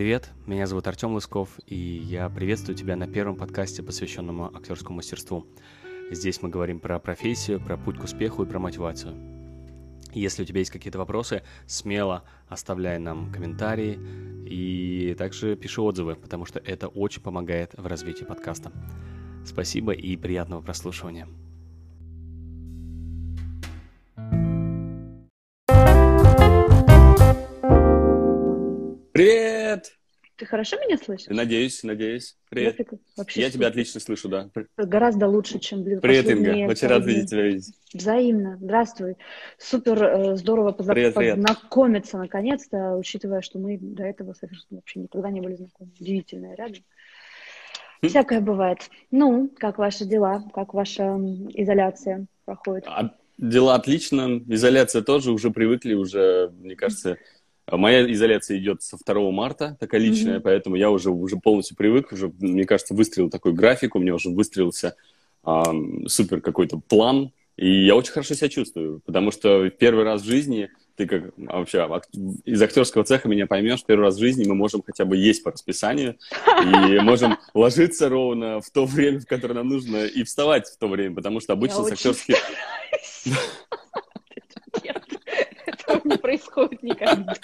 привет! Меня зовут Артем Лысков, и я приветствую тебя на первом подкасте, посвященном актерскому мастерству. Здесь мы говорим про профессию, про путь к успеху и про мотивацию. Если у тебя есть какие-то вопросы, смело оставляй нам комментарии и также пиши отзывы, потому что это очень помогает в развитии подкаста. Спасибо и приятного прослушивания. Ты хорошо меня слышишь? Надеюсь, надеюсь. Привет. Я, вообще я тебя отлично слышу, да. Гораздо лучше, чем блин. Привет, Инга. Очень рад видеть тебя видеть. Взаимно. Здравствуй. Супер э, здорово позна... привет. познакомиться наконец-то, учитывая, что мы до этого совершенно вообще никогда не были знакомы. Удивительное рядом. Хм? Всякое бывает. Ну, как ваши дела? Как ваша изоляция проходит? А, дела отлично. Изоляция тоже. Уже привыкли, уже, мне кажется, Моя изоляция идет со 2 марта, такая личная, mm-hmm. поэтому я уже, уже полностью привык, уже, мне кажется, выстрелил такой график, у меня уже выстрелился а, супер какой-то план, и я очень хорошо себя чувствую, потому что первый раз в жизни, ты как а вообще из актерского цеха меня поймешь, первый раз в жизни мы можем хотя бы есть по расписанию, и можем ложиться ровно в то время, в которое нам нужно, и вставать в то время, потому что обычно с актерских... не происходит никогда.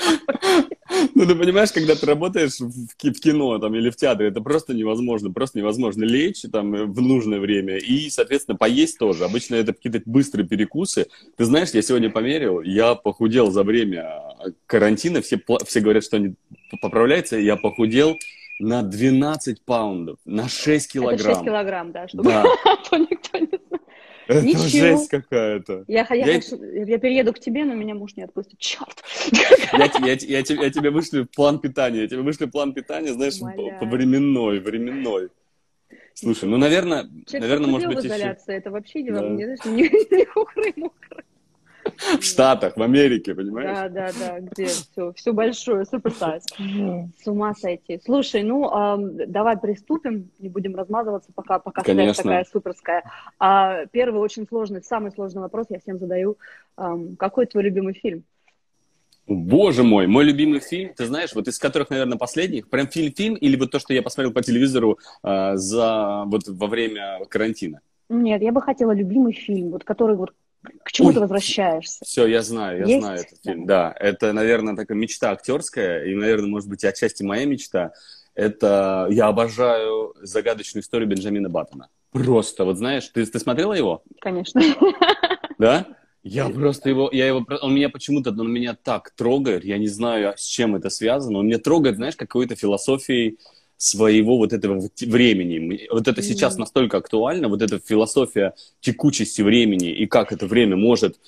Ну, ты понимаешь, когда ты работаешь в кино там, или в театре, это просто невозможно. Просто невозможно лечь там в нужное время и, соответственно, поесть тоже. Обычно это какие-то быстрые перекусы. Ты знаешь, я сегодня померил, я похудел за время карантина. Все, все говорят, что они поправляются. Я похудел на 12 паундов, на 6 килограмм. Это 6 килограмм, да, чтобы да. никто не знал. Это Ничего. жесть какая-то. Я, я, я... я перееду к тебе, но меня муж не отпустит. Черт! Я, я, я, я, я тебе вышлю план питания. Я тебе вышлю план питания, знаешь, по, по временной, временной. Слушай, ну, наверное, Человек наверное, может быть, еще... это вообще не, да. не, не, не хухры-мухры. В Штатах, в Америке, понимаешь? Да, да, да, где все, все большое, суперсайз. С ума сойти. Слушай, ну, э, давай приступим, не будем размазываться, пока, пока связь такая суперская. А, первый очень сложный, самый сложный вопрос я всем задаю. Э, какой твой любимый фильм? Боже мой, мой любимый фильм, ты знаешь, вот из которых, наверное, последних, прям фильм-фильм или вот то, что я посмотрел по телевизору э, за, вот во время карантина? Нет, я бы хотела любимый фильм, вот который вот к чему Ой, ты возвращаешься? Все, я знаю, я Есть? знаю этот фильм. Да. да, это, наверное, такая мечта актерская, и, наверное, может быть, отчасти моя мечта. Это я обожаю загадочную историю Бенджамина Баттона. Просто, вот знаешь, ты, ты смотрела его? Конечно. Да? Я просто его, я его, он меня почему-то, он меня так трогает, я не знаю, с чем это связано, он меня трогает, знаешь, какой-то философией своего вот этого времени. Вот это сейчас настолько актуально, вот эта философия текучести времени и как это время может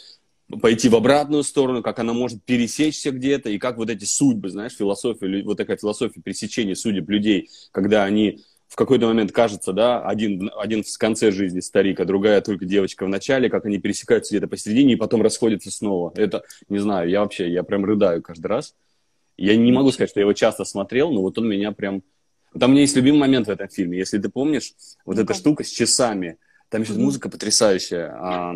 пойти в обратную сторону, как она может пересечься где-то, и как вот эти судьбы, знаешь, философия, вот такая философия пересечения судеб людей, когда они в какой-то момент кажется, да, один, один в конце жизни старик, а другая только девочка в начале, как они пересекаются где-то посередине и потом расходятся снова. Это, не знаю, я вообще, я прям рыдаю каждый раз. Я не могу сказать, что я его часто смотрел, но вот он меня прям там у меня есть любимый момент в этом фильме. Если ты помнишь, вот ну эта штука с часами. Там еще mm-hmm. музыка потрясающая. А,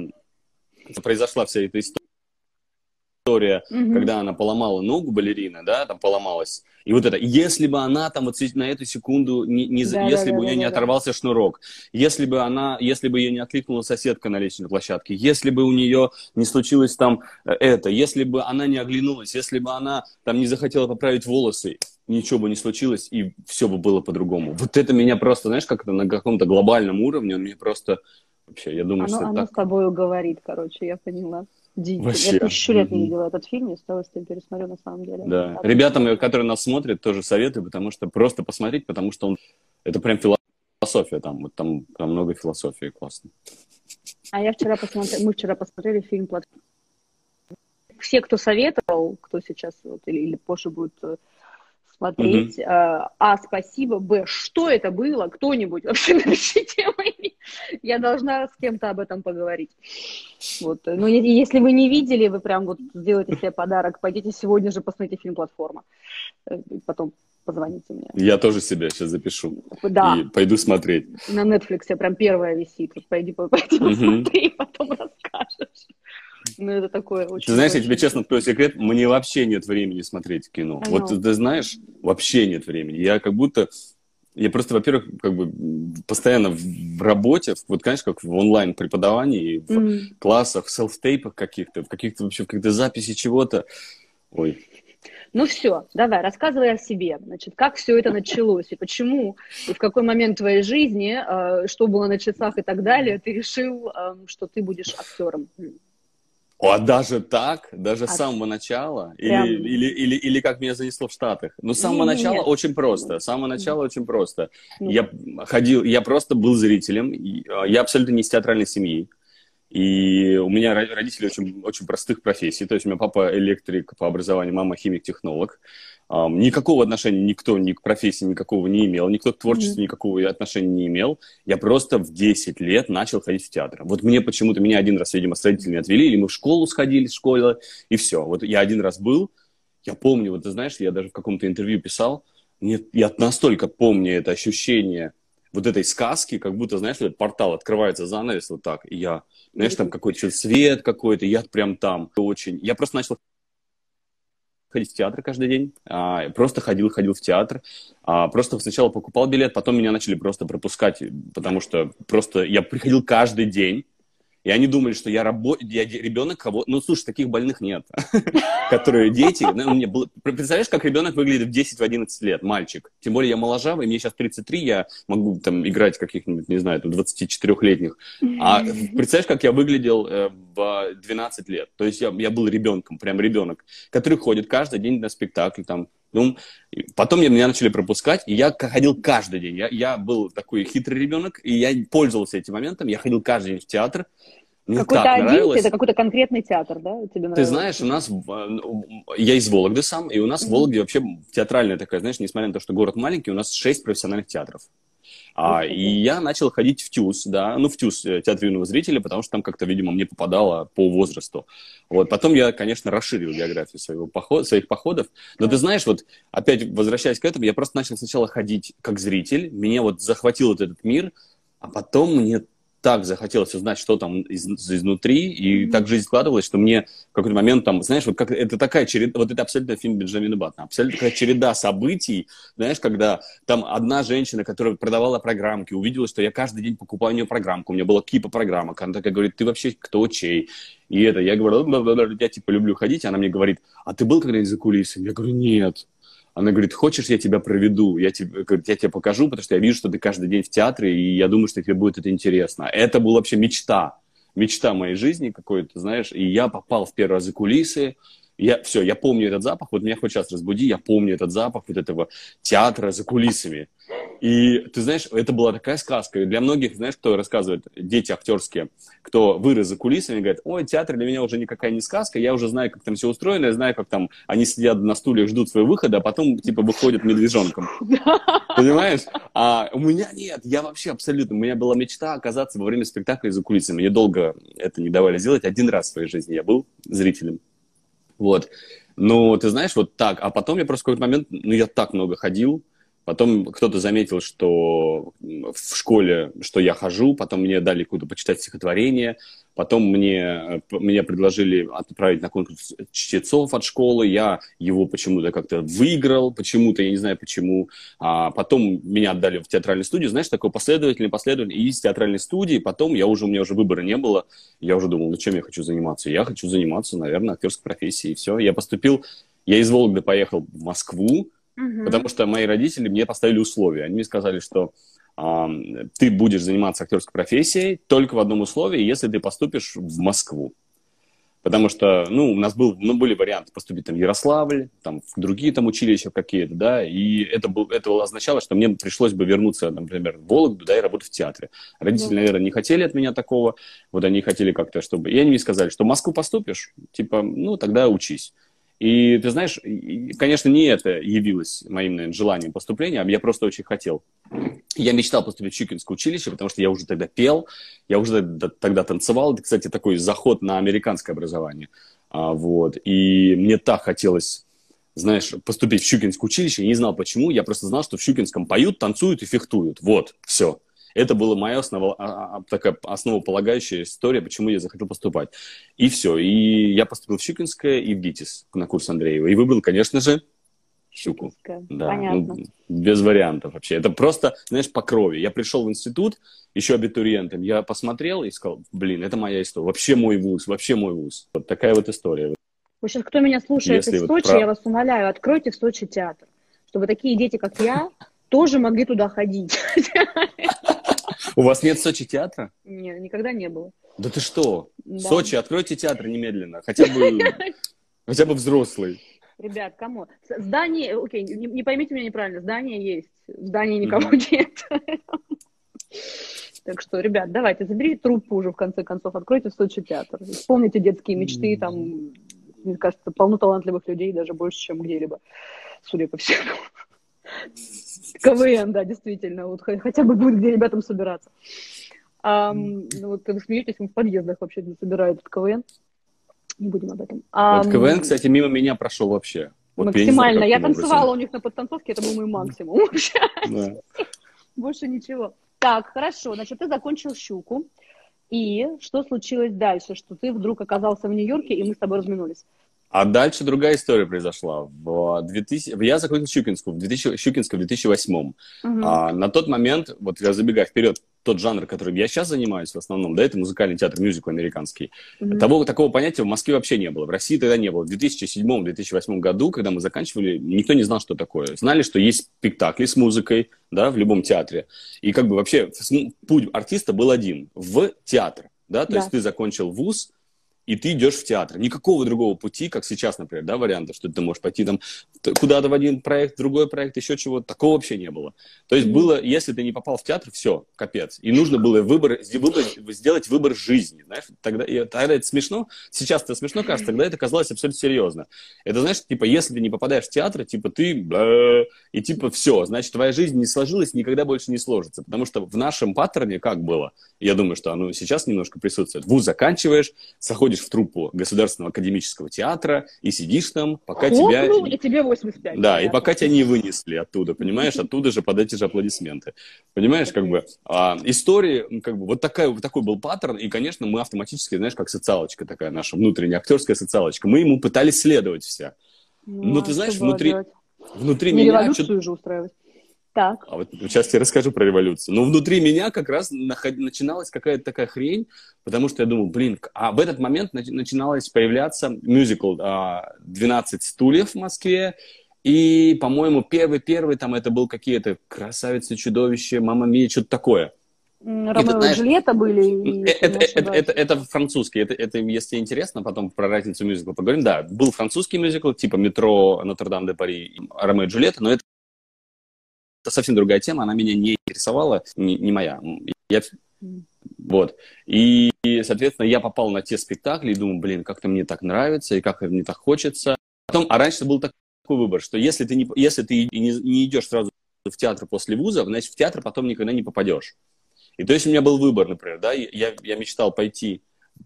произошла вся эта история, mm-hmm. когда она поломала ногу балерина, да, там поломалась. И вот это, если бы она там вот на эту секунду, не, не, да, если да, бы да, у нее да, не да. оторвался шнурок, если бы она, если бы ее не откликнула соседка на лестничной площадке, если бы у нее не случилось там э, это, если бы она не оглянулась, если бы она там не захотела поправить волосы, ничего бы не случилось, и все бы было по-другому. Вот это меня просто, знаешь, как это на каком-то глобальном уровне, он мне просто... Вообще, я думаю, оно, что оно так... с тобой говорит, короче, я поняла. Вообще. Я тысячу лет не видела этот фильм, я с удовольствием пересмотрю на самом деле. Да. А Ребятам, которые нас смотрят, тоже советую, потому что просто посмотреть, потому что он... Это прям философия там, вот там, там много философии, классно. А я вчера посмотрела, мы вчера посмотрели фильм «Платформа». Все, кто советовал, кто сейчас вот, или, или позже будет э, смотреть. Угу. А, спасибо, Б, что это было? Кто-нибудь вообще напишите мне. Я должна с кем-то об этом поговорить. Вот. Ну, если вы не видели, вы прям вот сделайте себе подарок, пойдите сегодня же посмотрите фильм «Платформа». Э, потом позвоните мне. Я тоже себе сейчас запишу. Да. И пойду смотреть. На Netflix прям первая висит. Пойди, пойди угу. посмотри, потом расскажешь. Ну, это такое очень... Ты знаешь, я тебе честно открою секрет, мне вообще нет времени смотреть кино. I Вот know. ты, знаешь, вообще нет времени. Я как будто... Я просто, во-первых, как бы постоянно в работе, вот, конечно, как в онлайн-преподавании, в М. классах, в селф-тейпах каких-то, в каких-то вообще, в каких-то записи чего-то. Ой, Ну все, давай, рассказывай о себе. Значит, как все это началось и почему, и в какой момент твоей жизни, э, что было на часах и так далее, ты решил, э, что ты будешь актером. М. а даже так? Даже с А самого начала? прям- Или, или, или, или как меня занесло в Штатах? Ну, с самого Не-не-не. начала очень просто. С самого начала очень просто. Ну. Я ходил, я просто был зрителем. а, Я абсолютно не из театральной семьи. И у меня ро- родители очень, очень простых профессий. То есть у меня папа электрик по образованию, мама химик-технолог. Никакого отношения никто ни к профессии никакого не имел, никто к творчеству никакого отношения не имел. Я просто в 10 лет начал ходить в театр. Вот мне почему-то, меня один раз, видимо, с родителями отвели, или мы в школу сходили, в школе, и все. Вот я один раз был, я помню, вот ты знаешь, я даже в каком-то интервью писал, мне, я настолько помню это ощущение вот этой сказки, как будто, знаешь, этот портал открывается занавес вот так, и я, знаешь, там какой-то свет какой-то, я прям там очень. Я просто начал ходить в театр каждый день, а, просто ходил, ходил в театр, а, просто сначала покупал билет, потом меня начали просто пропускать, потому что просто я приходил каждый день, и они думали, что я, рабо... я ребенок кого... Ну, слушай, таких больных нет. Которые дети... ну, Представляешь, как ребенок выглядит в 10-11 лет, мальчик. Тем более я моложавый, мне сейчас 33, я могу там играть каких-нибудь, не знаю, там, 24-летних. А представляешь, как я выглядел э, в 12 лет? То есть я, я был ребенком, прям ребенок, который ходит каждый день на спектакль, там, ну, потом меня, начали пропускать, и я ходил каждый день. Я, я был такой хитрый ребенок, и я пользовался этим моментом. Я ходил каждый день в театр. Мне Какой-то так один, нравилось. это какой-то конкретный театр, да? Тебе Ты знаешь, у нас, в- э, я из Вологды сам, и у нас в Мгм. Вологде вообще театральная такая, знаешь, несмотря на то, что город маленький, у нас шесть профессиональных театров. А, и я начал ходить в ТЮЗ, да, ну, в ТЮЗ, э, театр юного зрителя, потому что там как-то, видимо, мне попадало по возрасту. Вот, потом я, конечно, расширил географию своего поход, своих походов, но ты знаешь, вот, опять возвращаясь к этому, я просто начал сначала ходить как зритель, меня вот захватил вот этот мир, а потом мне так захотелось узнать, что там из- изнутри, и Мгм. так жизнь складывалась, что мне в какой-то момент там, знаешь, вот как это такая череда, вот это абсолютно фильм Бенджамина Баттона, абсолютно такая череда событий, знаешь, когда там одна женщина, которая продавала программки, увидела, что я каждый день покупаю у нее программку, у меня была кипа программок, она такая говорит, ты вообще кто, чей? И это, я говорю, «Бла-бла-бла, я типа люблю ходить, она мне говорит, а ты был когда-нибудь за кулисами? Я говорю, нет. Она говорит, хочешь, я тебя проведу, я тебе, говорит, я тебе покажу, потому что я вижу, что ты каждый день в театре, и я думаю, что тебе будет это интересно. Это была вообще мечта, мечта моей жизни какой-то, знаешь, и я попал в первый раз за кулисы, я, все, я помню этот запах, вот меня хоть сейчас разбуди, я помню этот запах вот этого театра за кулисами. И ты знаешь, это была такая сказка. И для многих, знаешь, кто рассказывает, дети актерские, кто вырос за кулисами, говорят, ой, театр для меня уже никакая не сказка, я уже знаю, как там все устроено, я знаю, как там они сидят на стульях, ждут своего выхода, а потом, типа, выходят медвежонком. Понимаешь? А у меня нет, я вообще абсолютно, у меня была мечта оказаться во время спектакля за кулисами. Мне долго это не давали сделать. Один раз в своей жизни я был зрителем. Вот. Ну, ты знаешь, вот так. А потом я просто в какой-то момент, ну, я так много ходил, Потом кто-то заметил, что в школе, что я хожу, потом мне дали какое-то почитать стихотворение, потом мне, мне предложили отправить на конкурс чтецов от школы, я его почему-то как-то выиграл, почему-то, я не знаю почему, а потом меня отдали в театральную студию, знаешь, такой последовательный, последовательный, и из театральной студии, потом я уже, у меня уже выбора не было, я уже думал, ну чем я хочу заниматься? Я хочу заниматься, наверное, актерской профессией, и все. Я поступил, я из Вологды поехал в Москву, Мгм. Потому что мои родители мне поставили условия. Они мне сказали, что ты будешь заниматься актерской профессией только в одном условии, если ты поступишь в Москву. Потому что, ну, у нас был, ну, были варианты поступить там в Ярославль, там, в другие там училища какие-то, да, и это, был, это означало, что мне пришлось бы вернуться, например, в Вологду, да, и работать в театре. Родители, наверное, не хотели от меня такого, вот они хотели как-то, чтобы... И они мне сказали, что в Москву поступишь, типа, ну, тогда учись. И ты знаешь, конечно, не это явилось моим, наверное, желанием поступления, а я просто очень хотел. Я мечтал поступить в Щукинское училище, потому что я уже тогда пел, я уже тогда, танцевал. Это, кстати, такой заход на американское образование. А, вот. И мне так хотелось, знаешь, поступить в Щукинское училище. Я не знал почему, я просто знал, что в Щукинском поют, танцуют и фехтуют. Вот, все. Это была моя основа, а, а, такая основополагающая история, почему я захотел поступать. И все. И я поступил в Щукинское и в ГИТИС на курс Андреева. И выбрал, конечно же, Щуку. Да, Понятно. Ну, без вариантов вообще. Это просто, знаешь, по крови. Я пришел в институт, еще абитуриентом, я посмотрел и сказал, блин, это моя история. Вообще мой вуз, вообще мой вуз. Вот такая вот история. Вы сейчас, кто меня слушает Если из Сочи, вот про... я вас умоляю, откройте в Сочи театр, чтобы такие дети, как я, тоже могли туда ходить. У вас нет в Сочи театра? Нет, никогда не было. Да ты что? Да. Сочи, откройте театр немедленно. Хотя бы, хотя бы взрослый. Ребят, кому? Здание, окей, не, не поймите меня неправильно, здание есть, в здании никого mm-hmm. нет. Так что, ребят, давайте, заберите труппу уже, в конце концов, откройте в Сочи театр. Вспомните детские мечты, там, мне кажется, полно талантливых людей, даже больше, чем где-либо, судя по всему. КВН, да, действительно, вот хотя бы будет где ребятам собираться. А, ну, вот вы смеетесь, мы в подъездах вообще не собирают КВН. Не будем об этом. А, вот КВН, кстати, мимо меня прошел вообще. Вот максимально. Я, знаю, я танцевала образом. у них на подтанцовке, это был мой максимум вообще. Да. Больше ничего. Так, хорошо. Значит, ты закончил щуку. И что случилось дальше? Что ты вдруг оказался в Нью-Йорке, и мы с тобой разминулись. А дальше другая история произошла. В 2000... Я закончил Щукинскую в, 2000... Щукинскую в 2008. Угу. А, на тот момент, вот я забегаю вперед, тот жанр, которым я сейчас занимаюсь в основном, да, это музыкальный театр, мюзикл американский. Mm-hmm. Того, такого понятия в Москве вообще не было. В России тогда не было. В 2007-2008 году, когда мы заканчивали, никто не знал, что такое. Знали, что есть спектакли с музыкой, да, в любом театре. И как бы вообще путь артиста был один – в театр. Да, то да. есть ты закончил вуз, и ты идешь в театр. Никакого другого пути, как сейчас, например, да, варианта, что ты можешь пойти там куда-то в один проект, в другой проект, еще чего-то. Такого вообще не было. То есть было, если ты не попал в театр, все, капец. И нужно было выбор, выбор, сделать выбор жизни, знаешь. Тогда, и, тогда это смешно, сейчас это смешно кажется, тогда это казалось абсолютно серьезно. Это, знаешь, типа, если ты не попадаешь в театр, типа, ты, и типа, все, значит, твоя жизнь не сложилась, никогда больше не сложится. Потому что в нашем паттерне как было? Я думаю, что оно сейчас немножко присутствует. Вуз заканчиваешь, заходишь в труппу Государственного академического театра и сидишь там, пока Хлопнул, тебя... и тебе 85. Да, и пока тебя не вынесли оттуда, понимаешь, оттуда же под эти же аплодисменты. Понимаешь, как бы, а, истории, как бы, вот, такая, вот такой был паттерн, и, конечно, мы автоматически, знаешь, как социалочка такая наша внутренняя, актерская социалочка, мы ему пытались следовать все. Ну, Но ты знаешь, внутри, внутри не меня... революцию же устраивать. Так. А вот сейчас я расскажу про революцию. Но внутри меня как раз наход... начиналась какая-то такая хрень, потому что я думал, блин, а в этот момент начиналось появляться мюзикл «12 стульев» в Москве, и, по-моему, первый-первый там это был какие-то «Красавицы, чудовище», «Мама Мия», что-то такое. Ромео и Джульетта были? Это, это, это, это французский. Это, это, если интересно, потом про разницу мюзикла поговорим. Да, был французский мюзикл, типа «Метро», «Нотр-Дам де Пари», «Ромео и Джульетта», но это совсем другая тема, она меня не интересовала, не, не моя. Я, вот. И, соответственно, я попал на те спектакли и думаю, блин, как-то мне так нравится и как мне так хочется. Потом, а раньше был такой выбор, что если ты не, если ты не, не идешь сразу в театр после вуза, значит, в театр потом никогда не попадешь. И то есть у меня был выбор, например, да, я, я мечтал пойти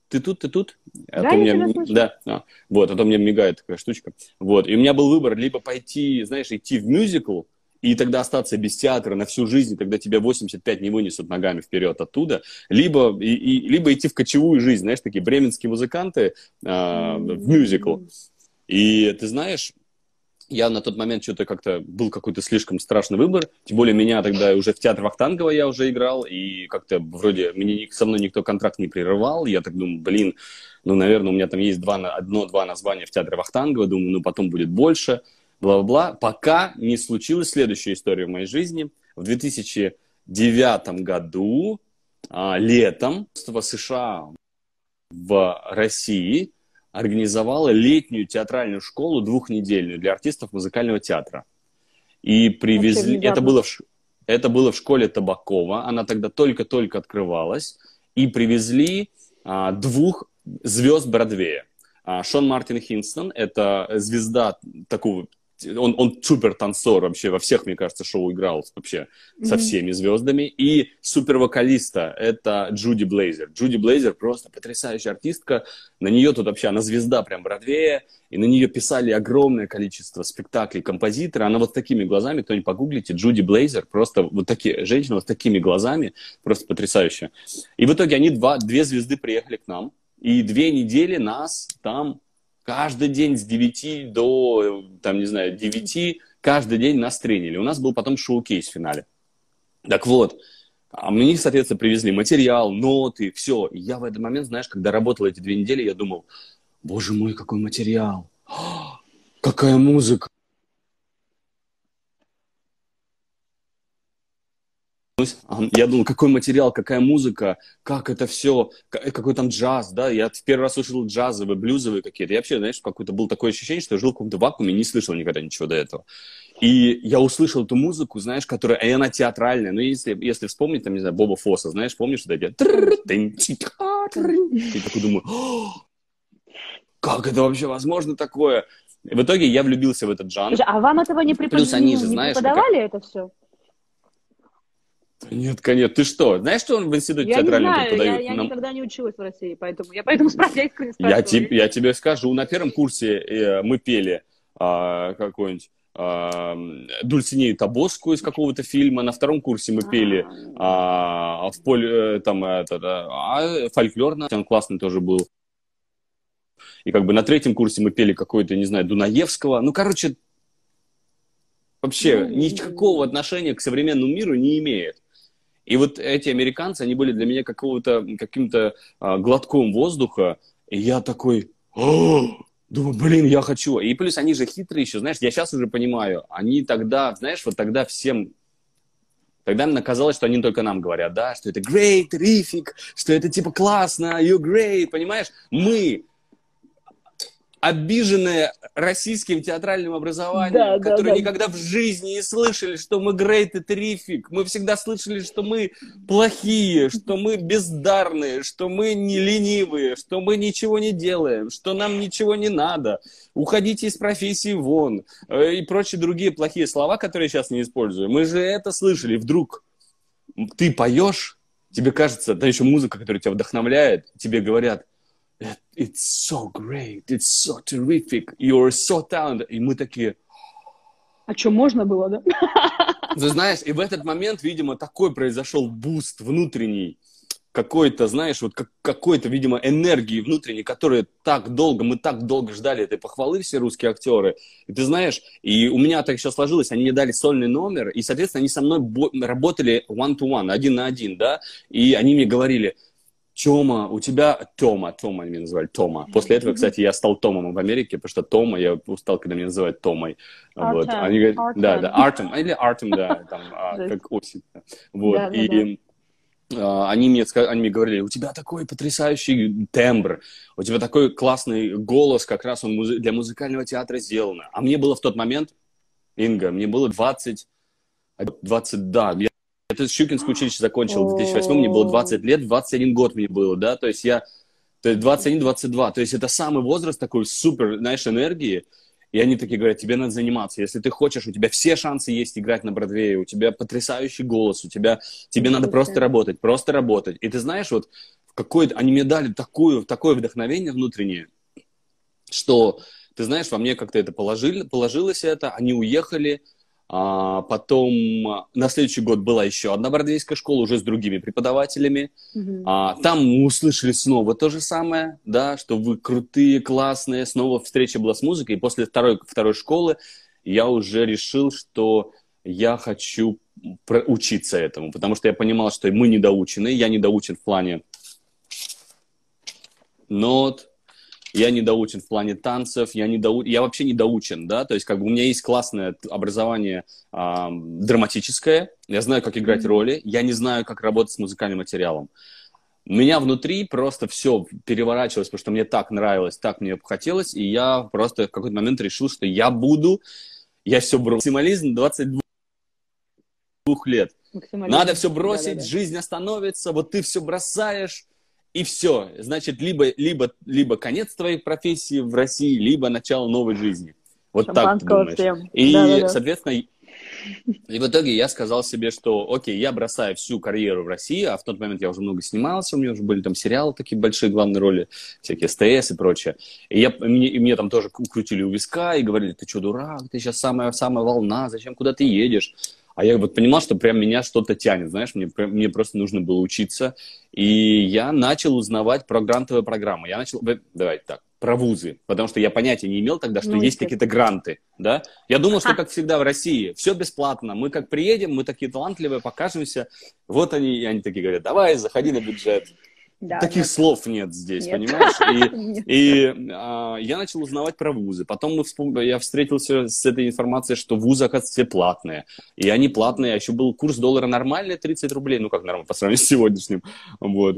ты тут, ты тут? А да, то меня, да, а, вот, а то мне мигает такая штучка. Вот, и у меня был выбор либо пойти, знаешь, идти в мюзикл, и тогда остаться без театра на всю жизнь, и тогда тебя 85 не вынесут ногами вперед оттуда, либо, и, и, либо идти в кочевую жизнь, знаешь, такие бременские музыканты э, в мюзикл. И ты знаешь, я на тот момент что-то как-то был какой-то слишком страшный выбор, тем более меня тогда уже в театр Вахтангова я уже играл, и как-то вроде мне, со мной никто контракт не прерывал, я так думаю, блин, ну, наверное, у меня там есть два, одно-два названия в театре Вахтангова, думаю, ну, потом будет больше, бла-бла-бла, пока не случилась следующая история в моей жизни. В 2009 году, а, летом, США в России организовала летнюю театральную школу двухнедельную для артистов музыкального театра. И привезли... Это было, в, это было в школе Табакова. Она тогда только-только открывалась. И привезли а, двух звезд Бродвея. А, Шон Мартин Хинстон – это звезда такого он, он супер танцор вообще, во всех, мне кажется, шоу играл вообще mm-hmm. со всеми звездами. И супер вокалиста это Джуди Блейзер. Джуди Блейзер просто потрясающая артистка. На нее тут вообще, она звезда прям Бродвея, и на нее писали огромное количество спектаклей композиторы. Она вот такими глазами, кто-нибудь погуглите, Джуди Блейзер, просто вот такие, женщина вот такими глазами, просто потрясающая. И в итоге они два, две звезды приехали к нам, и две недели нас там каждый день с 9 до, там, не знаю, 9, каждый день нас тренили. У нас был потом шоу-кейс в финале. Так вот, а мне, соответственно, привезли материал, ноты, все. И я в этот момент, знаешь, когда работал эти две недели, я думал, боже мой, какой материал, какая музыка, Я думал, какой материал, какая музыка, как это все, какой там джаз, да, я в первый раз слышал джазовые, блюзовые какие-то. Я вообще, знаешь, какое-то было такое ощущение, что я жил в каком-то вакууме, не слышал никогда ничего до этого. И я услышал эту музыку, знаешь, которая, и она театральная. Ну, если, если вспомнить, там, не знаю, Боба Фосса, знаешь, помнишь, вот эти... И такой думаю, как это вообще возможно такое? в итоге я влюбился в этот жанр. А вам этого не, препод... Плюс они же, не знаешь, преподавали как... это все? Нет, конечно. Ты что? Знаешь, что он в институте я не знаю, преподают? Я, я Нам... никогда не училась в России, поэтому я поэтому спрашиваю, я Я, тебе, я тебе скажу, на первом курсе э, мы пели а, какой-нибудь а, Дульсинею Табоску из какого-то фильма. На втором курсе мы пели а, в поле, э, там, это, а, фольклорно. Он классный тоже был. И как бы на третьем курсе мы пели какой-то, не знаю, Дунаевского. Ну, короче, вообще никакого отношения к современному миру не имеет. И вот эти американцы, они были для меня какого-то, каким-то а, глотком воздуха, и я такой, думаю, блин, я хочу. И плюс они же хитрые еще, знаешь, я сейчас уже понимаю, они тогда, знаешь, вот тогда всем Тогда мне казалось, что они только нам говорят, да, что это great, terrific, что это типа классно, you great, понимаешь? Мы обиженные российским театральным образованием, да, которые да, да. никогда в жизни не слышали, что мы great и terrific. Мы всегда слышали, что мы плохие, что мы бездарные, что мы не ленивые, что мы ничего не делаем, что нам ничего не надо. Уходите из профессии вон. Э, и прочие другие плохие слова, которые я сейчас не использую. Мы же это слышали. Вдруг ты поешь, тебе кажется, да еще музыка, которая тебя вдохновляет, тебе говорят – it's so great, it's so terrific, you're so talented. И мы такие... А что, можно было, да? Ты знаешь, и в этот момент, видимо, такой произошел буст внутренний, какой-то, знаешь, вот как, какой-то, видимо, энергии внутренней, которая так долго, мы так долго ждали этой похвалы, все русские актеры. И ты знаешь, и у меня так еще сложилось, они мне дали сольный номер, и, соответственно, они со мной работали one-to-one, один на один, да, и они мне говорили, Тёма, у тебя Тома, Тома они меня называли, Тома. После этого, кстати, я стал Томом в Америке, потому что Тома, я устал, когда меня называют Томой. Вот. Они говорят, Artem. да, да, Артем, или Артем, да, там, а, как осень. Вот, да, и да, да. они мне, они мне говорили, у тебя такой потрясающий тембр, у тебя такой классный голос, как раз он для музыкального театра сделан. А мне было в тот момент, Инга, мне было 20, 20, да, я это Щукинское училище закончил в 2008, мне было 20 лет, 21 год мне было, да, то есть я, то есть 21-22, то есть это самый возраст такой супер, знаешь, энергии, и они такие говорят, тебе надо заниматься, если ты хочешь, у тебя все шансы есть играть на Бродвее, у тебя потрясающий голос, у тебя, тебе надо просто работать, просто работать. И ты знаешь, вот какой они мне дали такую, такое вдохновение внутреннее, что, ты знаешь, во мне как-то это положили, положилось это, они уехали, а, потом на следующий год была еще одна бродвейская школа уже с другими преподавателями. Mm-hmm. А, там мы услышали снова то же самое, да, что вы крутые, классные. Снова встреча была с музыкой. И после второй, второй школы я уже решил, что я хочу учиться этому, потому что я понимал, что мы недоучены. Я недоучен в плане нот, я недоучен в плане танцев, я, недоу... я вообще недоучен, да, то есть как бы у меня есть классное образование э, драматическое, я знаю, как играть mm-hmm. роли, я не знаю, как работать с музыкальным материалом. У меня внутри просто все переворачивалось, потому что мне так нравилось, так мне хотелось, и я просто в какой-то момент решил, что я буду, я все брошу. Максимализм 22 лет. Надо все бросить, Да-да-да. жизнь остановится, вот ты все бросаешь, и все. Значит, либо, либо, либо конец твоей профессии в России, либо начало новой жизни. Вот так ты думаешь. всем. И, Да-да-да. соответственно, и в итоге я сказал себе, что, окей, я бросаю всю карьеру в России, а в тот момент я уже много снимался, у меня уже были там сериалы такие большие, главные роли, всякие СТС и прочее. И, я, мне, и мне там тоже крутили у виска и говорили, ты что, дурак, ты сейчас самая, самая волна, зачем, куда ты едешь? А я вот понимал, что прям меня что-то тянет, знаешь, мне, мне просто нужно было учиться. И я начал узнавать про грантовые программы. Я начал, давайте так, про вузы, потому что я понятия не имел тогда, что Ну, есть какие-то гранты, да. Я думал, что как всегда в России, все бесплатно. Мы как приедем, мы такие талантливые, покажемся. Вот они, и они такие говорят, давай, заходи на бюджет. Да, Таких нет. слов нет здесь, Нет. понимаешь? И и а, я начал узнавать про вузы. Потом мы вспом- я встретился с этой информацией, что вузы, оказывается, все платные. И они платные. А еще был курс доллара нормальный, 30 рублей. Ну, как нормально, по сравнению с сегодняшним. Вот.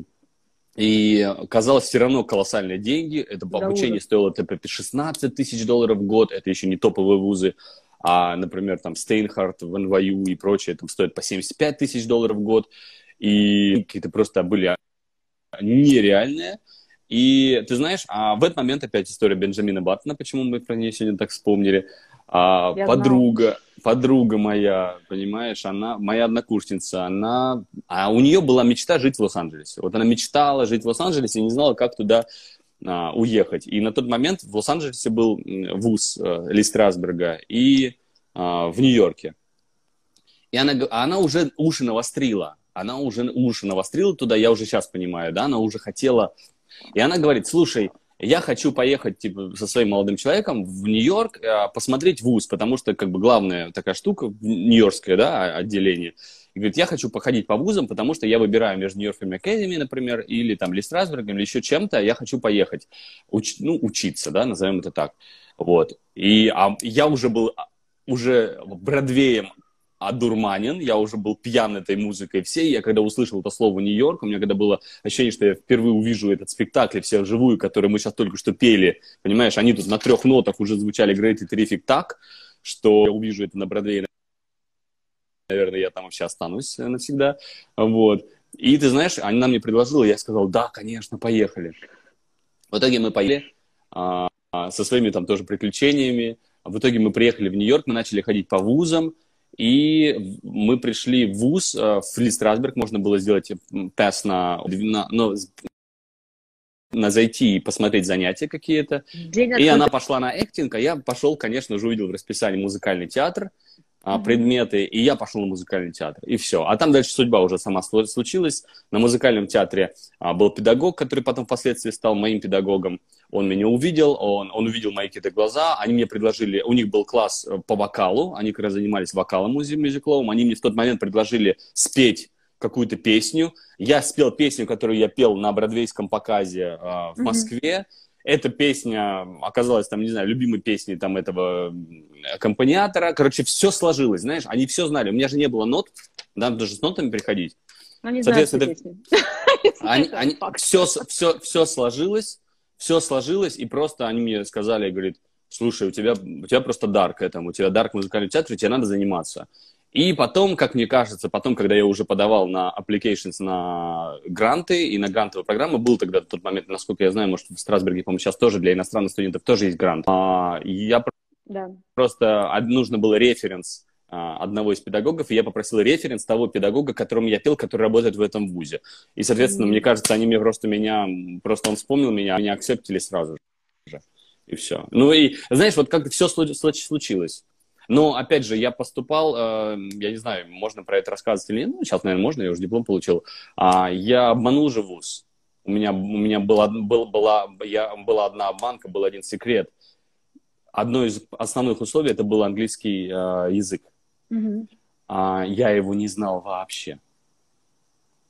И казалось, все равно колоссальные деньги. Это по Да, обучению ужас. стоило типа, 16 тысяч долларов в год. Это еще не топовые вузы. А, например, там Стейнхарт в НВЮ и прочее, там стоит по 75 тысяч долларов в год. И какие-то просто были нереальные. И ты знаешь, а в этот момент опять история Бенджамина Баттона, почему мы про нее сегодня так вспомнили. А, Я подруга, подруга моя, понимаешь, она, моя однокурсница, она, а у нее была мечта жить в Лос-Анджелесе. Вот она мечтала жить в Лос-Анджелесе и не знала, как туда а, уехать. И на тот момент в Лос-Анджелесе был вуз э, Ли Страсберга и а, в Нью-Йорке. И она, а она уже уши навострила. Она уже уши навострила туда, я уже сейчас понимаю, да, она уже хотела. И она говорит, слушай, я хочу поехать типа, со своим молодым человеком в Нью-Йорк э, посмотреть вуз, потому что как бы главная такая штука, нью-йоркское да, отделение. И говорит, я хочу походить по вузам, потому что я выбираю между Нью-Йорком Академи, например, или там Ли Страсбергом, или еще чем-то, я хочу поехать, уч- ну, учиться, да, назовем это так. Вот. И а, я уже был а, уже Бродвеем одурманен, я уже был пьян этой музыкой всей. Я когда услышал это слово Нью-Йорк, у меня когда было ощущение, что я впервые увижу этот спектакль все вживую, который мы сейчас только что пели, понимаешь, они тут на трех нотах уже звучали Great и Terrific так, что я увижу это на Бродвее, наверное, я там вообще останусь навсегда, вот. И ты знаешь, она мне предложила, я сказал, да, конечно, поехали. В итоге мы поехали а, со своими там тоже приключениями. В итоге мы приехали в Нью-Йорк, мы начали ходить по вузам, и мы пришли в вуз, э, в Ли Страсберг, можно было сделать тест на, на, с- на зайти и посмотреть занятия какие-то. И она пошла на актинг, а я пошел, конечно же, увидел в расписании музыкальный театр, а, Мгм. предметы, и я пошел на музыкальный театр. И все. А там дальше судьба уже сама слу- случилась. На музыкальном театре а, был педагог, который потом впоследствии стал моим педагогом. Он меня увидел, он, он увидел мои какие-то глаза, они мне предложили, у них был класс э, по вокалу, они как раз занимались вокалом мюзикловым, они мне в тот момент предложили спеть какую-то песню. Я спел песню, которую я пел на бродвейском показе а, в. Москве. Эта песня оказалась, там, не знаю, любимой песней там этого аккомпаниатора. Короче, все сложилось, знаешь, они все знали. У меня же не было нот, да, даже с нотами приходить. Знаю, Соответственно. Они, Это они, факт. все, все, все сложилось, все сложилось, и просто они мне сказали, говорит, слушай, у тебя, у тебя просто дар к этому, у тебя дар к музыкальному театру, тебе надо заниматься. И потом, как мне кажется, потом, когда я уже подавал на applications на гранты и на грантовые программы, был тогда тот момент, насколько я знаю, может, в Страсбурге, по-моему, сейчас тоже для иностранных студентов тоже есть грант. А, я Да. просто нужно было референс а, одного из педагогов, и я попросил референс того педагога, которому я пел, который работает в этом вузе. И, соответственно, Мгм. мне кажется, они мне просто меня, просто он вспомнил меня, меня акцептили сразу же. И все. Ну и, знаешь, вот как все случилось. Но, опять же, я поступал, э, я не знаю, можно про это рассказывать или нет, ну, сейчас, наверное, можно, я уже диплом получил. А, я обманул же вуз. У меня, у меня была, был, была, я, была одна обманка, был один секрет. Одно из основных условий это был английский э, язык. А, я его не знал вообще.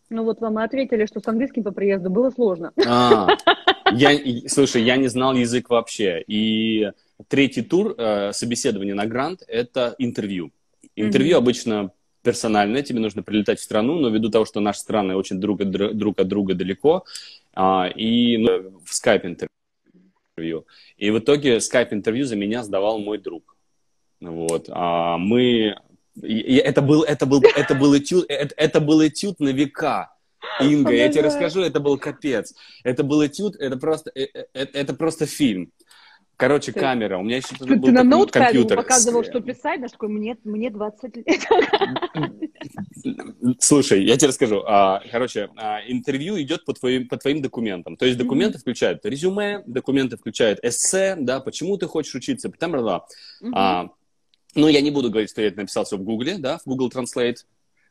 Ну вот вам и ответили, что с английским по приезду было сложно. А, я, слушай, я не знал язык вообще. И третий тур э, собеседования на грант – это интервью. Интервью Мгм. обычно персональное, тебе нужно прилетать в страну, но ввиду того, что наши страны очень друг от, дру- друг от друга далеко, а, и ну, в скайп-интервью. И в итоге скайп-интервью за меня сдавал мой друг. Вот. А мы... и- это, был, это, был, это, был этюд, это, это был этюд на века. Инга, я тебе расскажу, это был капец. Это был этюд, это просто, э- э- это просто фильм. Короче, Ты- камера. У меня еще Ты, был ты на такой ноут компьютер. показывал, что писать, да, такой, мне, мне 20 лет. Слушай, я тебе расскажу. А, Короче, а, интервью идет по твоим, по твоим документам. То есть документы включают резюме, документы включают эссе, да, почему ты хочешь учиться, там, бла. Мгм. А, ну, я не буду говорить, что я это написал все в Гугле, да, в Google Translate.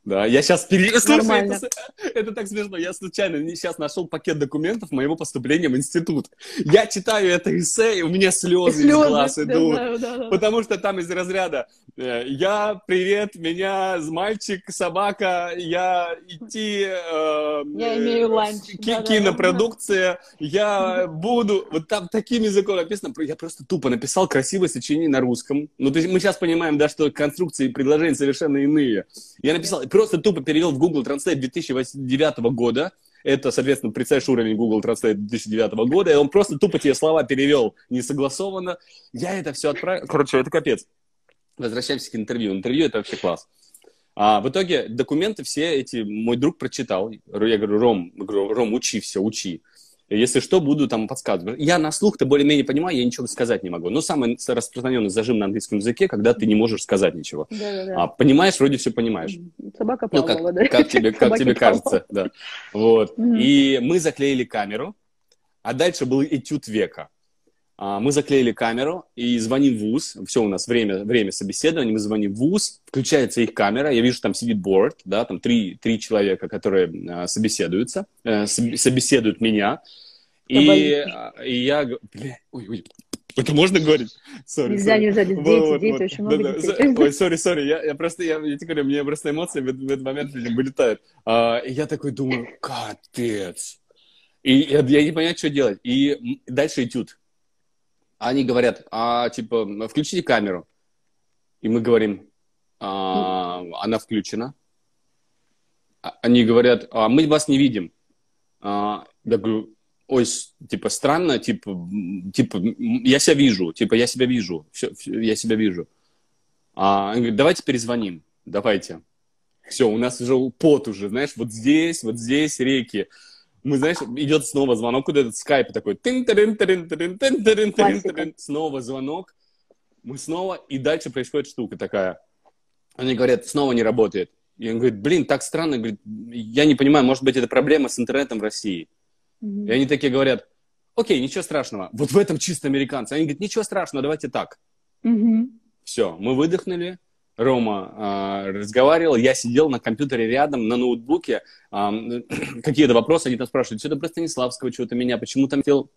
Да, я сейчас пере... Слушай, это, это так смешно. Я случайно сейчас нашел пакет документов моего поступления в институт. Я читаю это эссе, и у меня слезы, из Слезы, глаз да, идут. да, да, да. Потому что там из разряда э, «Я, привет, меня мальчик, собака, я идти...» э, Я имею ланч, ки- да-да-да. Кинопродукция, я буду... Вот там таким языком написано. Я просто тупо написал красивое сочинение на русском. Ну, то есть мы сейчас понимаем, да, что конструкции и предложения совершенно иные. Я написал, просто тупо перевел в Google Translate 2009 года. Это, соответственно, представляешь уровень Google Translate 2009 года, и он просто тупо тебе слова перевел несогласованно. Я это все отправил. Короче, это капец. Возвращаемся к интервью. Интервью это вообще класс. А в итоге документы все эти мой друг прочитал. Я говорю, Ром, Ром, учи все, учи. Если что, буду там подсказывать. Я на слух-то более-менее понимаю, я ничего сказать не могу. Но самый распространенный зажим на английском языке, когда ты не можешь сказать ничего. Да-да-да. А понимаешь, вроде все понимаешь. Собака Ну, как, да? как тебе, как Собаки тебе кажется, да. Вот. Мгм. И мы заклеили камеру, а дальше был этюд века. А, Мы заклеили камеру и звоним в ВУЗ. Все, у нас время, время собеседования. Мы звоним в ВУЗ, включается их камера. Я вижу, там сидит борт, да, там три, три человека, которые а, собеседуются, э, соб- собеседуют меня. И, а, и я... Бля, ой, ой, это можно говорить? Sorry, Нельзя, sorry. нельзя, дети, вот, дети, вот. очень много Да-да. детей. Ой, сори, сори, я, я просто, я, я тебе говорю, мне просто эмоции в, этот- в этот момент вылетают. А, и я такой думаю, капец. И я, я не понимаю, что делать. И дальше этюд. Они говорят, а, типа, включите камеру. И мы говорим, «А, она включена. А- Они говорят, а мы вас не видим. А, я говорю, ой, типа, странно, типа, типа, я себя вижу, типа, я себя вижу, всё, я себя вижу. А, они говорят, давайте перезвоним, давайте. Все, у нас уже пот уже, знаешь, вот здесь, вот здесь реки. Мы, знаешь, идет снова звонок, куда этот скайп такой. тын тырын тын тырын тырын Классика. тырын. Снова звонок. Мы снова, и дальше происходит штука такая. Они говорят, снова не работает. И он говорит, блин, так странно. Говорит, я не понимаю, может быть, это проблема с интернетом в России. Мгм. И они такие говорят, окей, ничего страшного. Вот в этом чисто американцы. Они говорят, ничего страшного, давайте так. Мгм. Все, мы выдохнули. Рома а, разговаривал, я сидел на компьютере рядом, на ноутбуке. а, какие-то вопросы, они там спрашивают, что-то про Станиславского, что-то меня, почему там хотел...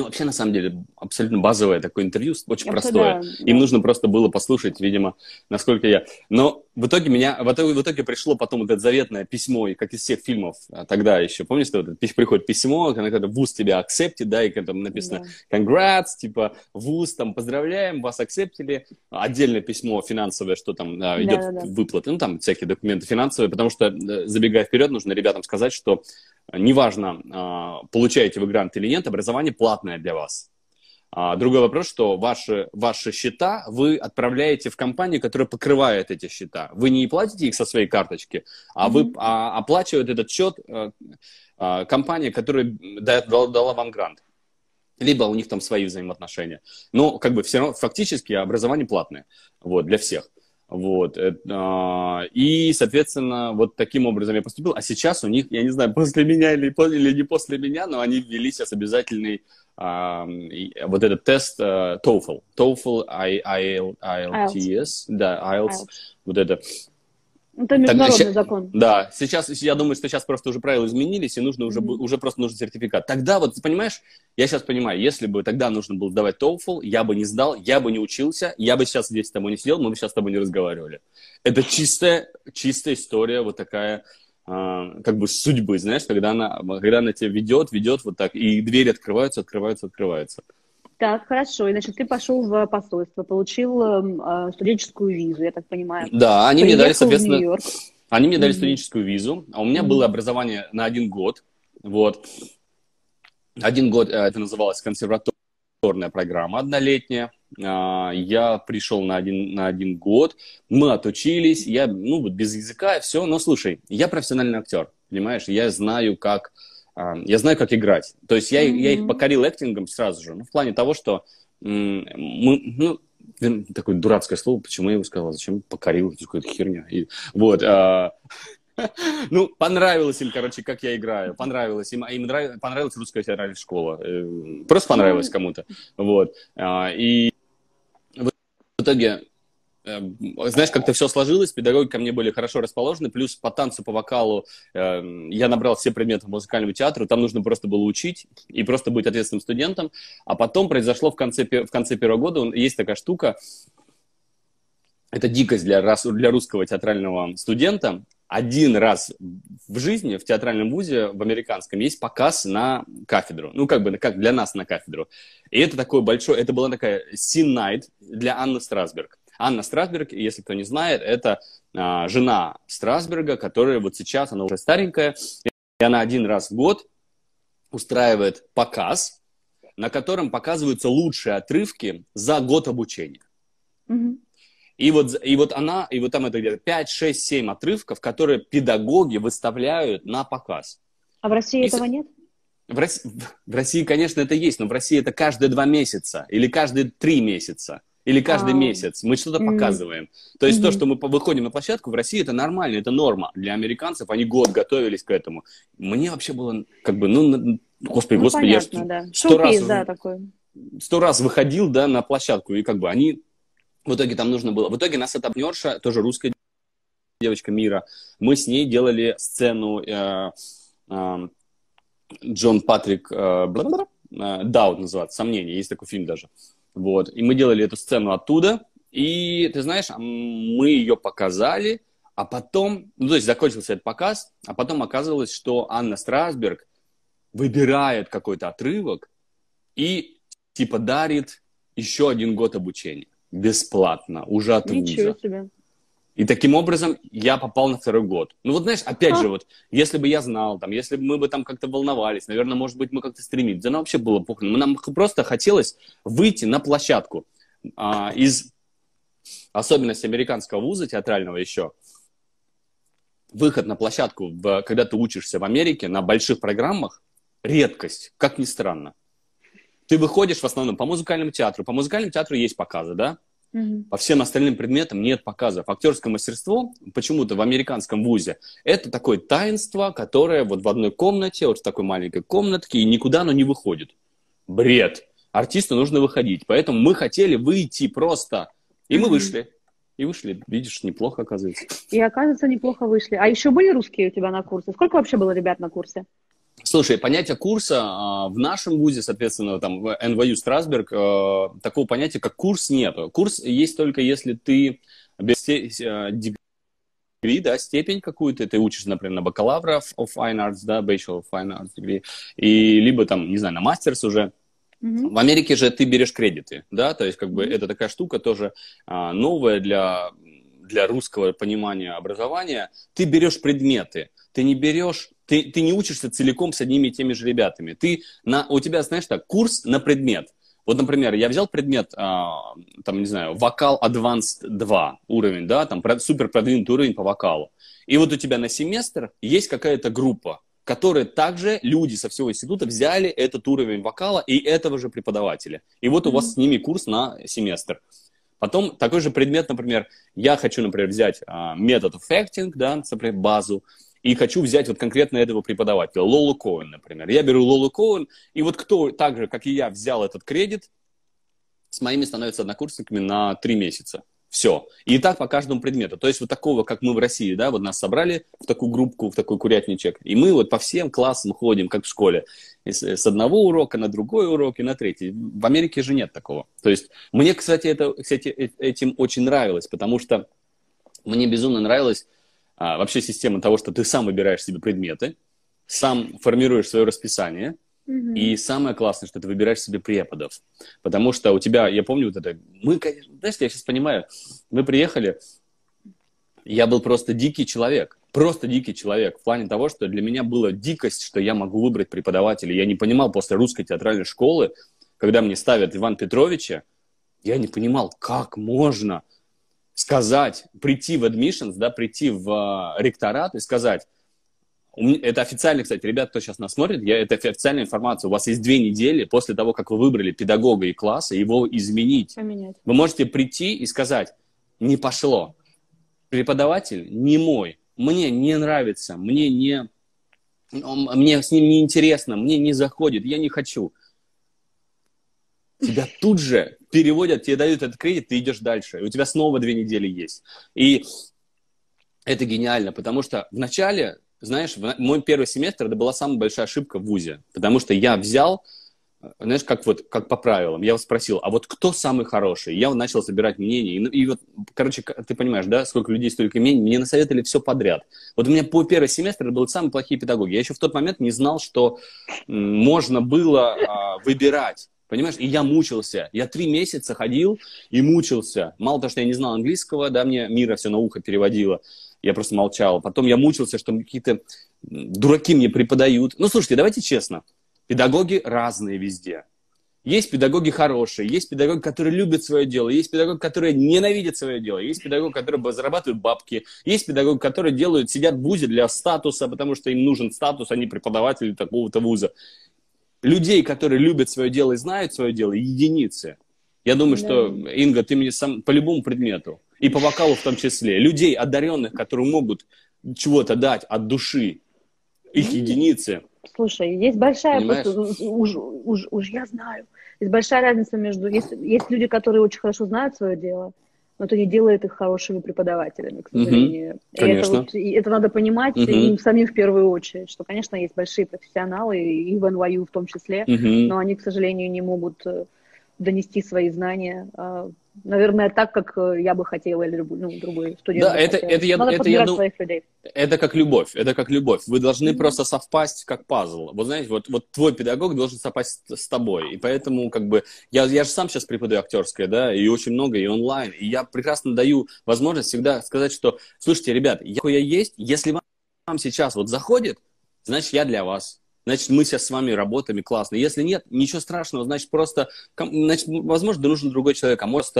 Ну, вообще, на самом деле, абсолютно базовое такое интервью, очень Это простое. да, Им да. нужно просто было послушать, видимо, насколько я... Но в итоге меня... В итоге, в итоге пришло потом вот это заветное письмо, и как из всех фильмов а, тогда еще. Помнишь, вот это приходит письмо, когда, вуз тебя акцептит, да, и там написано Да. congrats, типа, вуз, там, поздравляем, вас акцептили. Отдельное письмо финансовое, что там а, идет Да-да-да. выплаты, ну, там всякие документы финансовые, потому что, э, забегая вперед, нужно ребятам сказать, что э, неважно, а, получаете вы грант или нет, образование платное для вас. А, другой вопрос, что ваши, ваши счета вы отправляете в компанию, которая покрывает эти счета. Вы не платите их со своей карточки, а вы Мгм. а, оплачивает этот счет э, а, компания, которая дает- дала, дала вам грант. Либо у них там свои взаимоотношения. Но как бы все равно фактически образование платное вот, для всех. Вот. э, а, И, соответственно, вот таким образом я поступил. А сейчас у них, я не знаю, после меня или, или не после меня, но они ввели сейчас обязательный а, вот этот тест а, TOEFL. TOEFL, IELTS, да, IELTS, вот это. Это международный ща- закон. Да, сейчас, я думаю, что сейчас просто уже правила изменились, и нужно уже, бу- уже просто нужен сертификат. Тогда вот, понимаешь, я сейчас понимаю, если бы тогда нужно было сдавать TOEFL, я бы не сдал, я бы не учился, я бы сейчас здесь с тобой не сидел, мы бы сейчас с тобой не разговаривали. Это чистая, чистая история вот такая, как бы судьбы, знаешь, когда она, когда она тебя ведет, ведет вот так, и двери открываются, открываются, открываются. Так, хорошо. И, значит, ты пошел в посольство, получил э, студенческую визу, я так понимаю. Да, они мне дали, Приехал соответственно. Они мне дали Мгм. студенческую визу, а у меня Мгм. было образование на один год. Вот. Один год, э, это называлось консерваторная программа однолетняя. А, Я пришел на один, на один год, мы отучились, я, ну, вот без языка все. Но слушай, я профессиональный актер, понимаешь? Я знаю, как а, я знаю, как играть. То есть я, mm-hmm. я их покорил актингом сразу же. Ну, в плане того, что мы, ну, такое дурацкое слово, почему я его сказал, зачем покорил какую-то херню. И, вот, а, ну, понравилось им, короче, как я играю, понравилось им, им нрав... понравилась русская театральная школа, э, просто понравилось кому-то, вот, а, и в итоге Эм, знаешь, как-то все сложилось, педагоги ко мне были хорошо расположены, плюс по танцу, по вокалу э, я набрал все предметы в музыкальном театру, там нужно просто было учить и просто быть ответственным студентом, а потом произошло в конце, в конце первого года, есть такая штука, это дикость для, для русского театрального студента, один раз в жизни в театральном вузе, в американском, есть показ на кафедру. Ну, как бы как для нас на кафедру. И это такой большой, это была такая Sin Night для Анны Страсберг. Анна Страсберг, если кто не знает, это а, жена Страсберга, которая вот сейчас, она уже старенькая, и она один раз в год устраивает показ, на котором показываются лучшие отрывки за год обучения. Mm-hmm. И вот, и вот она, и вот там это где-то 5, 6, 7 отрывков, которые педагоги выставляют на показ. А в России и этого нет? В России, в России, конечно, это есть, но в России это каждые два месяца или каждые три месяца. Или каждый а, месяц мы что-то mm показываем. То есть mm-hmm. то, что мы выходим на площадку, в России это нормально, это норма. Для американцев они год готовились к этому. Мне вообще было как бы, ну, господи, ну, господи, понятно, я да. сто раз, да, такой. сто раз выходил, да, на площадку, и как бы они, в итоге там нужно было, в итоге нас эта партнерша, тоже русская девочка Мира, мы с ней делали сцену э, э, Джон Патрик э, э, Даут называется, «Сомнение», есть такой фильм даже. Вот. И мы делали эту сцену оттуда. И, ты знаешь, мы ее показали, а потом, ну, то есть закончился этот показ, а потом оказывалось, что Анна Страсберг выбирает какой-то отрывок и, типа, дарит еще один год обучения. Бесплатно, уже от Ничего вуза. себе. И таким образом я попал на второй год. Ну вот знаешь, опять а? же, вот, если бы я знал, там, если бы мы бы там как-то волновались, наверное, может быть, мы как-то стремились. Да нам вообще было похуй. Нам просто хотелось выйти на площадку. А, из особенностей американского вуза театрального еще, выход на площадку, в, когда ты учишься в Америке на больших программах, редкость, как ни странно. Ты выходишь в основном по музыкальному театру. По музыкальному театру есть показы, да? Угу. По всем остальным предметам нет показов. Актерское мастерство почему-то в американском вузе это такое таинство, которое вот в одной комнате, вот в такой маленькой комнатке, и никуда оно не выходит. Бред. Артисту нужно выходить. Поэтому мы хотели выйти просто. И мы вышли. И вышли. Видишь, неплохо оказывается. И оказывается, неплохо вышли. А еще были русские у тебя на курсе? Сколько вообще было ребят на курсе? Слушай, понятие курса а, в нашем вузе, соответственно, там в НВЮ Страсберг, а, такого понятия, как курс, нет. Курс есть только если ты без а, дегри, да, степень какую-то, ты учишь, например, на бакалавра of Fine Arts, да, Bachelor of Fine Arts degree, и либо там, не знаю, на мастерс уже. Mm-hmm. В Америке же ты берешь кредиты, да, то есть как бы mm-hmm. это такая штука тоже а, новая для для русского понимания образования. Ты берешь предметы, ты не берешь ты, ты не учишься целиком с одними и теми же ребятами. Ты на, у тебя, знаешь так, курс на предмет. Вот, например, я взял предмет, а, там, не знаю, вокал Advanced 2 уровень, да, там супер продвинутый уровень по вокалу. И вот у тебя на семестр есть какая-то группа, которые также люди со всего института взяли этот уровень вокала и этого же преподавателя. И вот у вас с ними курс на семестр. Потом такой же предмет, например, я хочу, например, взять а, метод of acting, да, например, базу, и хочу взять вот конкретно этого преподавателя, Лолу Коэн, например. Я беру Лолу Коэн, и вот кто так же, как и я, взял этот кредит, с моими становятся однокурсниками на три месяца. Все. И так по каждому предмету. То есть вот такого, как мы в России, да, вот нас собрали в такую группку, в такой курятничек, и мы вот по всем классам ходим, как в школе. С одного урока на другой урок и на третий. В Америке же нет такого. То есть мне, кстати, это, кстати, э, этим очень нравилось, потому что мне безумно нравилось а, вообще система того, что ты сам выбираешь себе предметы, сам формируешь свое расписание, mm-hmm. и самое классное, что ты выбираешь себе преподов. Потому что у тебя, я помню вот это, мы, конечно, знаешь, я сейчас понимаю, мы приехали, я был просто дикий человек, просто дикий человек, в плане того, что для меня была дикость, что я могу выбрать преподавателя. Я не понимал после русской театральной школы, когда мне ставят Иван Петровича, я не понимал, как можно сказать, прийти в admissions, да, прийти в uh, ректорат и сказать, это официально, кстати, ребят, кто сейчас нас смотрит, я, это официальная информация. У вас есть две недели после того, как вы выбрали педагога и класса, его изменить. Поменять. Вы можете прийти и сказать, не пошло. Преподаватель не мой, мне не нравится, мне не, мне с ним не интересно, мне не заходит, я не хочу. Тебя тут же переводят, тебе дают этот кредит, ты идешь дальше. И у тебя снова две недели есть. И это гениально, потому что вначале знаешь, мой первый семестр это была самая большая ошибка в ВУЗе, потому что я взял, знаешь, как вот, как по правилам, я спросил, а вот кто самый хороший? Я начал собирать мнения, и, и вот, короче, ты понимаешь, да, сколько людей, столько мнений, мне насоветовали все подряд. Вот у меня по первый семестр это были самые плохие педагоги. Я еще в тот момент не знал, что можно было а, выбирать. Понимаешь, и я мучился. Я три месяца ходил и мучился. Мало того, что я не знал английского, да, мне Мира все на ухо переводила я просто молчал. Потом я мучился, что какие-то дураки мне преподают. Ну, слушайте, давайте честно. Педагоги разные везде. Есть педагоги хорошие, есть педагоги, которые любят свое дело, есть педагоги, которые ненавидят свое дело, есть педагоги, которые зарабатывают бабки, есть педагоги, которые делают, сидят в вузе для статуса, потому что им нужен статус, они преподаватели такого-то вуза. Людей, которые любят свое дело и знают свое дело, единицы. Я думаю, да. что, Инга, ты мне сам по любому предмету и по вокалу в том числе. Людей одаренных, которые могут чего-то дать от души, их единицы. Слушай, есть большая, просто, уж, уж, уж я знаю, есть большая разница между, есть, есть люди, которые очень хорошо знают свое дело, но это не делает их хорошими преподавателями, к сожалению. Угу, и это, вот, и это надо понимать угу. им самим в первую очередь, что, конечно, есть большие профессионалы, и в NYU в том числе, угу. но они, к сожалению, не могут э, донести свои знания, а, наверное, так, как э, я бы хотела, или ну, другой студент. Да, это, это, я, Надо это, я, своих людей. это как любовь, это как любовь. Вы должны mm-hmm. просто совпасть как пазл. Вот знаете, вот, вот твой педагог должен совпасть с тобой, и поэтому как бы, я, я же сам сейчас преподаю актерское, да, и очень много, и онлайн, и я прекрасно даю возможность всегда сказать, что, слушайте, ребят, какой я есть, если вам сейчас вот заходит, значит, я для вас значит, мы сейчас с вами работаем и классно. Если нет, ничего страшного, значит, просто, значит, возможно, нужен другой человек, а может,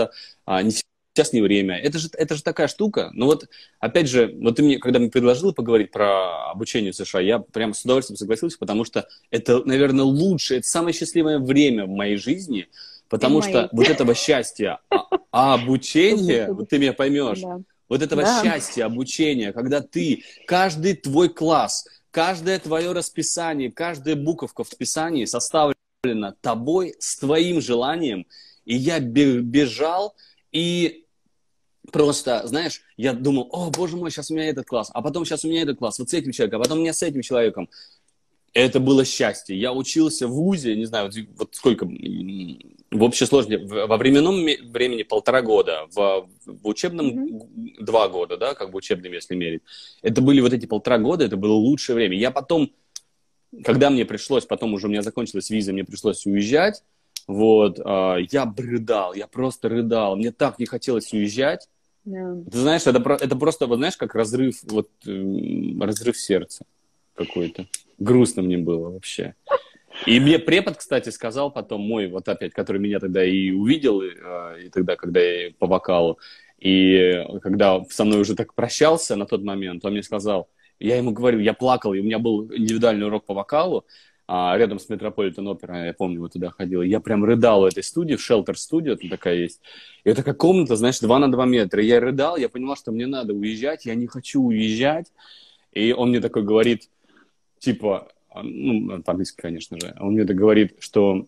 а, не сейчас не время. Это же, это же такая штука. Но вот, опять же, вот ты мне, когда мне предложил поговорить про обучение в США, я прям с удовольствием согласился, потому что это, наверное, лучшее, это самое счастливое время в моей жизни, потому и что моей. вот этого счастья, а, а обучение, вот ты меня поймешь, вот этого счастья, обучения, когда ты, каждый твой класс – Каждое твое расписание, каждая буковка в списании составлена тобой с твоим желанием. И я бежал и просто, знаешь, я думал, о, боже мой, сейчас у меня этот класс, а потом сейчас у меня этот класс, вот с этим человеком, а потом у меня с этим человеком. Это было счастье. Я учился в ВУЗе, не знаю, вот сколько, в общей сложности, во временном времени полтора года, в, в учебном mm-hmm. два года, да, как бы учебным, если мерить. Это были вот эти полтора года, это было лучшее время. Я потом, когда мне пришлось, потом уже у меня закончилась виза, мне пришлось уезжать, вот, э, я рыдал, я просто рыдал, мне так не хотелось уезжать. Yeah. Ты знаешь, это, это просто, вот знаешь, как разрыв, вот, э, разрыв сердца какой-то. Грустно мне было вообще. И мне препод, кстати, сказал потом, мой, вот опять, который меня тогда и увидел, и, а, и тогда, когда я по вокалу, и когда со мной уже так прощался на тот момент, он мне сказал, я ему говорю, я плакал, и у меня был индивидуальный урок по вокалу, а, рядом с Метрополитен Опера, я помню, вот туда ходил, я прям рыдал в этой студии, в Shelter Studio, там такая есть, и это как комната, знаешь, 2 на 2 метра, я рыдал, я понимал, что мне надо уезжать, я не хочу уезжать, и он мне такой говорит, типа, ну, по-английски, конечно же, он мне говорит, что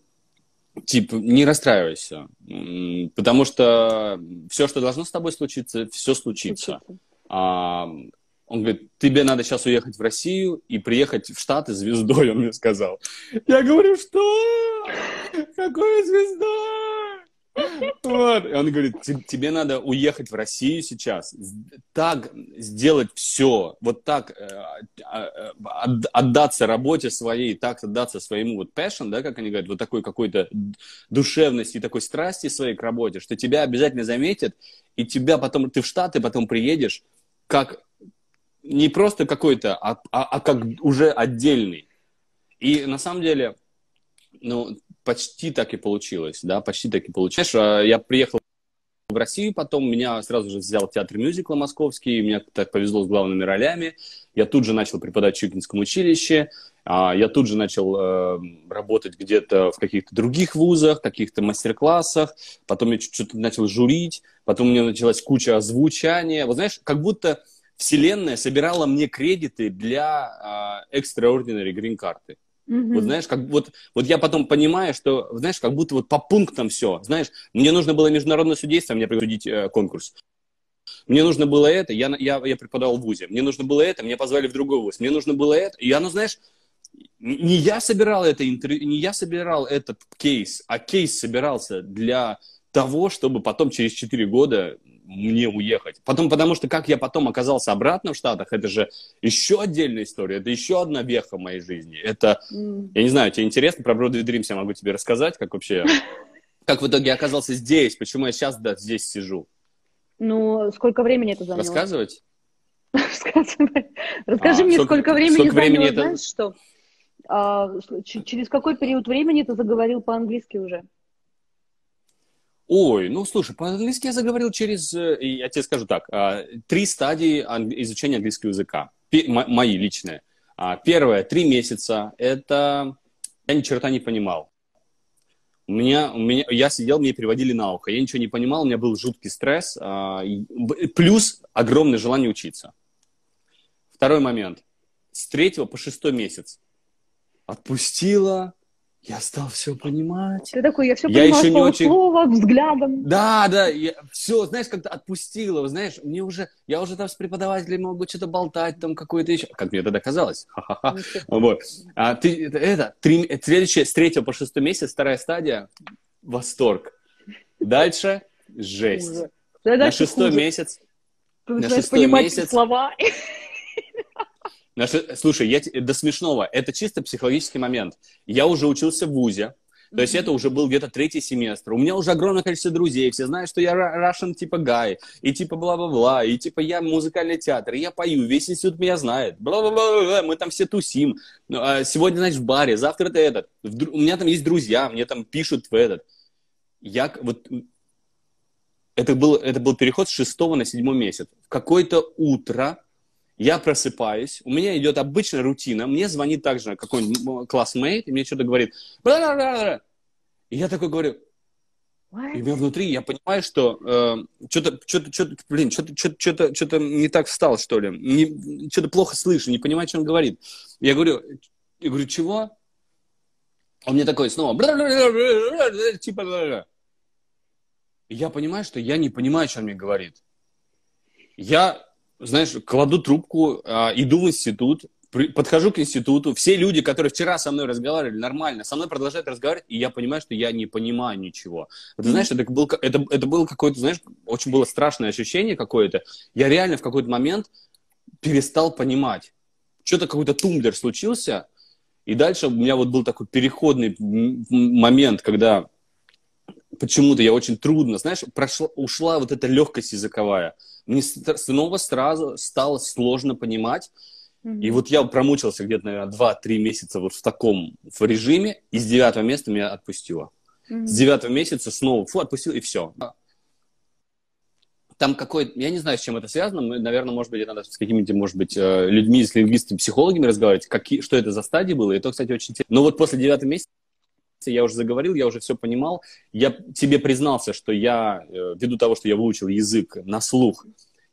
типа, не расстраивайся, потому что все, что должно с тобой случиться, все случится. А, он говорит, тебе надо сейчас уехать в Россию и приехать в Штаты звездой, он мне сказал. Я говорю, что? Какой звездой? Вот. И он говорит, тебе надо уехать в Россию сейчас, так сделать все, вот так э, а, э, отдаться работе своей, так отдаться своему вот passion, да, как они говорят, вот такой какой-то душевности, такой страсти своей к работе, что тебя обязательно заметят, и тебя потом, ты в Штаты потом приедешь, как не просто какой-то, а, а, а как уже отдельный. И на самом деле, ну, почти так и получилось, да, почти так и получилось. Знаешь, а, я приехал в Россию потом, меня сразу же взял театр мюзикла московский, мне так повезло с главными ролями. Я тут же начал преподавать в Чукинском училище, а, я тут же начал э, работать где-то в каких-то других вузах, каких-то мастер-классах, потом я что-то начал журить, потом у меня началась куча озвучания. Вот знаешь, как будто вселенная собирала мне кредиты для э, extraordinary Mm-hmm. Вот знаешь, как вот, вот я потом понимаю, что, знаешь, как будто вот по пунктам все. Знаешь, мне нужно было международное судейство, мне присудить э, конкурс. Мне нужно было это, я, я, я преподавал в ВУЗе. Мне нужно было это, меня позвали в другой ВУЗ. Мне нужно было это. И оно, знаешь, не я собирал это интервью, не я собирал этот кейс, а кейс собирался для того, чтобы потом через 4 года мне уехать. Потом, потому что как я потом оказался обратно в Штатах, это же еще отдельная история, это еще одна веха в моей жизни. Это, mm. я не знаю, тебе интересно, про Broadway Dreams я могу тебе рассказать, как вообще, как в итоге я оказался здесь, почему я сейчас да, здесь сижу. Ну, сколько времени это заняло? Рассказывать? Расскажи а, мне, сколько, времени заняло, знаешь, что? А, через какой период времени ты заговорил по-английски уже? Ой, ну слушай, по-английски я заговорил через, э, я тебе скажу так, а, три стадии изучения английского языка, мои личные. А, первое, три месяца, это я ни черта не понимал. У меня, у меня, я сидел, мне переводили на ухо, я ничего не понимал, у меня был жуткий стресс, плюс огромное желание учиться. Второй момент. С третьего по шестой месяц отпустила, я стал все понимать. Ты такой, я все я понимаю, еще не очень... слово, взглядом. Да, да, я все, знаешь, как-то отпустила, знаешь, мне уже, я уже там с преподавателем могу что-то болтать, там какое-то еще, как мне тогда казалось, ха-ха-ха, вот. А ты, это, три, следующее, с третьего по шестой месяц, вторая стадия, восторг. Дальше, жесть. На шестой месяц, ты на шестой месяц. слова. Слушай, я, до смешного, это чисто психологический момент. Я уже учился в ВУЗе, то есть это уже был где-то третий семестр. У меня уже огромное количество друзей, все знают, что я Russian типа гай, и типа бла-бла-бла, и типа я музыкальный театр, и я пою, весь институт меня знает, бла-бла-бла, мы там все тусим. Ну, а сегодня, значит, в баре, завтра это этот. У меня там есть друзья, мне там пишут в этот. Я вот это был, это был переход с шестого на седьмой месяц. В какое-то утро я просыпаюсь, у меня идет обычная рутина, мне звонит также какой-нибудь классмейт, и мне что-то говорит, и я такой говорю, What? и у меня внутри, я понимаю, что э, что-то, что-то, что-то, блин, что-то, что-то, что-то не так встал, что ли, не, что-то плохо слышу, не понимаю, что он говорит. Я говорю, я говорю, чего? Он мне такой снова, типа, я понимаю, что я не понимаю, что он мне говорит. Я знаешь, кладу трубку, а, иду в институт, подхожу к институту, все люди, которые вчера со мной разговаривали нормально, со мной продолжают разговаривать, и я понимаю, что я не понимаю ничего. Ты знаешь, это, был, это, это было какое-то, знаешь, очень было страшное ощущение какое-то. Я реально в какой-то момент перестал понимать. Что-то какой-то тумблер случился, и дальше у меня вот был такой переходный момент, когда почему-то я очень трудно, знаешь, прошла, ушла вот эта легкость языковая – мне снова сразу стало сложно понимать. Mm-hmm. И вот я промучился где-то, наверное, 2-3 месяца вот в таком в режиме, и с девятого места меня отпустило. Mm-hmm. С девятого месяца снова фу, отпустил, и все. Там какой я не знаю, с чем это связано, мы, наверное, может быть, надо с какими-то, может быть, э, людьми, с лингвистами, психологами разговаривать, какие, что это за стадии было, и то, кстати, очень интересно. Но вот после девятого месяца я уже заговорил, я уже все понимал. Я тебе признался, что я, э, ввиду того, что я выучил язык на слух,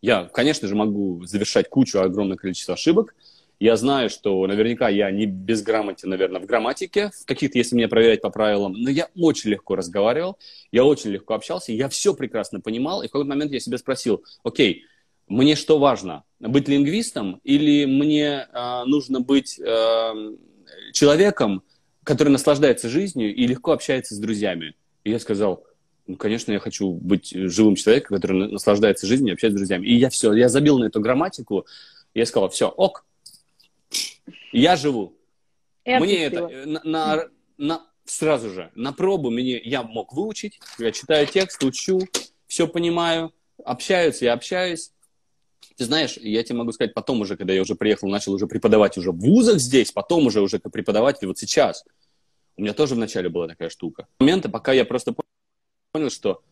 я, конечно же, могу завершать кучу, огромное количество ошибок. Я знаю, что наверняка я не безграмотен, наверное, в грамматике, в каких-то, если меня проверять по правилам, но я очень легко разговаривал, я очень легко общался, я все прекрасно понимал, и в какой-то момент я себя спросил, окей, мне что важно, быть лингвистом или мне э, нужно быть э, человеком, который наслаждается жизнью и легко общается с друзьями. И я сказал, ну, конечно, я хочу быть живым человеком, который наслаждается жизнью и общается с друзьями. И я все, я забил на эту грамматику, и я сказал, все, ок, я живу. И мне это на, на, на, сразу же на пробу мне я мог выучить, я читаю текст, учу, все понимаю, общаюсь, я общаюсь. Ты знаешь, я тебе могу сказать, потом уже, когда я уже приехал, начал уже преподавать уже в вузах здесь, потом уже уже как преподаватель, вот сейчас, у меня тоже вначале была такая штука. Моменты, пока я просто понял, что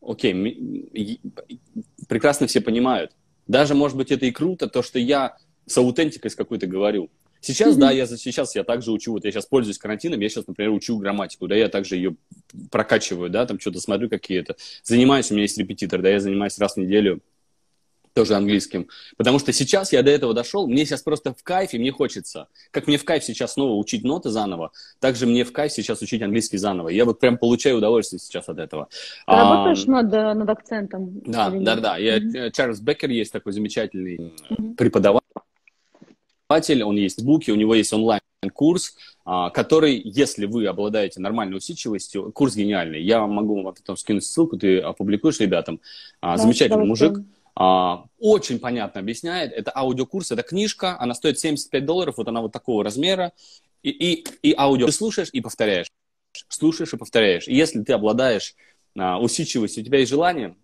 окей, прекрасно все понимают. Даже, может быть, это и круто, то, что я с аутентикой с какой-то говорю. Сейчас, mm-hmm. да, я сейчас я также учу, вот я сейчас пользуюсь карантином, я сейчас, например, учу грамматику, да, я также ее прокачиваю, да, там что-то смотрю какие-то. Занимаюсь, у меня есть репетитор, да, я занимаюсь раз в неделю тоже английским. Потому что сейчас я до этого дошел, мне сейчас просто в кайфе, мне хочется. Как мне в кайф сейчас снова учить ноты заново, так же мне в кайф сейчас учить английский заново. Я вот прям получаю удовольствие сейчас от этого. Ты а, работаешь над, над акцентом? Да, да, да. Я, mm-hmm. Чарльз Беккер есть такой замечательный mm-hmm. преподаватель, он есть в буке, у него есть онлайн курс, а, который, если вы обладаете нормальной усидчивостью, курс гениальный. Я могу вам потом скинуть ссылку, ты опубликуешь ребятам. А, да, замечательный мужик. А, очень понятно объясняет. Это аудиокурс, это книжка, она стоит 75 долларов, вот она вот такого размера. И, и, и аудио ты слушаешь и повторяешь. Слушаешь и повторяешь. И если ты обладаешь а, усидчивостью, у тебя есть желание,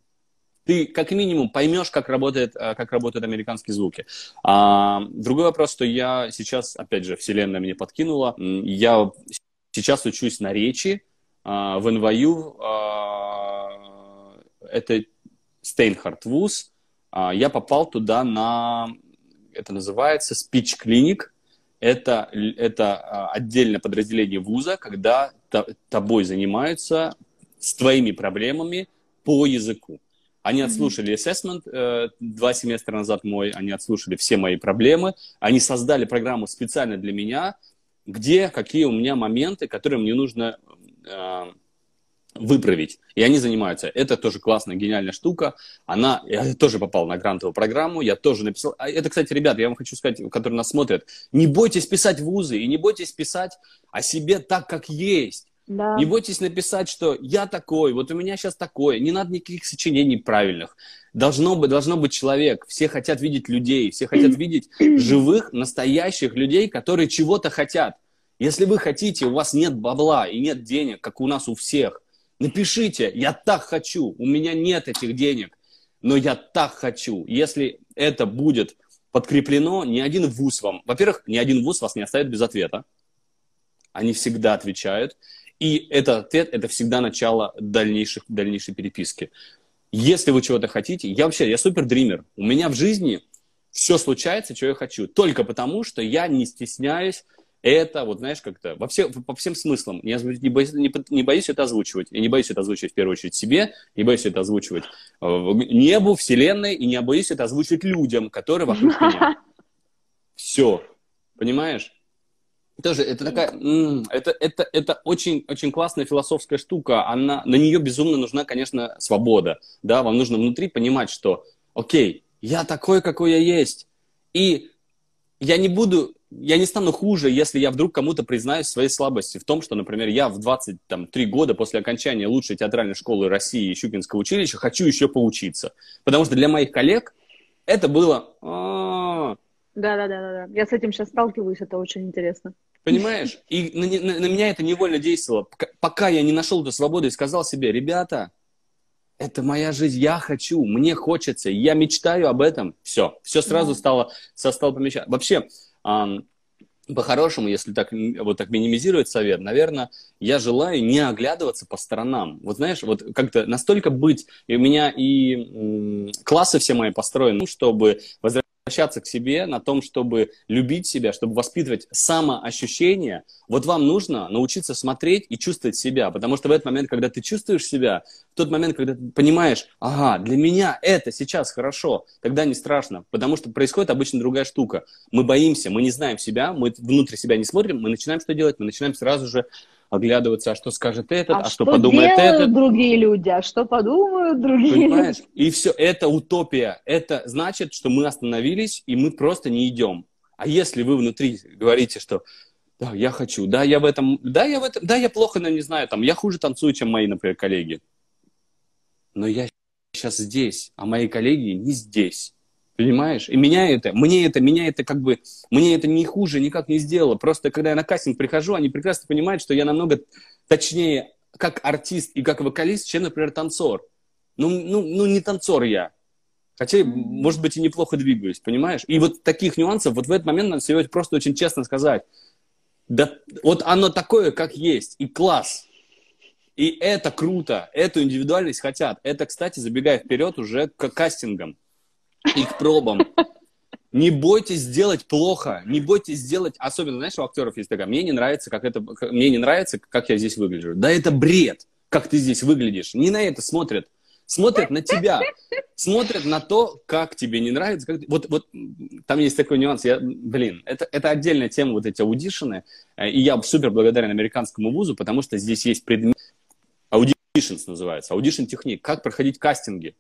ты как минимум поймешь, как работает, а, как работают американские звуки. А, другой вопрос, что я сейчас, опять же, вселенная мне подкинула, я сейчас учусь на речи а, в НВЮ, а, это Стейнхард вуз, а, я попал туда на, это называется Speech Clinic. Это, это а, отдельное подразделение вуза, когда тобой занимаются с твоими проблемами по языку. Они отслушали assessment э, два семестра назад мой, они отслушали все мои проблемы, они создали программу специально для меня, где какие у меня моменты, которые мне нужно э, выправить. И они занимаются. Это тоже классная, гениальная штука. Она, я тоже попал на грантовую программу, я тоже написал. А это, кстати, ребят, я вам хочу сказать, которые нас смотрят, не бойтесь писать вузы и не бойтесь писать о себе так, как есть. Да. Не бойтесь написать, что я такой, вот у меня сейчас такое. Не надо никаких сочинений правильных. Должно быть, должно быть человек. Все хотят видеть людей, все хотят видеть живых, настоящих людей, которые чего-то хотят. Если вы хотите, у вас нет бабла и нет денег, как у нас у всех, Напишите, я так хочу, у меня нет этих денег, но я так хочу. Если это будет подкреплено, ни один вуз вам, во-первых, ни один вуз вас не оставит без ответа. Они всегда отвечают. И этот ответ – это всегда начало дальнейших, дальнейшей переписки. Если вы чего-то хотите, я вообще, я супер дример. У меня в жизни все случается, что я хочу. Только потому, что я не стесняюсь это, вот знаешь, как-то во все, по всем смыслам. Не, не, боюсь, не, не боюсь это озвучивать. Я не боюсь это озвучивать в первую очередь себе, не боюсь это озвучивать э, небу, вселенной, и не боюсь это озвучивать людям, которые вокруг меня. Все. Понимаешь? Тоже это такая, это, это, это очень, очень классная философская штука. Она, на нее безумно нужна, конечно, свобода. Да, вам нужно внутри понимать, что, окей, я такой, какой я есть. И я не буду я не стану хуже, если я вдруг кому-то признаюсь своей слабости в том, что, например, я в 23 года после окончания лучшей театральной школы России и Щукинского училища хочу еще поучиться. Потому что для моих коллег это было... «А, да, да, да, да, да. Я с этим сейчас сталкиваюсь, это очень интересно. Понимаешь? И на, на, на меня это невольно действовало. Пока я не нашел эту свободу и сказал себе, ребята, это моя жизнь, я хочу, мне хочется, я мечтаю об этом. Все, все сразу стало, стало помещать. Вообще, по-хорошему, если так, вот так минимизировать совет, наверное, я желаю не оглядываться по сторонам. Вот знаешь, вот как-то настолько быть, и у меня и классы все мои построены, чтобы возвращаться возвращаться к себе, на том, чтобы любить себя, чтобы воспитывать самоощущение, вот вам нужно научиться смотреть и чувствовать себя. Потому что в этот момент, когда ты чувствуешь себя, в тот момент, когда ты понимаешь, ага, для меня это сейчас хорошо, тогда не страшно. Потому что происходит обычно другая штука. Мы боимся, мы не знаем себя, мы внутрь себя не смотрим, мы начинаем что делать? Мы начинаем сразу же оглядываться, а что скажет этот, а, а что, что подумает этот. другие люди, а что подумают другие Понимаешь? И все, это утопия. Это значит, что мы остановились, и мы просто не идем. А если вы внутри говорите, что да, я хочу, да, я в этом, да, я в этом, да, я плохо, но не знаю, там, я хуже танцую, чем мои, например, коллеги. Но я сейчас здесь, а мои коллеги не здесь. Понимаешь? И меня это, мне это, меня это как бы, мне это не хуже никак не сделало. Просто когда я на кастинг прихожу, они прекрасно понимают, что я намного точнее как артист и как вокалист, чем, например, танцор. Ну, ну, ну не танцор я. Хотя, может быть, и неплохо двигаюсь, понимаешь? И вот таких нюансов, вот в этот момент надо себе просто очень честно сказать. Да, вот оно такое, как есть, и класс. И это круто, эту индивидуальность хотят. Это, кстати, забегая вперед уже к кастингам и к пробам. Не бойтесь сделать плохо, не бойтесь сделать, особенно, знаешь, у актеров есть такая, мне не нравится, как это, мне не нравится, как я здесь выгляжу. Да это бред, как ты здесь выглядишь. Не на это смотрят. Смотрят на тебя, смотрят на то, как тебе не нравится. Как... Вот, вот там есть такой нюанс. Я, блин, это, это отдельная тема, вот эти audition ы. Э, и я супер благодарен американскому вузу, потому что здесь есть предмет, Auditions называется, audition technique, как проходить кастинги.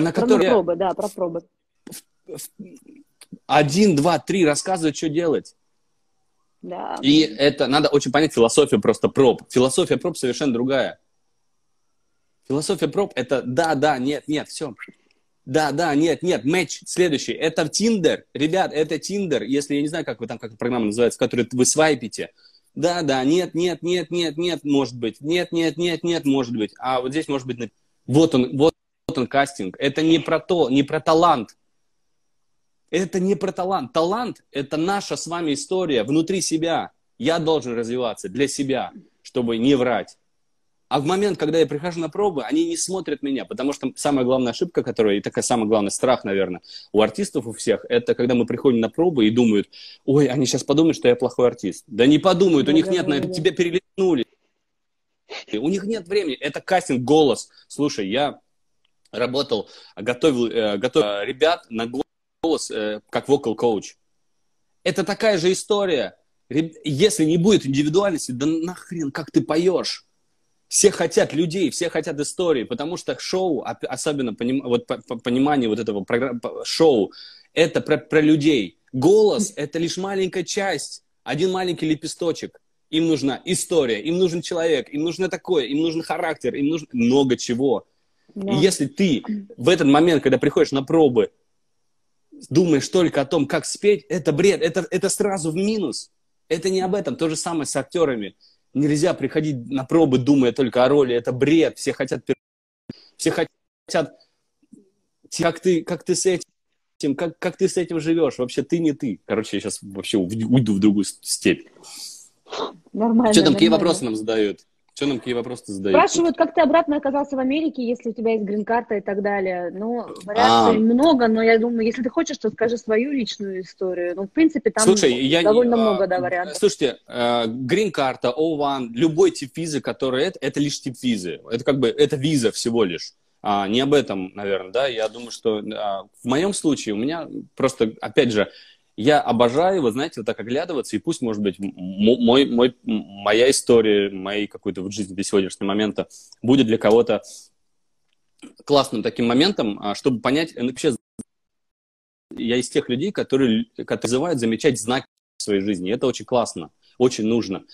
На которые... Про пробы, да, про пробы. Один, два, три рассказывать, что делать. Да. И это надо очень понять философию просто проб. Философия проб совершенно другая. Философия проб это да, да, нет, нет, все. Да, да, нет, нет, матч следующий. Это Тиндер. Ребят, это Тиндер. Если я не знаю, как вы там, как программа называется, которую вы свайпите. Да, да, нет, нет, нет, нет, нет, может быть. Нет, нет, нет, нет, может быть. А вот здесь может быть... Вот он, вот он кастинг. Это не про то, не про талант. Это не про талант. Талант – это наша с вами история внутри себя. Я должен развиваться для себя, чтобы не врать. А в момент, когда я прихожу на пробы, они не смотрят меня, потому что самая главная ошибка, которая, и такая самый главный страх, наверное, у артистов у всех, это когда мы приходим на пробы и думают, ой, они сейчас подумают, что я плохой артист. Да не подумают, у них нет на тебя перелистнули. У них нет времени, это кастинг голос. Слушай, я работал, готовил, э, готовил ребят на голос э, как вокал коуч. Это такая же история. Если не будет индивидуальности, да нахрен, как ты поешь? Все хотят людей, все хотят истории, потому что шоу, особенно поним, вот, понимание вот этого программ, шоу, это про, про людей. Голос – это лишь маленькая часть, один маленький лепесточек. Им нужна история, им нужен человек, им нужно такое, им нужен характер, им нужно много чего. Да. И если ты в этот момент, когда приходишь на пробы, думаешь только о том, как спеть, это бред, это, это сразу в минус. Это не об этом. То же самое с актерами. Нельзя приходить на пробы, думая только о роли. Это бред. Все хотят... Все хотят... Как ты, как ты с этим... Как, как ты с этим живешь? Вообще ты не ты. Короче, я сейчас вообще уйду в другую степь. Нормально. Что там, нормально. какие вопросы нам задают? Что нам какие вопросы задают? Спрашивают, как ты обратно оказался в Америке, если у тебя есть грин-карта и так далее. Ну, вариаций а... много, но я думаю, если ты хочешь, то скажи свою личную историю. Ну, в принципе, там Слушай, я, довольно а, много, да, вариантов. Слушайте, э, грин-карта, O1, любой тип визы, который это, это лишь тип визы. Это как бы, это виза всего лишь. А, не об этом, наверное, да. Я думаю, что а, в моем случае у меня просто, опять же, я обожаю, вы знаете, вот так оглядываться, и пусть, может быть, мой, мой, моя история, моей какой-то вот жизни до сегодняшнего момента будет для кого-то классным таким моментом, а, чтобы понять, э, вообще, я из тех людей, которые, которые называют замечать знаки в своей жизни. Это очень классно, очень нужно.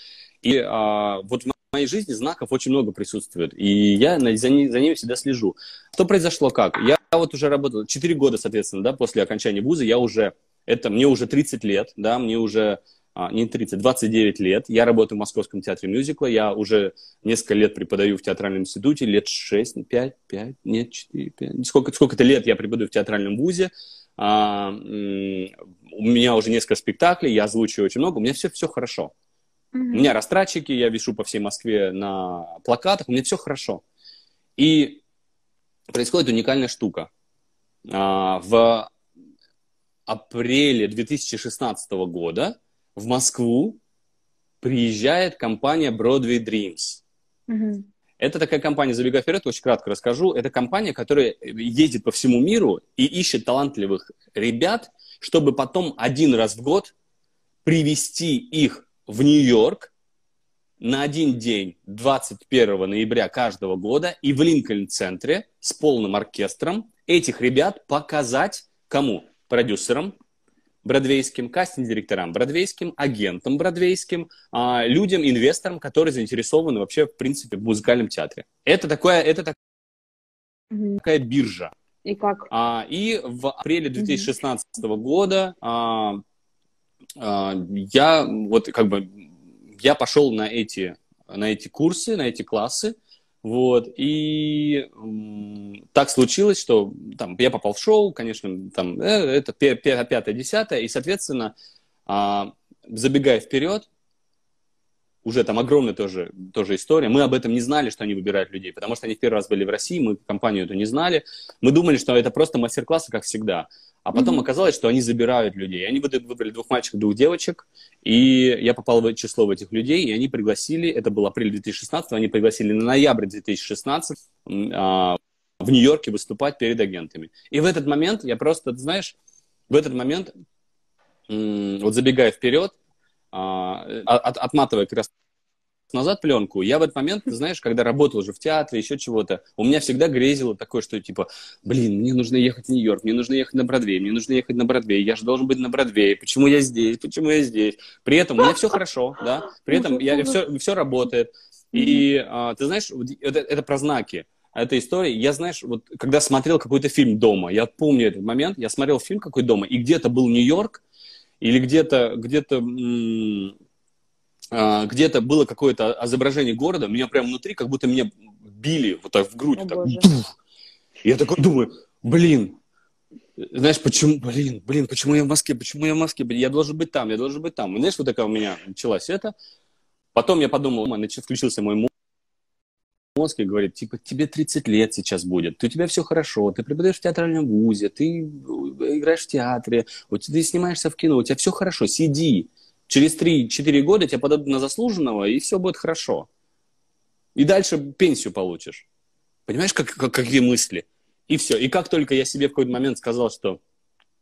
И а, вот в моей жизни знаков очень много присутствует, и я за, за ними всегда слежу. Что произошло как? Я вот уже работал 4 года, соответственно, да, после окончания вуза, я уже это мне уже 30 лет, да, мне уже а, не 30, 29 лет. Я работаю в Московском театре мюзикла. Я уже несколько лет преподаю в театральном институте. Лет 6, 5, 5, нет, 4, 5. Сколько, сколько-то лет я преподаю в театральном вузе. А, у меня уже несколько спектаклей, я озвучиваю очень много. У меня все, все хорошо. Mm-hmm. У меня растратчики, я вешу по всей Москве на плакатах. У меня все хорошо. И происходит уникальная штука. А, в апреле 2016 года в Москву приезжает компания Broadway Dreams. Mm-hmm. Это такая компания, забегая вперед, очень кратко расскажу. Это компания, которая ездит по всему миру и ищет талантливых ребят, чтобы потом один раз в год привести их в Нью-Йорк на один день 21 ноября каждого года и в Линкольн-центре с полным оркестром этих ребят показать кому? Продюсерам бродвейским, кастинг-директорам бродвейским, агентам бродвейским, а, людям, инвесторам, которые заинтересованы вообще, в принципе, в музыкальном театре. Это, такое, это так, mm-hmm. такая биржа. И как? А, и в апреле 2016 mm-hmm. года а, а, я вот как бы я пошел на эти на эти курсы, на эти классы, вот, и так случилось, что там, я попал в шоу, конечно, там, э, это пятое, десятое, и, соответственно, а, забегая вперед, уже там огромная тоже, тоже история. Мы об этом не знали, что они выбирают людей, потому что они в первый раз были в России, мы компанию эту не знали. Мы думали, что это просто мастер-классы, как всегда. А потом mm-hmm. оказалось, что они забирают людей. Они выбрали двух мальчиков, двух девочек, и я попал в число в этих людей, и они пригласили, это был апрель 2016, они пригласили на ноябрь 2016 а, в Нью-Йорке выступать перед агентами. И в этот момент я просто, знаешь, в этот момент, вот забегая вперед, а, от, отматывая как раз назад пленку, я в этот момент, знаешь, когда работал уже в театре, еще чего-то, у меня всегда грезило такое, что типа, блин, мне нужно ехать в Нью-Йорк, мне нужно ехать на Бродвей, мне нужно ехать на Бродвей, я же должен быть на Бродвее, почему я здесь, почему я здесь? При этом у меня все хорошо, да, при этом я, все, все работает. И а, ты знаешь, это, это про знаки этой истории. Я, знаешь, вот когда смотрел какой-то фильм дома, я помню этот момент, я смотрел фильм какой дома, и где-то был Нью-Йорк, или где-то где-то где-то было какое-то изображение города, меня прям внутри как будто меня били вот так в грудь. О, так, я такой думаю, блин, знаешь, почему, блин, блин, почему я в Москве, почему я в Москве, я должен быть там, я должен быть там. И, знаешь, вот такая у меня началась это. Потом я подумал, значит, включился мой мозг и говорит, типа, тебе 30 лет сейчас будет, у тебя все хорошо, ты преподаешь в театральном вузе, ты играешь в театре, вот ты снимаешься в кино, у тебя все хорошо, сиди, Через 3-4 года тебя подадут на заслуженного, и все будет хорошо. И дальше пенсию получишь. Понимаешь, как, как, какие мысли? И все. И как только я себе в какой-то момент сказал, что,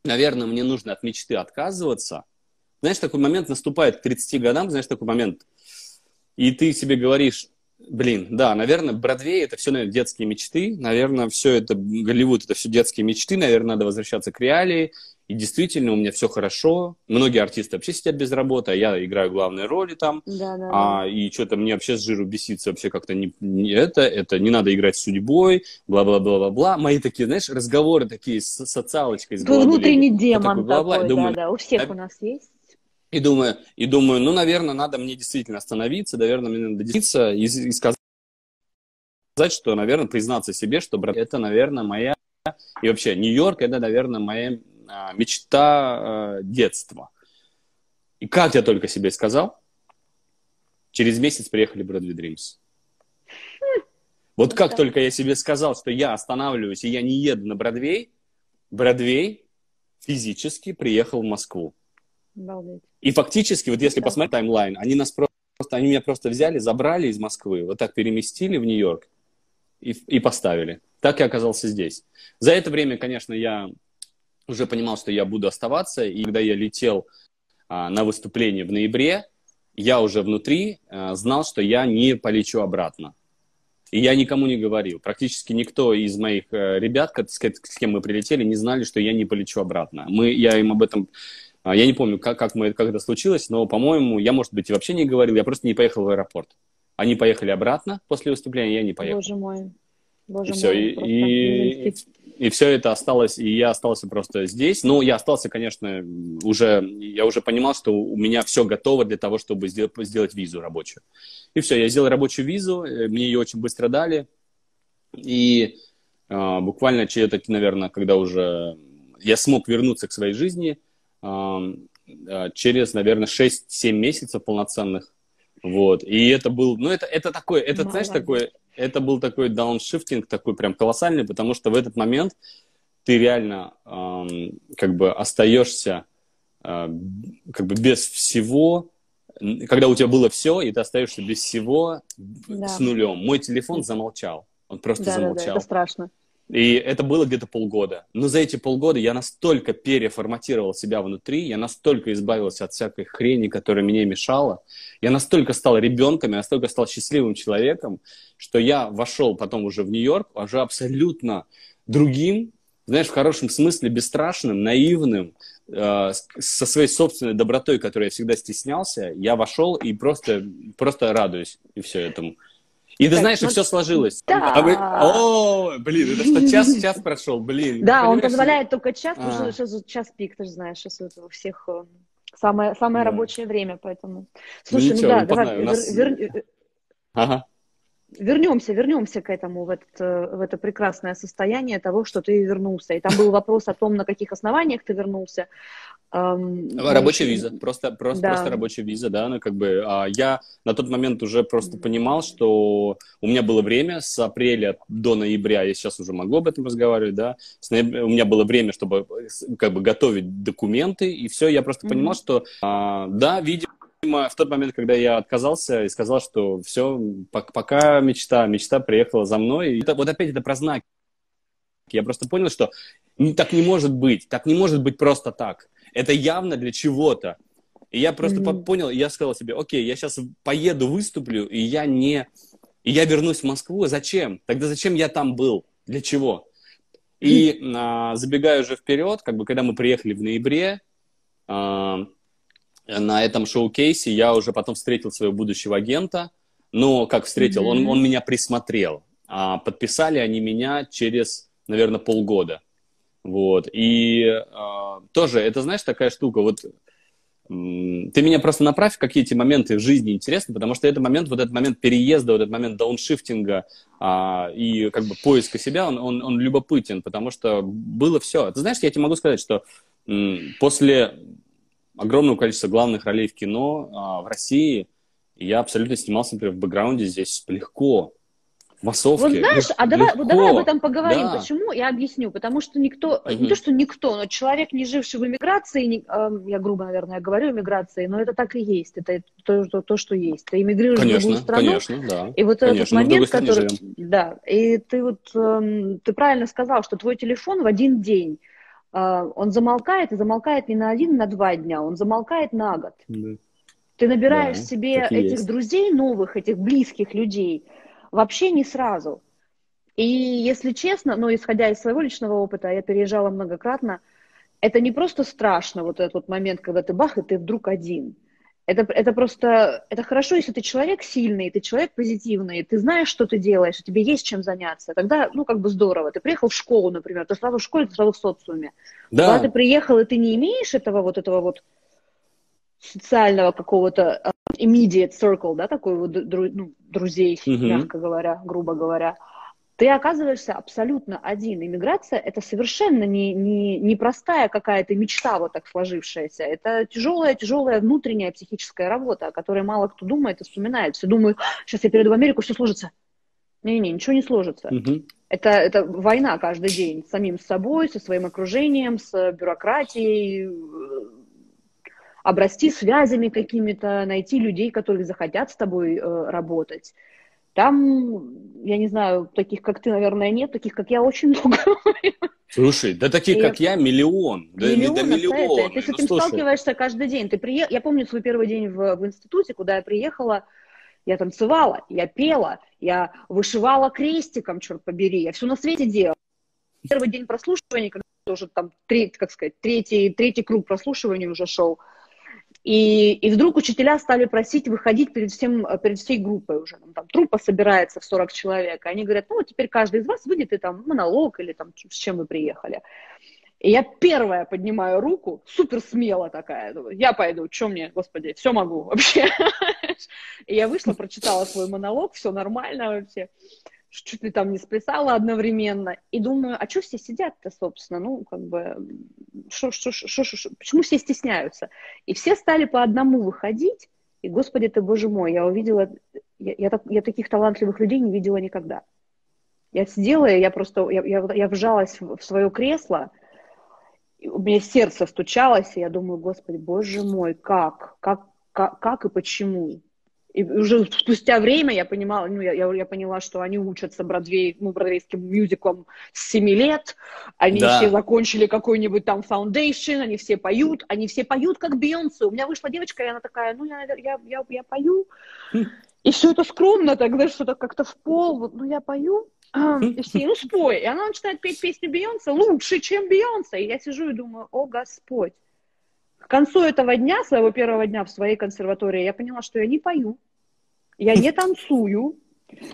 наверное, мне нужно от мечты отказываться, знаешь, такой момент наступает к 30 годам, знаешь, такой момент, и ты себе говоришь, блин, да, наверное, Бродвей это все, наверное, детские мечты, наверное, все это, Голливуд это все детские мечты, наверное, надо возвращаться к реалии, и действительно, у меня все хорошо. Многие артисты вообще сидят без работы, а я играю главные роли там. Да, да, а, да. И что-то мне вообще с жиру бесится вообще как-то не, не это, это не надо играть с судьбой, бла-бла-бла-бла-бла. Мои такие, знаешь, разговоры такие с социалочкой. С Внутренний демон такой, бла -бла. такой думаю, да, да, у всех у нас есть. И думаю, и думаю, ну, наверное, надо мне действительно остановиться, наверное, мне надо действительно и, и сказать, что, наверное, признаться себе, что, брат, это, наверное, моя... И вообще, Нью-Йорк, это, наверное, моя а, мечта а, детства. И как я только себе сказал, через месяц приехали Broadway Dreams. Вот как только я себе сказал, что я останавливаюсь и я не еду на Бродвей, Бродвей физически приехал в Москву. Обалдеть. И фактически, вот если да. посмотреть таймлайн, они нас просто, они меня просто взяли, забрали из Москвы, вот так переместили в Нью-Йорк и, и поставили. Так я оказался здесь. За это время, конечно, я уже понимал, что я буду оставаться. И когда я летел а, на выступление в ноябре, я уже внутри а, знал, что я не полечу обратно. И я никому не говорил. Практически никто из моих а, ребят, с, с кем мы прилетели, не знали, что я не полечу обратно. Мы, я им об этом... А, я не помню, как, как, мы, как это случилось, но, по-моему, я, может быть, и вообще не говорил. Я просто не поехал в аэропорт. Они поехали обратно после выступления, я не поехал. Боже мой. Боже и все, мой, и, и, и все это осталось, и я остался просто здесь. Ну, я остался, конечно, уже, я уже понимал, что у меня все готово для того, чтобы сделать, сделать визу рабочую. И все, я сделал рабочую визу, э, мне ее очень быстро дали, и э, буквально через, наверное, когда уже я смог вернуться к своей жизни, э, через, наверное, 6-7 месяцев полноценных, вот, и это был, ну, это, это такое, это, Молодец. знаешь, такое, это был такой дауншифтинг, такой прям колоссальный, потому что в этот момент ты реально эм, как бы остаешься э, как бы без всего, когда у тебя было все, и ты остаешься без всего да. с нулем. Мой телефон замолчал, он просто да, замолчал. Да, да, это страшно. И это было где-то полгода. Но за эти полгода я настолько переформатировал себя внутри, я настолько избавился от всякой хрени, которая мне мешала, я настолько стал ребенком, я настолько стал счастливым человеком, что я вошел потом уже в Нью-Йорк, уже абсолютно другим, знаешь, в хорошем смысле бесстрашным, наивным, э, со своей собственной добротой, которой я всегда стеснялся, я вошел и просто, просто радуюсь и все этому. И ты знаешь, ну, и все сложилось. Да. А мы... О, блин, это что, час, час прошел, блин. Да, он позволяет только час, а. потому что час пик, ты же знаешь, сейчас у всех э, самое, самое да. рабочее время, поэтому... Слушай, ну, ничего, ну да, давай, нас... вер... Вер... Ага. Вернемся, вернемся к этому, в, этот, э, в это прекрасное состояние того, что ты вернулся. И там был вопрос о том, на каких основаниях ты вернулся. Эм, рабочая виза, просто, просто, да. просто рабочая виза, да, ну как бы а, я на тот момент уже просто понимал, что у меня было время с апреля до ноября, я сейчас уже могу об этом разговаривать, да, с ноября, у меня было время, чтобы как бы готовить документы, и все, я просто mm-hmm. понимал, что а, да, видимо, в тот момент, когда я отказался и сказал, что все, пока мечта, мечта приехала за мной, и это, вот опять это про знаки. Я просто понял, что так не может быть, так не может быть просто так это явно для чего-то. И я просто mm-hmm. понял, я сказал себе, окей, я сейчас поеду, выступлю, и я не... И я вернусь в Москву. Зачем? Тогда зачем я там был? Для чего? И а, забегая уже вперед, как бы когда мы приехали в ноябре, а, на этом шоу-кейсе я уже потом встретил своего будущего агента. Но как встретил, mm-hmm. он, он меня присмотрел. А подписали они меня через, наверное, полгода. Вот. И э, тоже, это, знаешь, такая штука, вот ты меня просто направь, какие эти моменты в жизни интересны, потому что этот момент, вот этот момент переезда, вот этот момент дауншифтинга а, и как бы поиска себя, он, он, он любопытен, потому что было все. Ты знаешь, я тебе могу сказать, что м, после огромного количества главных ролей в кино а, в России я абсолютно снимался, например, в бэкграунде здесь легко массовки. Вот знаешь, а давай, вот давай об этом поговорим. Да. Почему? Я объясню. Потому что никто, угу. не то, что никто, но человек, не живший в эмиграции, не, э, я грубо, наверное, говорю эмиграции, но это так и есть. Это то, то, то что есть. Ты эмигрируешь конечно, в другую страну. Конечно, да. И вот конечно, этот момент, который... Живем. Да. И ты вот, э, ты правильно сказал, что твой телефон в один день э, он замолкает, и замолкает не на один, а на два дня, он замолкает на год. Да. Ты набираешь да, себе этих есть. друзей новых, этих близких людей, Вообще не сразу. И если честно, ну, исходя из своего личного опыта, я переезжала многократно, это не просто страшно, вот этот вот момент, когда ты бах, и ты вдруг один. Это, это просто, это хорошо, если ты человек сильный, ты человек позитивный, ты знаешь, что ты делаешь, тебе есть чем заняться. Тогда, ну, как бы здорово. Ты приехал в школу, например, ты сразу в школе, ты сразу в социуме. Да. Когда ты приехал, и ты не имеешь этого вот этого вот социального какого-то uh, immediate circle, да, такой вот дру, ну, друзей, mm-hmm. мягко говоря, грубо говоря, ты оказываешься абсолютно один. Иммиграция – это совершенно не, не, не простая какая-то мечта вот так сложившаяся. Это тяжелая-тяжелая внутренняя психическая работа, о которой мало кто думает и вспоминает. Все думают, сейчас я перейду в Америку, все сложится. Не-не, ничего не сложится. Mm-hmm. Это, это война каждый день с самим собой, со своим окружением, с бюрократией, обрасти связями какими-то, найти людей, которые захотят с тобой э, работать. Там, я не знаю, таких, как ты, наверное, нет, таких, как я, очень много. Слушай, да таких, и как я, миллион. Да, миллион, да миллион. Ты с этим ну, сталкиваешься каждый день. Ты прие... Я помню свой первый день в, в институте, куда я приехала, я танцевала, я пела, я вышивала крестиком, черт побери, я все на свете делала. Первый день прослушивания, когда уже там, третий, как сказать, третий, третий круг прослушивания уже шел, и, и вдруг учителя стали просить выходить перед, всем, перед всей группой уже. Там, трупа собирается в 40 человек. И они говорят, ну, теперь каждый из вас выйдет и там монолог или там с чем вы приехали. И я первая поднимаю руку, супер смело такая, я пойду, что мне, господи, все могу вообще. И я вышла, прочитала свой монолог, все нормально вообще чуть ли там не сплясала одновременно. И думаю, а что все сидят-то, собственно? Ну, как бы, шо, шо, шо, шо, почему все стесняются? И все стали по одному выходить, и, господи ты, боже мой, я увидела, я, я, так, я таких талантливых людей не видела никогда. Я сидела, и я просто, я, я, я вжалась в, в свое кресло, у меня сердце стучалось, и я думаю, господи, боже мой, как, как, как, как и почему? И уже спустя время я понимала, ну, я, я, я поняла, что они учатся бродвей, ну, бродвейским мюзиклом с 7 лет, они да. все закончили какой-нибудь там foundation, они все поют, они все поют как Бейонсе. У меня вышла девочка, и она такая, ну, я, я, я, я пою, и все это скромно, тогда что-то как-то в пол, вот, ну, я пою, и все, ну, спой. И она начинает петь песню Бейонсе лучше, чем Бейонсе. И я сижу и думаю, о, Господь. К концу этого дня, своего первого дня в своей консерватории, я поняла, что я не пою, я не танцую.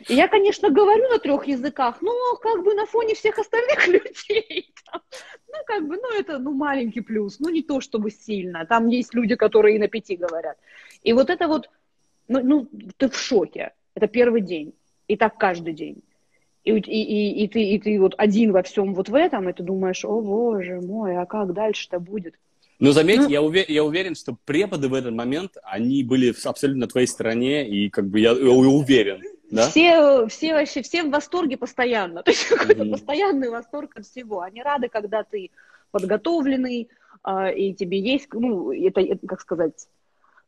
И я, конечно, говорю на трех языках, но как бы на фоне всех остальных людей. Там, ну, как бы, ну, это ну, маленький плюс, ну, не то чтобы сильно. Там есть люди, которые и на пяти говорят. И вот это вот, ну, ну ты в шоке. Это первый день. И так каждый день. И, и, и, и, ты, и ты вот один во всем вот в этом, и ты думаешь, о боже мой, а как дальше-то будет? Но заметь, ну, я, увер, я уверен, что преподы в этот момент, они были абсолютно на твоей стороне, и как бы я, я уверен. Да? Все, все вообще, все в восторге постоянно. То есть mm-hmm. постоянный восторг от всего. Они рады, когда ты подготовленный, э, и тебе есть, ну, это, как сказать,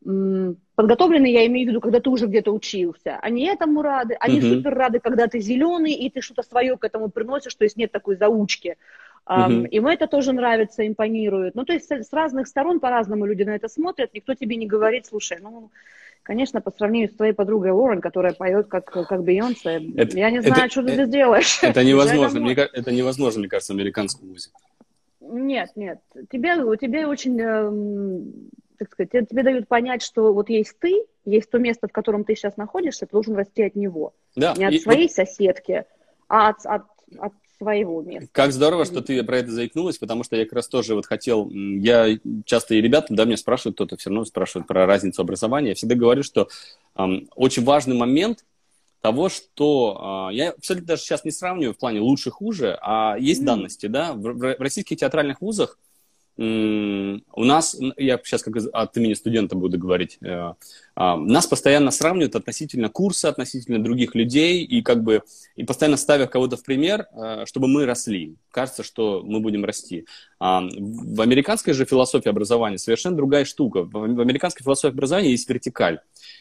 подготовленный, я имею в виду, когда ты уже где-то учился. Они этому рады, они uh-huh. супер рады, когда ты зеленый, и ты что-то свое к этому приносишь, то есть нет такой заучки. Uh-huh. Им это тоже нравится, импонирует. Ну, то есть с разных сторон по-разному люди на это смотрят, никто тебе не говорит, слушай, ну, конечно, по сравнению с твоей подругой Лорен, которая поет как, как Бейонсе, я не знаю, это, что ты это, здесь делаешь. Это невозможно, мне, это невозможно, мне кажется, в американском музыке. Нет, нет, тебе, тебе очень эм, так сказать, тебе, тебе дают понять, что вот есть ты, есть то место, в котором ты сейчас находишься, ты должен расти от него. Да. Не от и, своей вот... соседки, а от, от, от своего места. Как здорово, что ты про это заикнулась, потому что я как раз тоже вот хотел, я часто и ребята, да, меня спрашивают, кто-то все равно спрашивает про разницу образования, я всегда говорю, что эм, очень важный момент того, что э, я абсолютно даже сейчас не сравниваю в плане лучше-хуже, а есть mm. данности, да, в, в российских театральных вузах у нас, я сейчас как от имени студента буду говорить, э, а, нас постоянно сравнивают относительно курса, относительно других людей, и как бы, и постоянно ставя кого-то в пример, э, чтобы мы росли. Кажется, что мы будем расти. А, в американской же философии образования совершенно другая штука. В американской философии образования есть вертикаль.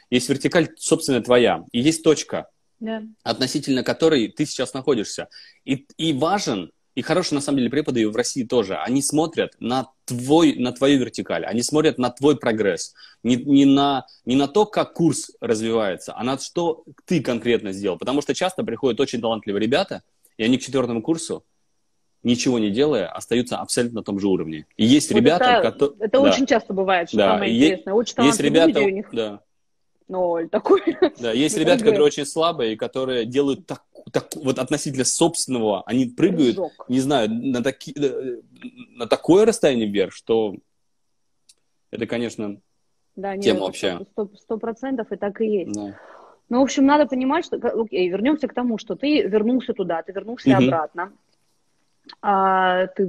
Есть вертикаль, собственно, твоя, и есть точка, yeah. относительно которой ты сейчас находишься. И, и важен и хорошие, на самом деле, преподы в России тоже, они смотрят на, твой, на твою вертикаль, они смотрят на твой прогресс, не, не, на, не на то, как курс развивается, а на что ты конкретно сделал. Потому что часто приходят очень талантливые ребята, и они к четвертому курсу, ничего не делая, остаются абсолютно на том же уровне. И есть вот ребята, это, которые... Это да. очень часто бывает, что да. самое интересное. Очень есть ребята, у них... да. Ноль такой. Да, есть ребята, которые очень слабые, и которые делают так так, вот относительно собственного, они прыгают, Прыжок. не знаю, на, таки, э, на такое расстояние вверх, что это, конечно, да, нет, тема вообще. Сто процентов и так и есть. Да. Ну, в общем, надо понимать, что... Окей, вернемся к тому, что ты вернулся туда, ты вернулся угу. обратно. А, ты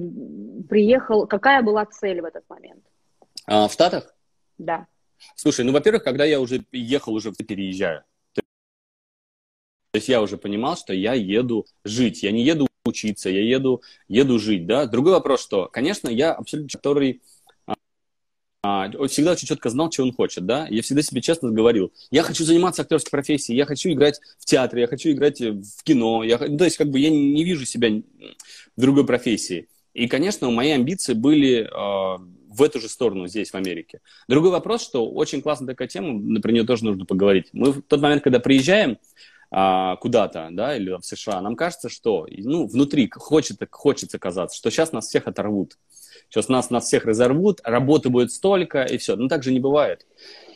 приехал... Какая была цель в этот момент? А, в Штатах? Да. Слушай, ну, во-первых, когда я уже ехал, уже переезжаю. То есть я уже понимал, что я еду жить, я не еду учиться, я еду, еду жить, да. Другой вопрос, что, конечно, я абсолютно, который а, всегда очень четко знал, что он хочет, да. Я всегда себе честно говорил, я хочу заниматься актерской профессией, я хочу играть в театре, я хочу играть в кино, я, ну, то есть как бы я не вижу себя в другой профессии. И, конечно, мои амбиции были э, в эту же сторону здесь, в Америке. Другой вопрос, что очень классная такая тема, про нее тоже нужно поговорить. Мы в тот момент, когда приезжаем, а, куда-то, да, или в США, нам кажется, что, ну, внутри хочется, хочется казаться, что сейчас нас всех оторвут. Сейчас нас, нас всех разорвут, работы будет столько, и все. Но так же не бывает.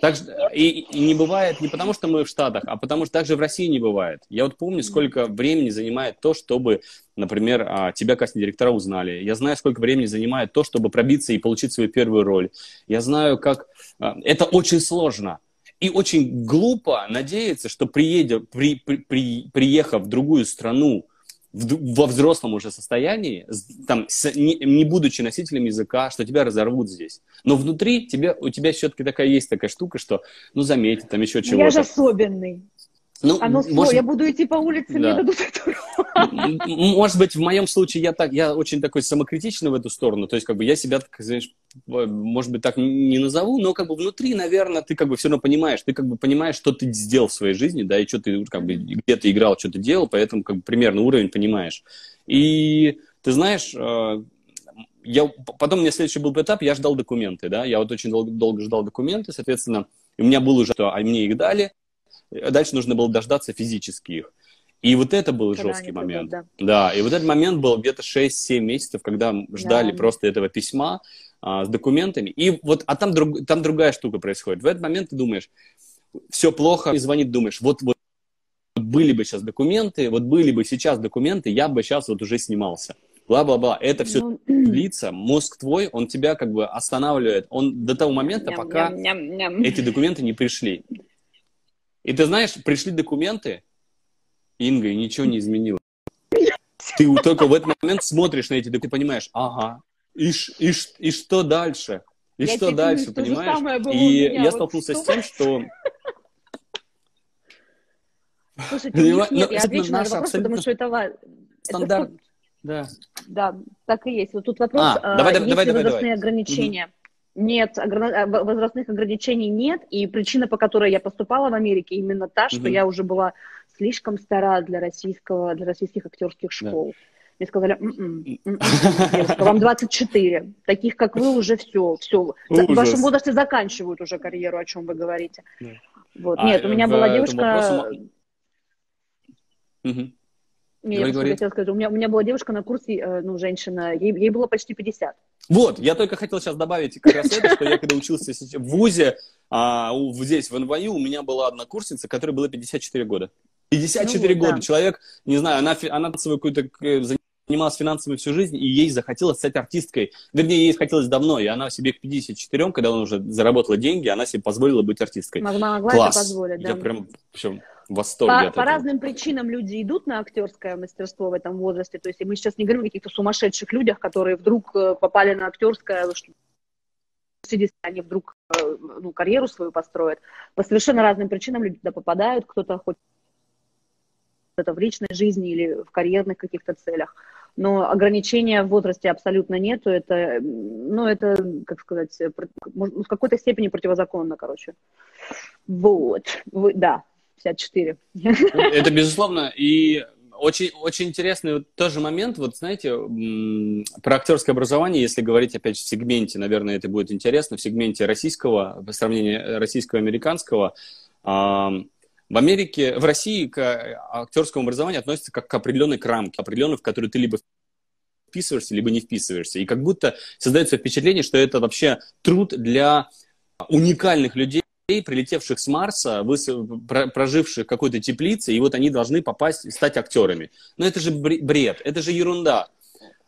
Так, и, и не бывает не потому, что мы в Штатах, а потому что также в России не бывает. Я вот помню, сколько времени занимает то, чтобы, например, а, тебя кастинг-директора узнали. Я знаю, сколько времени занимает то, чтобы пробиться и получить свою первую роль. Я знаю, как... А, это очень сложно. И очень глупо надеяться, что приедя, при, при, при, приехав в другую страну, в, во взрослом уже состоянии, там, с, не, не будучи носителем языка, что тебя разорвут здесь. Но внутри тебе, у тебя все-таки такая есть такая штука, что, ну, заметь, там еще чего-то. Я же особенный. Ну, Оно может... я буду идти по улице, да. мне дадут эту Может быть, в моем случае я так, я очень такой самокритичный в эту сторону, то есть как бы я себя, так, знаешь, может быть, так не назову, но как бы внутри, наверное, ты как бы все равно понимаешь, ты как бы понимаешь, что ты сделал в своей жизни, да, и что ты как бы где ты играл, что ты делал, поэтому как бы примерно уровень понимаешь. И ты знаешь, э, я, потом у меня следующий был этап, я ждал документы, да, я вот очень долго, долго ждал документы, соответственно, у меня был уже, а мне их дали, Дальше нужно было дождаться физически их. И вот это был когда жесткий момент. Придут, да. да, и вот этот момент был где-то 6-7 месяцев, когда ждали да. просто этого письма а, с документами. И вот, а там, друг, там другая штука происходит. В этот момент ты думаешь, все плохо, и звонит, думаешь, вот, вот были бы сейчас документы, вот были бы сейчас документы, я бы сейчас вот уже снимался. Бла-бла-бла. Это все ну... длится. Мозг твой, он тебя как бы останавливает. Он до того момента, пока эти документы не пришли. И ты знаешь, пришли документы, Инга, и ничего не изменилось. Ты только в этот момент смотришь на эти документы, понимаешь, ага, и, и, и что дальше? И Я что дальше, же понимаешь? у И я вот столкнулся что? с тем, что Слушайте, Понимаю, нет, но я отвечу на вопрос, потому что это стандарт. Да. Да, так и есть. Вот тут вопрос, А, а, давай, давай, есть давай, ли давай, возрастные давай. ограничения. Нет, в- возрастных ограничений нет, и причина, по которой я поступала в Америке, именно та, что Мгм. я уже была слишком стара для российского, для российских актерских Да. школ. Мне сказали, «М-м, м-м, девушка, вам 24, таких, как вы, уже все, все. В Ужас. вашем возрасте заканчивают уже карьеру, о чем вы говорите. Да. Вот. А, Нет, у меня в была девушка, вопросе Мгм. не, Говори, я говори. хотела сказать, у меня, у меня была девушка на курсе, э, ну, женщина, ей, ей было почти 50. Вот, я только хотел сейчас добавить как раз это, что я когда учился в ВУЗе, а, здесь, в НВЮ, у меня была однокурсница, которой было 54 года. 54 Ну года. да. Человек, не знаю, она, она свою какую-то э, занималась финансами всю жизнь, и ей захотелось стать артисткой. Вернее, ей хотелось давно, и она себе к 54, когда она уже заработала деньги, она себе позволила быть артисткой. Могла, могла Класс. это позволить, да. Я прям, общем, в восторге По, по разным причинам люди идут на актерское мастерство в этом возрасте. То есть мы сейчас не говорим о каких-то сумасшедших людях, которые вдруг э, попали на актерское, что 60, они вдруг э, ну, карьеру свою построят. По совершенно разным причинам люди туда попадают. Кто-то хочет это в личной жизни или в карьерных каких-то целях. Но ограничения в возрасте абсолютно нету. Это, ну, это, как сказать, э, ну, в какой-то степени противозаконно, короче. Вот. Вы- да, 54. Это безусловно. И очень, очень интересный тоже момент, вот знаете, про актерское образование, если говорить опять в сегменте, наверное, это будет интересно, в сегменте российского, по сравнению российского американского, ам, в Америке, в России к актерскому образованию относится как к определенной рамке, определенной, в которую ты либо вписываешься, либо не вписываешься. И как будто создается впечатление, что это вообще труд для уникальных людей, прилетевших с Марса, проживших какой-то теплице, и вот они должны попасть, стать актерами. Но это же бре- бред, это же ерунда.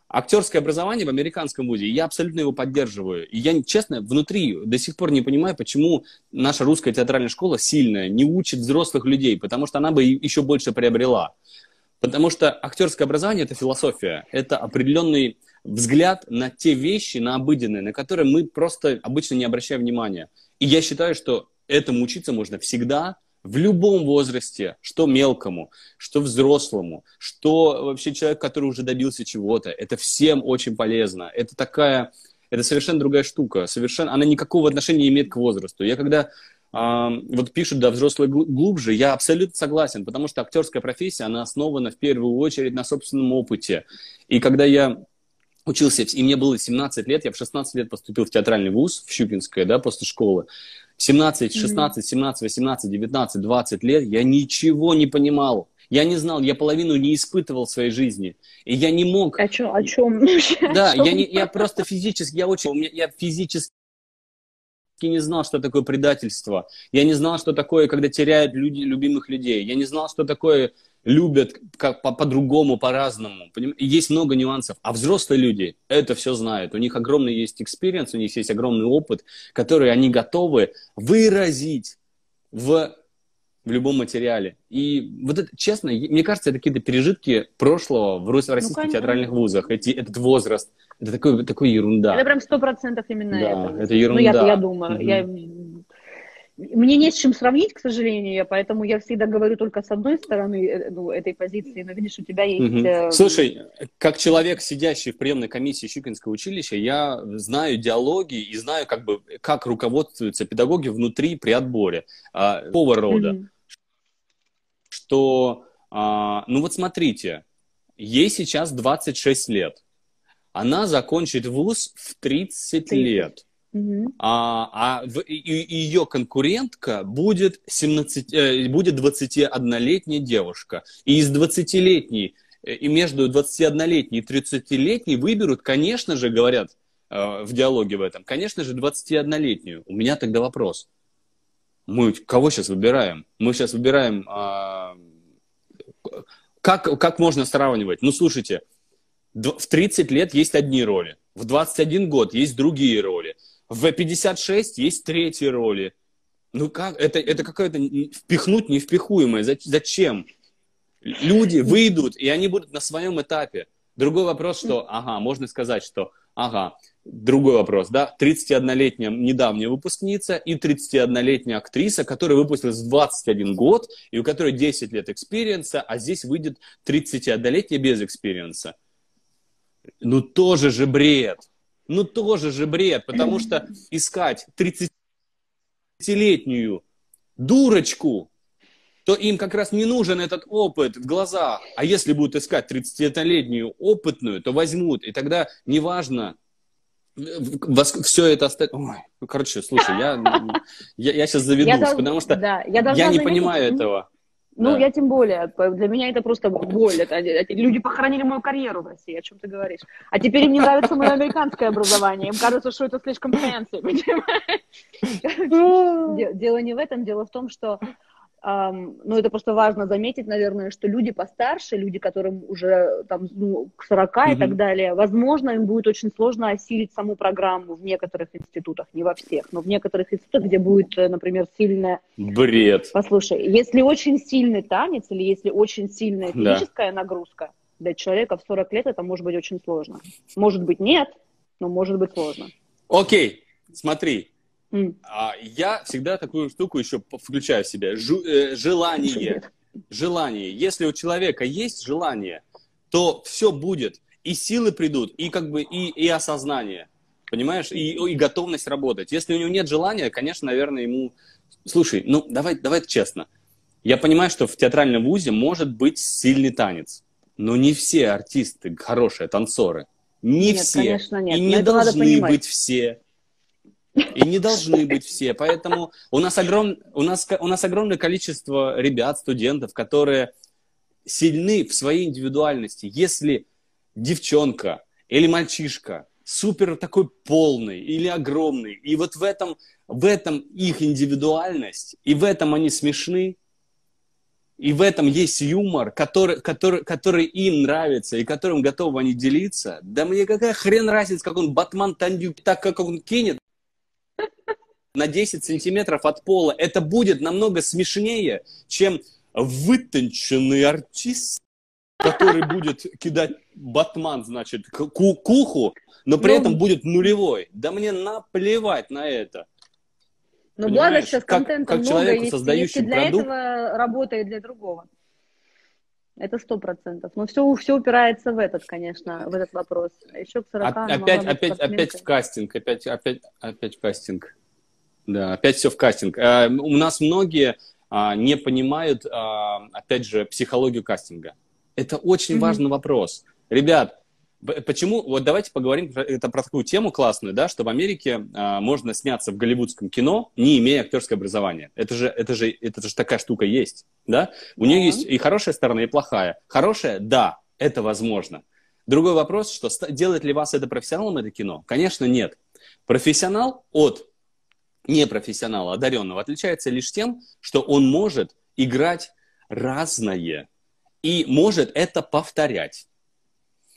Актерское образование в американском вузе, я абсолютно его поддерживаю. И я, честно, внутри до сих пор не понимаю, почему наша русская театральная школа сильная, не учит взрослых людей, потому что она бы еще больше приобрела. Потому что актерское образование – это философия, это определенный взгляд на те вещи, на обыденные, на которые мы просто обычно не обращаем внимания. И я считаю, что этому учиться можно всегда, в любом возрасте, что мелкому, что взрослому, что вообще человек, который уже добился чего-то. Это всем очень полезно. Это такая, это совершенно другая штука. Совершенно, она никакого отношения не имеет к возрасту. Я когда вот пишут, да, взрослые гл- глубже, я абсолютно согласен, потому что актерская профессия, она основана в первую очередь на собственном опыте. И когда я учился, и мне было 17 лет, я в 16 лет поступил в театральный вуз, в Щукинское, да, после школы. 17, 16, 17, 18, 19, 20 лет я ничего не понимал. Я не знал, я половину не испытывал в своей жизни. И я не мог... О чем? О чем? Да, я, не, я просто физически, я очень... У меня, я физически не знал, что такое предательство. Я не знал, что такое, когда теряют люди, любимых людей. Я не знал, что такое любят как, по- по-другому, по-разному. Поним- Есть много нюансов. А взрослые люди это все знают. У них огромный есть experience, у них есть огромный опыт, который они готовы выразить в, в любом материале. И вот это, честно, мне кажется, это какие-то пережитки прошлого в рус- российских конечно. театральных вузах. Эти, этот возраст. Это такой, такой ерунда. Это прям сто процентов именно Да, это. это Ну, ерунда. я, я думаю. Мгм. Я... Мне не с чем сравнить, к сожалению, я- поэтому я всегда говорю только с одной стороны э, ну, этой позиции. Но видишь, у тебя есть... Э, Слушай, как человек, сидящий в приемной комиссии Щукинского училища, я знаю диалоги и знаю, как бы, как руководствуются педагоги внутри при отборе а, такого рода, мгм. что, а, ну вот смотрите, ей сейчас 26 лет, она закончит вуз в 30 30. лет. Мгм. А, а в- и, и ее конкурентка будет, 17, э, будет 21-летняя девушка. И из 20-летней, э, и между 21-летней и 30-летней выберут, конечно же, говорят э, в диалоге в этом, конечно же, 21-летнюю. У меня тогда вопрос. Мы кого сейчас выбираем? Мы сейчас выбираем... а, как, как можно сравнивать? Ну, слушайте, в 30 лет есть одни роли, в 21 год есть другие роли, в 56 есть третьи роли. Ну как? Это, это какое-то впихнуть невпихуемое. Зач- Зачем? Люди выйдут, и они будут на своем этапе. Другой вопрос, что, ага, можно сказать, что, Ага. Другой вопрос, да? 31-летняя недавняя выпускница и 31-летняя актриса, которая выпустилась в 21 год и у которой 10 лет experience а, а здесь выйдет 31-летняя без experience а. Ну тоже же бред. Ну тоже же бред, потому что искать 30-летнюю дурочку, то им как раз не нужен этот опыт в глазах. А если будут искать 30-летнюю опытную, то возьмут. И тогда неважно, все это оставить. Ой, ну, короче, слушай, я, я, я сейчас заведусь, я потому что да, я, я не понимаю этого. Ну, да. я тем более. Для меня это просто боль. Это, люди похоронили мою карьеру в России, о чем ты говоришь. А теперь им не нравится мое американское образование. Им кажется, что это слишком fancy, Дело не в этом. Дело в том, что ну, это просто важно заметить, наверное, что люди постарше, люди, которым уже там, ну, к 40 mm-hmm. и так далее, возможно, им будет очень сложно осилить саму программу в некоторых институтах, не во всех, но в некоторых институтах, где будет, э, например, сильная... Бред. Послушай, если очень сильный танец или если очень сильная физическая да. нагрузка для человека в 40 лет, это может быть очень сложно. Может быть, нет, но может быть сложно. Окей, смотри, Mm. А я всегда такую штуку еще включаю в себя. Жу, э, желание. Желание. Если у человека есть желание, то все будет. И силы придут, и как бы и, и осознание. Понимаешь? И, и готовность работать. Если у него нет желания, конечно, наверное, ему... Слушай, ну давай, давай честно. Я понимаю, что в театральном вузе может быть сильный танец. Но не все артисты хорошие танцоры. Не нет, все. Конечно, нет. И не должны быть все. И не должны быть все. Поэтому у нас, огром... у, нас, у нас огромное количество ребят, студентов, которые сильны в своей индивидуальности. Если девчонка или мальчишка супер такой полный или огромный, и вот в этом, в этом их индивидуальность, и в этом они смешны, и в этом есть юмор, который, который, который им нравится и которым готовы они делиться. Да мне какая хрен разница, как он батман тандю, так как он кинет, на 10 сантиметров от пола, это будет намного смешнее, чем вытонченный артист, который будет кидать батман, значит, к, к уху, но при ну, этом будет нулевой. Да мне наплевать на это. Ну, благо сейчас контента как, как много, человеку, есть, создающему для продукт... этого работает для другого. Это сто процентов. Но все, все упирается в этот, конечно, в этот вопрос. А еще к 40 опять, опять, опять в кастинг, опять, опять, опять в кастинг. Да, опять все в кастинг. А, у нас многие а, не понимают, а, опять же, психологию кастинга. Это очень mm-hmm. важный вопрос. Ребят, Почему? Вот давайте поговорим это про такую тему классную, да, что в Америке а, можно сняться в голливудском кино, не имея актерского образования. Это же, это же, это же такая штука есть, да? У нее есть и хорошая сторона, и плохая. Хорошая, да, это возможно. Другой вопрос, что делает ли вас это профессионалом, это кино? Конечно, нет. Профессионал от непрофессионала, одаренного, отличается лишь тем, что он может играть разное и может это повторять.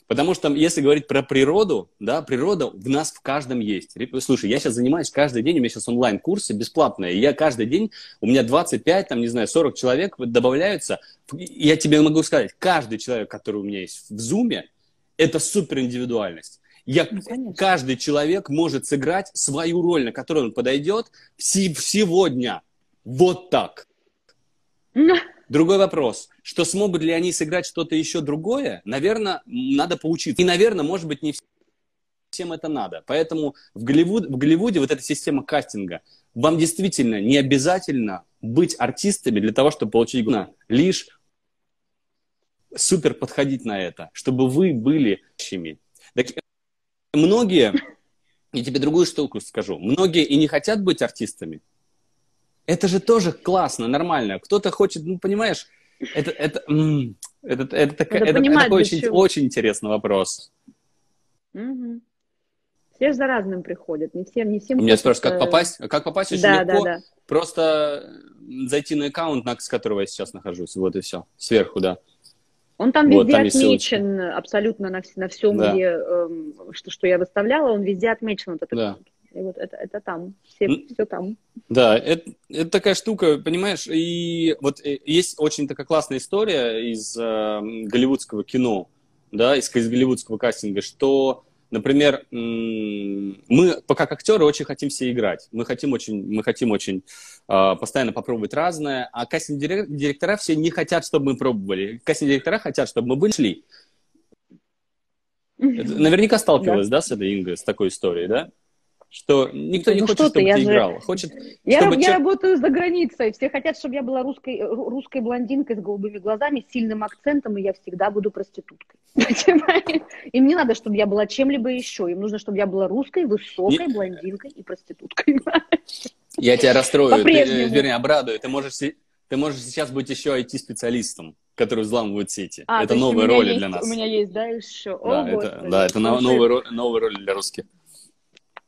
Потому что если говорить про природу, да, природа в нас в каждом есть. Слушай, я сейчас занимаюсь каждый день, у меня сейчас онлайн-курсы бесплатные, я каждый день, у меня 25, там, не знаю, 40 человек добавляются. Я тебе могу сказать, каждый человек, который у меня есть в Зуме, это супер индивидуальность. Я, ну, каждый человек может сыграть свою роль, на которую он подойдет сегодня. Вот так. Другой вопрос, что смогут ли они сыграть что-то еще другое, наверное, надо поучиться. И, наверное, может быть, не всем это надо. Поэтому в, Голливуд, в Голливуде вот эта система кастинга, вам действительно не обязательно быть артистами для того, чтобы получить гуна. Лишь супер подходить на это, чтобы вы были так, многие, я тебе другую штуку скажу, многие и не хотят быть артистами, это же тоже классно, нормально. Кто-то хочет, ну, понимаешь, это, это, это, это, так, это, это, такой очень, очень интересный вопрос. Угу. Все же за разным приходят, не всем, не всем. Меня спрашивают, как попасть? Как попасть очень да, легко. Да, да. Просто зайти на аккаунт, с которого я сейчас нахожусь, вот и все. Сверху, да. Он там вот, везде там отмечен, абсолютно на, на всем, да. где, э, что, что я выставляла, он везде отмечен, этот да. И вот это, это там, все, все там. Да, это, это такая штука, понимаешь, и вот э, есть очень такая классная история из э, голливудского кино, да, из, из голливудского кастинга, что например, мы, как актеры, очень хотим все играть. Мы хотим очень, мы хотим очень э, постоянно попробовать разное, а кастинг-директора все не хотят, чтобы мы пробовали. Кастинг-директора хотят, чтобы мы были шли. Наверняка сталкивалась, да. да, с этой Ингой, с такой историей, да? Что никто не ну, хочет, чтобы ты, ты играл. Хочет, я, чтобы я работаю за границей. Все хотят, чтобы я была русской, русской блондинкой с голубыми глазами, с сильным акцентом, и я всегда буду проституткой. Им не надо, чтобы я была чем-либо еще. Им нужно, чтобы я была русской, высокой, блондинкой и проституткой. Я тебя расстрою, ты, э, вернее, обрадую. Ты можешь, ты можешь сейчас быть еще IT-специалистом который взламывает сети. А, это новая роль для нас. У меня есть, да, еще? Да, это, да, это новая роль для русских.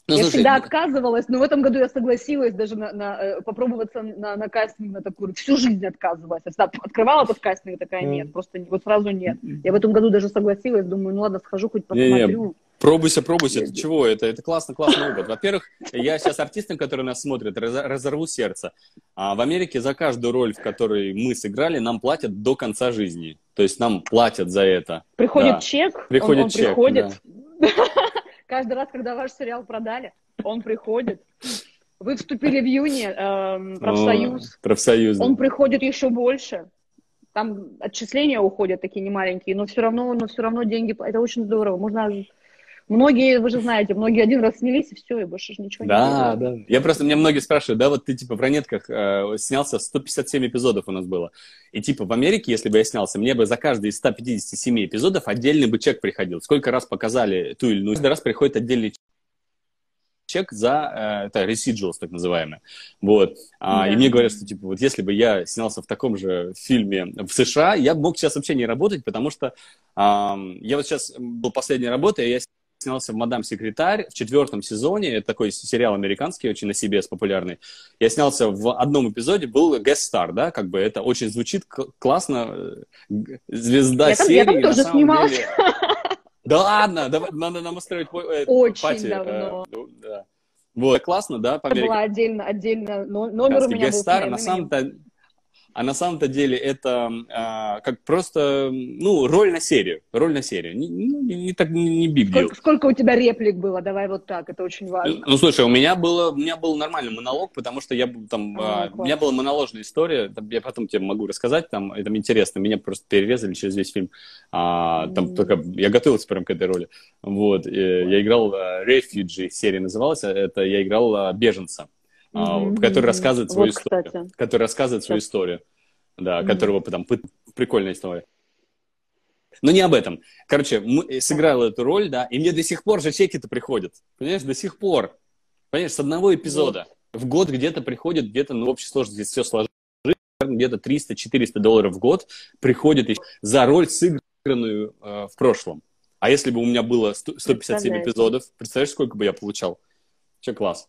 Ну, я слушай, всегда отказывалась, но в этом году я согласилась даже на, на, э, попробоваться на, на кастинг на такую. Всю жизнь отказывалась. Я всегда открывала под кастинг, такая, нет, просто вот сразу нет. Я в этом году даже согласилась, думаю, ну ладно, схожу, хоть посмотрю. Не, не. Пробуйся, пробуйся. Это чего? Это, это классно, классный опыт. Во-первых, я сейчас артистам, которые нас смотрят, разорву сердце. А в Америке за каждую роль, в которой мы сыграли, нам платят до конца жизни. То есть нам платят за это. Приходит да. чек. Приходит он, он чек. Приходит. Да. Каждый раз, когда ваш сериал продали, он приходит. Вы вступили в июне, э, профсоюз. О, профсоюз. Он приходит еще больше. Там отчисления уходят такие немаленькие, но все равно, но все равно деньги. Это очень здорово. Можно Многие, вы же знаете, многие один раз снялись, и все, и больше же ничего да, не Да, да. Я просто, меня многие спрашивают, да, вот ты, типа, в ранетках э, снялся, 157 эпизодов у нас было. И, типа, в Америке, если бы я снялся, мне бы за каждый из 157 эпизодов отдельный бы чек приходил. Сколько раз показали ту или иную, каждый раз приходит отдельный чек за э, это residuals, так называемые. Вот. А, да. И мне говорят, что, типа, вот если бы я снялся в таком же фильме в США, я мог сейчас вообще не работать, потому что а, я вот сейчас был последней работой, я снялся в «Мадам Секретарь» в четвертом сезоне. Это такой сериал американский, очень на CBS популярный. Я снялся в одном эпизоде, был guest-star, да, как бы это очень звучит классно. Звезда я там, серии. Я там тоже снимался. Деле... Да ладно, давай, надо нам устроить э, Очень пати. давно. Э, да. Вот, классно, да, по Это была отдельно, отдельно, номер у меня был. На самом-то а на самом-то деле это а, как просто, ну, роль на серию, роль на серию, не, не, не так, не big deal. Сколько, сколько у тебя реплик было, давай вот так, это очень важно. Ну, слушай, у меня было, у меня был нормальный монолог, потому что я там, а, а, у меня была моноложная история, я потом тебе могу рассказать, там, это интересно, меня просто перерезали через весь фильм, а, там mm. только, я готовился прям к этой роли, вот, mm. я играл Refugee, серия называлась, это я играл беженца, mm-hmm. который рассказывает свою вот, историю. Кстати. Который рассказывает свою историю. Да, mm-hmm. которого потом прикольная история. Но не об этом. Короче, мы, сыграл эту роль, да, и мне до сих пор же чеки-то приходят. Понимаешь, до сих пор. Понимаешь, с одного эпизода. Mm-hmm. В год где-то приходит, где-то, ну, в общей сложности все сложить, где-то 300-400 долларов в год приходит за роль, сыгранную э, в прошлом. А если бы у меня было 157 эпизодов, представляешь, сколько бы я получал? Че класс.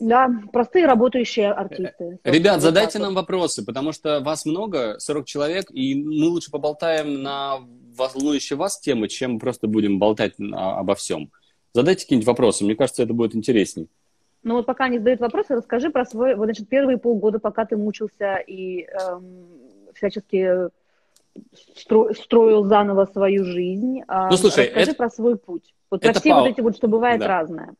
Да, простые работающие артисты. Э, ребят, задайте нам вопросы, потому что вас много, 40 человек, и мы лучше поболтаем на волнующие вас темы, чем просто будем болтать обо всем. Задайте какие-нибудь вопросы, мне кажется, это будет интересней. Ну вот пока не задают вопросы, расскажи про свой, вот, значит, первые полгода, пока ты мучился и эм, всячески стро, строил заново свою жизнь. Э, ну, слушай, расскажи это, про свой путь. Вот про все пау... вот эти вот, что бывает да. разное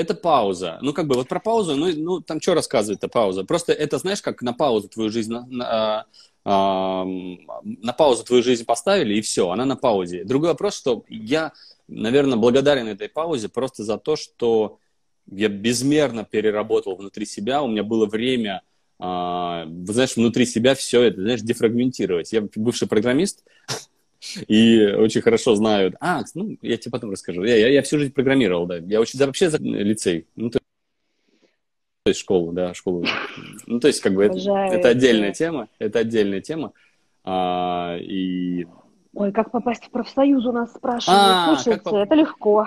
это пауза. Ну, как бы, вот про паузу, ну, ну там что рассказывает-то пауза? Просто это, знаешь, как на паузу твою жизнь, на, на, а, на паузу твою жизнь поставили, и все, она на паузе. Другой вопрос, что я, наверное, благодарен этой паузе просто за то, что я безмерно переработал внутри себя, у меня было время, а, знаешь, внутри себя все это, знаешь, дефрагментировать. Я бывший программист, и очень хорошо знают. А, ну, я тебе потом расскажу. Я, я, я всю жизнь программировал, да. Я очень, вообще за лицей. Ну, то, то есть школу, да, школу. Ну, то есть, как бы, это, это отдельная тема, это отдельная тема. А, и... Ой, как попасть в профсоюз у нас спрашивают. А, Слушайте, как... это легко.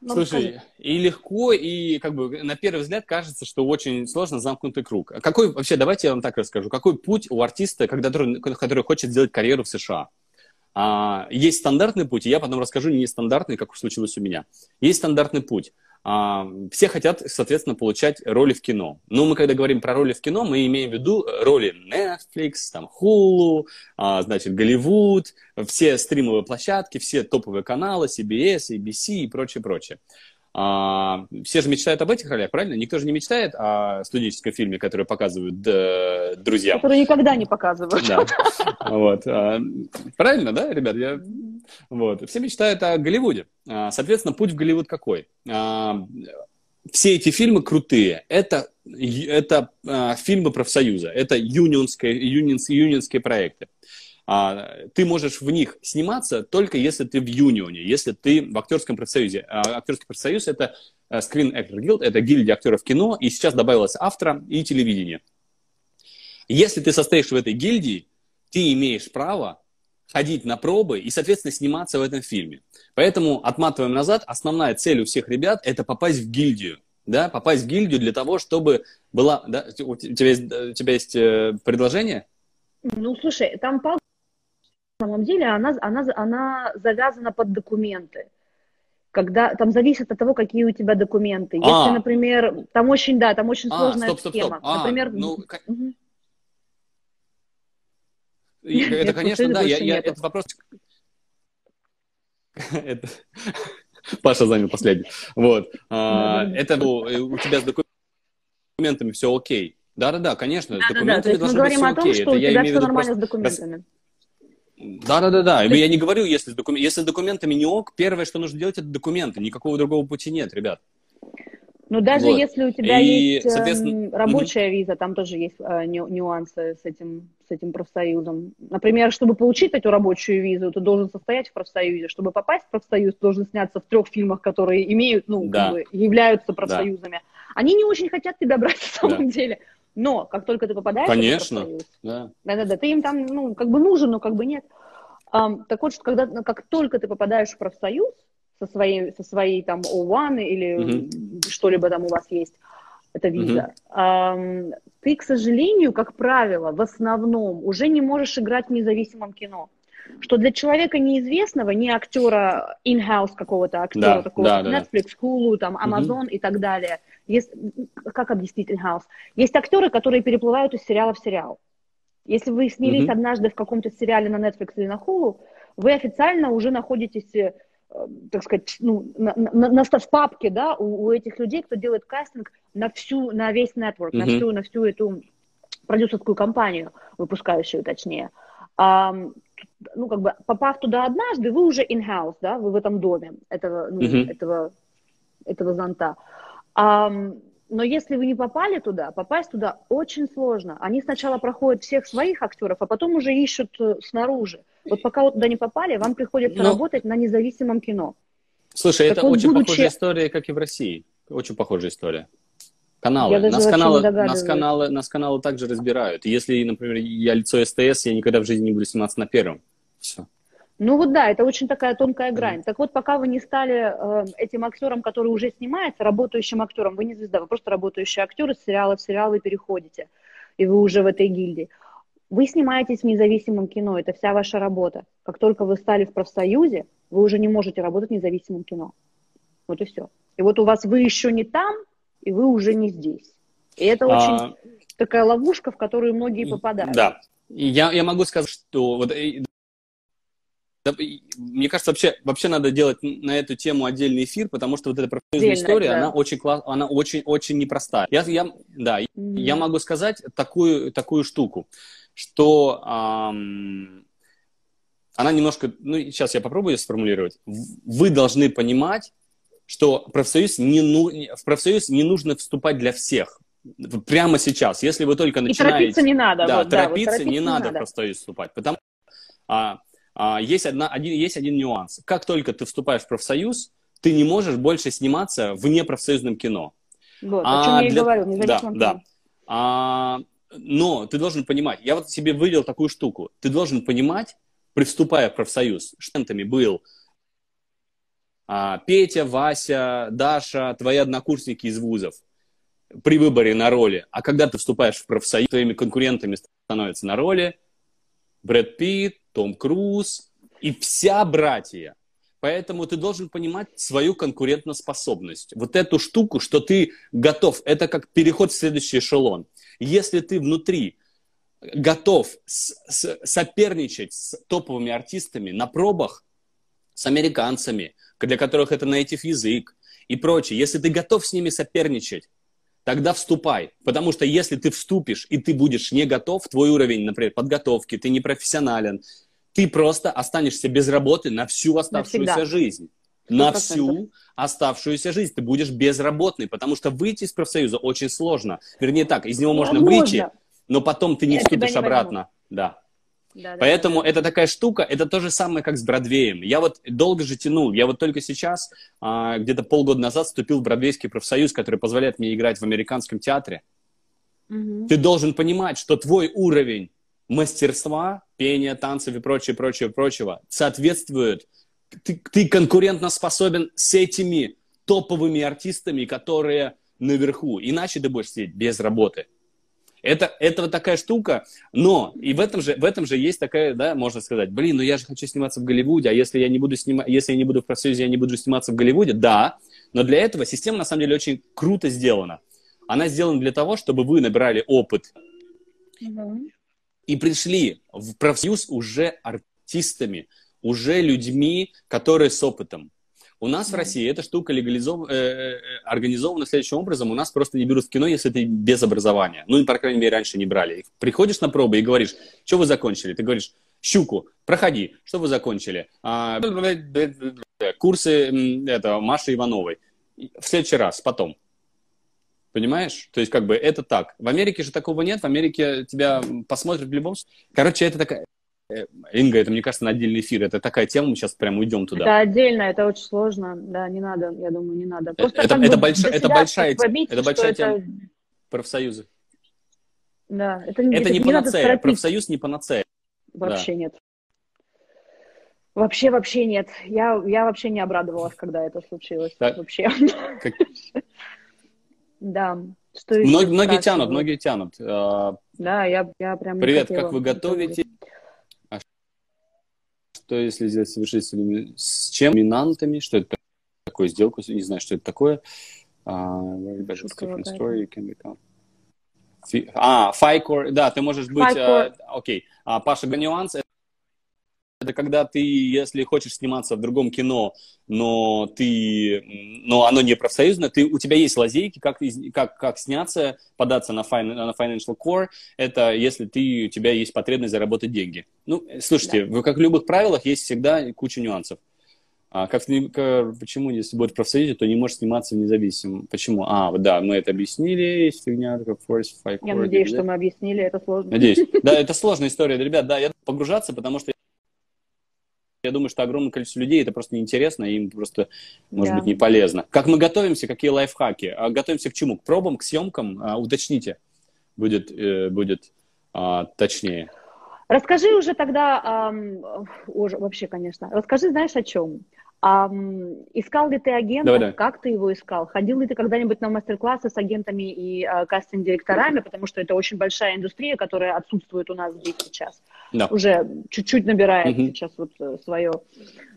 Ну, Слушай, скажи. и легко, и как бы на первый взгляд кажется, что очень сложно замкнутый круг. А какой вообще, давайте я вам так расскажу, какой путь у артиста, когда, который, который хочет сделать карьеру в США? А, есть стандартный путь, и я потом расскажу нестандартный, как случилось у меня. Есть стандартный путь. а, все хотят, соответственно, получать роли в кино. Но мы, когда говорим про роли в кино, мы имеем в виду роли Netflix, там, Hulu, а, значит, Голливуд, все стримовые площадки, все топовые каналы, CBS, ABC и прочее, прочее. А, все же мечтают об этих ролях, правильно? Никто же не мечтает о студенческом фильме, который показывают э, друзьям. Который никогда не показывают. Да. Вот. А, правильно, да, ребят? Я... Вот. Все мечтают о Голливуде. А, соответственно, путь в Голливуд какой? А, все эти фильмы крутые. Это, это фильмы профсоюза, это юнионские, юнионс, юнионские проекты. А, ты можешь в них сниматься только если ты в юнионе, если ты в актерском профсоюзе. А, актерский профсоюз – это э, Screen Actor Guild, это гильдия актеров кино, и сейчас добавилось автора и телевидение. Если ты состоишь в этой гильдии, ты имеешь право ходить на пробы и, соответственно, сниматься в этом фильме. Поэтому, отматываем назад, основная цель у всех ребят – это попасть в гильдию. Да, попасть в гильдию для того, чтобы была... Да, у тебя есть, у тебя есть э, предложение? Ну, слушай, там на самом деле она, она, она завязана под документы. Когда там зависит от того, какие у тебя документы. Если, а. например, там очень, да, там очень а, сложная стоп, стоп, схема. Стоп. А, например, ну, угу. это, конечно, да, я, я, это вопрос. это... Паша занял последний. Вот. А, это ну, у тебя с документами все окей. Конечно, документами да, да, должно быть все окей. Мы говорим о том, что у тебя все нормально с документами. Да, да, да, да. Я не говорю, если с, докум... если с документами не ок, первое, что нужно делать, это документы. Никакого другого пути нет, ребят. Ну, даже вот. если у тебя и, есть соответственно... рабочая mm-hmm. виза, там тоже есть э, нюансы с этим, с этим профсоюзом. Например, чтобы получить эту рабочую визу, ты должен состоять в профсоюзе. Чтобы попасть в профсоюз, ты должен сняться в трех фильмах, которые имеют, ну, да. как бы, являются профсоюзами. Да. Они не очень хотят тебя брать на самом да. деле. Но как только ты попадаешь Конечно, в профсоюз, да. Да-да-да, ты им там, ну, как бы нужен, но как бы нет. Um, так вот, что когда, ну, как только ты попадаешь в профсоюз со своей, со своей там O1 или mm-hmm. что-либо там у вас есть, это виза, mm-hmm. um, ты, к сожалению, как правило, в основном уже не можешь играть в независимом кино что для человека неизвестного, не актера in-house какого-то, актера да, такого, да, да, Netflix, Hulu, там, Amazon угу. и так далее. Есть, как объяснить in-house? Есть актеры, которые переплывают из сериала в сериал. Если вы снялись угу. однажды в каком-то сериале на Netflix или на Hulu, вы официально уже находитесь э, так сказать, ну, на, на, на, в папке, да, у, у этих людей, кто делает кастинг на всю, на весь network, mm-hmm. на всю, на всю эту продюсерскую компанию, выпускающую, точнее. Um, ну, как бы, попав туда однажды, вы уже in-house, да, вы в этом доме этого, ну, mm-hmm. этого, этого зонта. Но если вы не попали туда, попасть туда очень сложно. Они сначала проходят всех своих актеров, а потом уже ищут э, снаружи. Вот пока вы туда не попали, вам приходится но... работать на независимом кино. Слушай, так это вот, очень будучи... похожая история, как и в России. Очень похожая история. Каналы. нас каналы, нас каналы, нас каналы также разбирают. Если, например, я лицо СТС, я никогда в жизни не буду сниматься на первом. Все. Ну вот да, это очень такая тонкая грань. Так вот, пока вы не стали э, этим актером, который уже снимается, работающим актером, вы не звезда, вы просто работающий актер из сериала в сериал и переходите, и вы уже в этой гильдии. Вы снимаетесь в независимом кино, это вся ваша работа. Как только вы стали в профсоюзе, вы уже не можете работать в независимом кино. Вот и все. И вот у вас вы еще не там, и вы уже не здесь. И это а... очень такая ловушка, в которую многие попадают. Да. Я, я могу сказать, что вот э, мне кажется, вообще, вообще надо делать на эту тему отдельный эфир, потому что вот эта профессиональная история, да. она очень класс, она очень, очень непростая. Я, я, да, mm-hmm. я могу сказать такую, такую штуку, что эм, она немножко, ну, сейчас я попробую ее сформулировать. Вы должны понимать, что профсоюз не, ну, в профсоюз не нужно вступать для всех. Прямо сейчас, если вы только начинаете... И торопиться не надо. Да, вот, торопиться, да, вот торопиться не, не надо, надо в профсоюз вступать, потому а, а, есть, одна, один, есть один нюанс. Как только ты вступаешь в профсоюз, ты не можешь больше сниматься в непрофсоюзном кино. Вот, а о чем я для... и говорю, не Да, да. А, но ты должен понимать, я вот себе вывел такую штуку, ты должен понимать, приступая в профсоюз, штентами был Петя, Вася, Даша, твои однокурсники из вузов при выборе на роли. А когда ты вступаешь в профсоюз, твоими конкурентами становятся на роли Брэд Питт, том Круз и вся братья. Поэтому ты должен понимать свою конкурентоспособность. Вот эту штуку, что ты готов, это как переход в следующий эшелон. Если ты внутри готов с, с, соперничать с топовыми артистами на пробах, с американцами, для которых это native язык и прочее, если ты готов с ними соперничать, тогда вступай. Потому что если ты вступишь и ты будешь не готов, твой уровень, например, подготовки, ты не профессионален, ты просто останешься без работы на всю оставшуюся Навсегда. жизнь. 100%. На всю оставшуюся жизнь ты будешь безработный, потому что выйти из профсоюза очень сложно. Вернее так, из него можно, можно. выйти, но потом ты не Я вступишь не обратно. Возьму. Да. Да, Поэтому да, это такая штука, это то же самое, как с Бродвеем. Я вот долго же тянул, я вот только сейчас, а, где-то полгода назад, вступил в Бродвейский профсоюз, который позволяет мне играть в американском театре. Угу. Ты должен понимать, что твой уровень мастерства, пения, танцев и прочее, прочее, прочего соответствует, ты, ты конкурентно способен с этими топовыми артистами, которые наверху. Иначе ты будешь сидеть без работы. Это, это вот такая штука, но и в этом же, в этом же есть такая, да, можно сказать, блин, ну я же хочу сниматься в Голливуде, а если я не буду снимать, если я не буду в профсоюзе, я не буду сниматься в Голливуде, да, но для этого система на самом деле очень круто сделана. Она сделана для того, чтобы вы набирали опыт и пришли в профсоюз уже артистами, уже людьми, которые с опытом. У нас mm-hmm. в России эта штука легализов... э, э, организована следующим образом. У нас просто не берут в кино, если ты без образования. Ну, по крайней мере, раньше не брали. Приходишь на пробы и говоришь, что вы закончили? Ты говоришь, щуку, проходи, что вы закончили? А, курсы это, Маши Ивановой. В следующий раз, потом. Понимаешь? То есть, как бы, это так. В Америке же такого нет. В Америке тебя посмотрят в любом случае. Короче, это такая... Э, Инга, это, мне кажется, на отдельный эфир. Это такая тема, мы сейчас прям уйдем туда. Это отдельно, это очень сложно. Да, не надо, я думаю, не надо. Просто это, это, больш... это большая, побить, это большая тема это... профсоюзы. Да, это, это, это не, не панацея. Профсоюз не панацея. Вообще да. нет. Вообще, вообще нет. Я, я вообще не обрадовалась, когда это случилось. Да. Вообще. Как... Да. Что Мног, многие тянут, многие тянут. А, да, я, я прям Привет, как вы готовите? Что если здесь совершить с чем? Доминантами, что это такое, сделку, не знаю, что это такое. Uh, а, Файкор, да, ты можешь быть, а, окей, uh, Паша Ганюанс, это когда ты, если хочешь сниматься в другом кино, но ты, но оно не профсоюзное, ты, у тебя есть лазейки, как, как, как сняться, податься на, fin, на Financial Core, это если ты, у тебя есть потребность заработать деньги. Ну, слушайте, да. как в любых правилах есть всегда куча нюансов. А как, почему, если будет в профсоюзе, то не можешь сниматься независимо? Почему? А, да, мы это объяснили, есть фигня, как Force Five Я надеюсь, что мы объяснили, это сложно. Надеюсь. Да, это сложная история, ребят, да, я погружаться, потому что я думаю, что огромное количество людей это просто неинтересно, и им просто, может да. быть, не полезно. Как мы готовимся, какие лайфхаки? А готовимся к чему? К пробам, к съемкам? А, уточните, будет, э, будет а, точнее. Расскажи уже тогда, эм, уже, вообще, конечно, расскажи, знаешь, о чем? А, искал ли ты агента? Давай, давай. Как ты его искал? Ходил ли ты когда-нибудь на мастер-классы с агентами и а, кастинг-директорами? Потому что это очень большая индустрия, которая отсутствует у нас здесь сейчас. Да. Уже чуть-чуть набирает угу. сейчас вот свое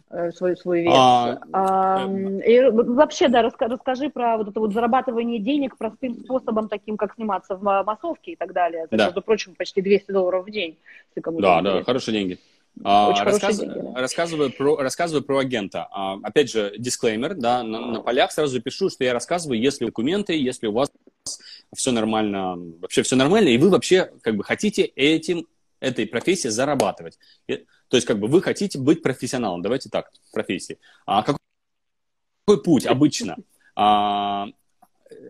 э, свой, свой вес. А, а, и вообще, да, раска, расскажи про вот это вот зарабатывание денег простым способом, таким, как сниматься в массовке и так далее. Это, да. между прочим, почти 200 долларов в день. да, да, интересно. хорошие деньги. А, рассказ... рассказываю, про, рассказываю про агента. А, опять же, дисклеймер, да, на, на полях сразу пишу, что я рассказываю, если документы, если у вас все нормально, вообще все нормально, и вы вообще как бы хотите этим, этой профессией зарабатывать. И, то есть как бы вы хотите быть профессионалом, давайте так, профессии. А какой, какой путь обычно? А,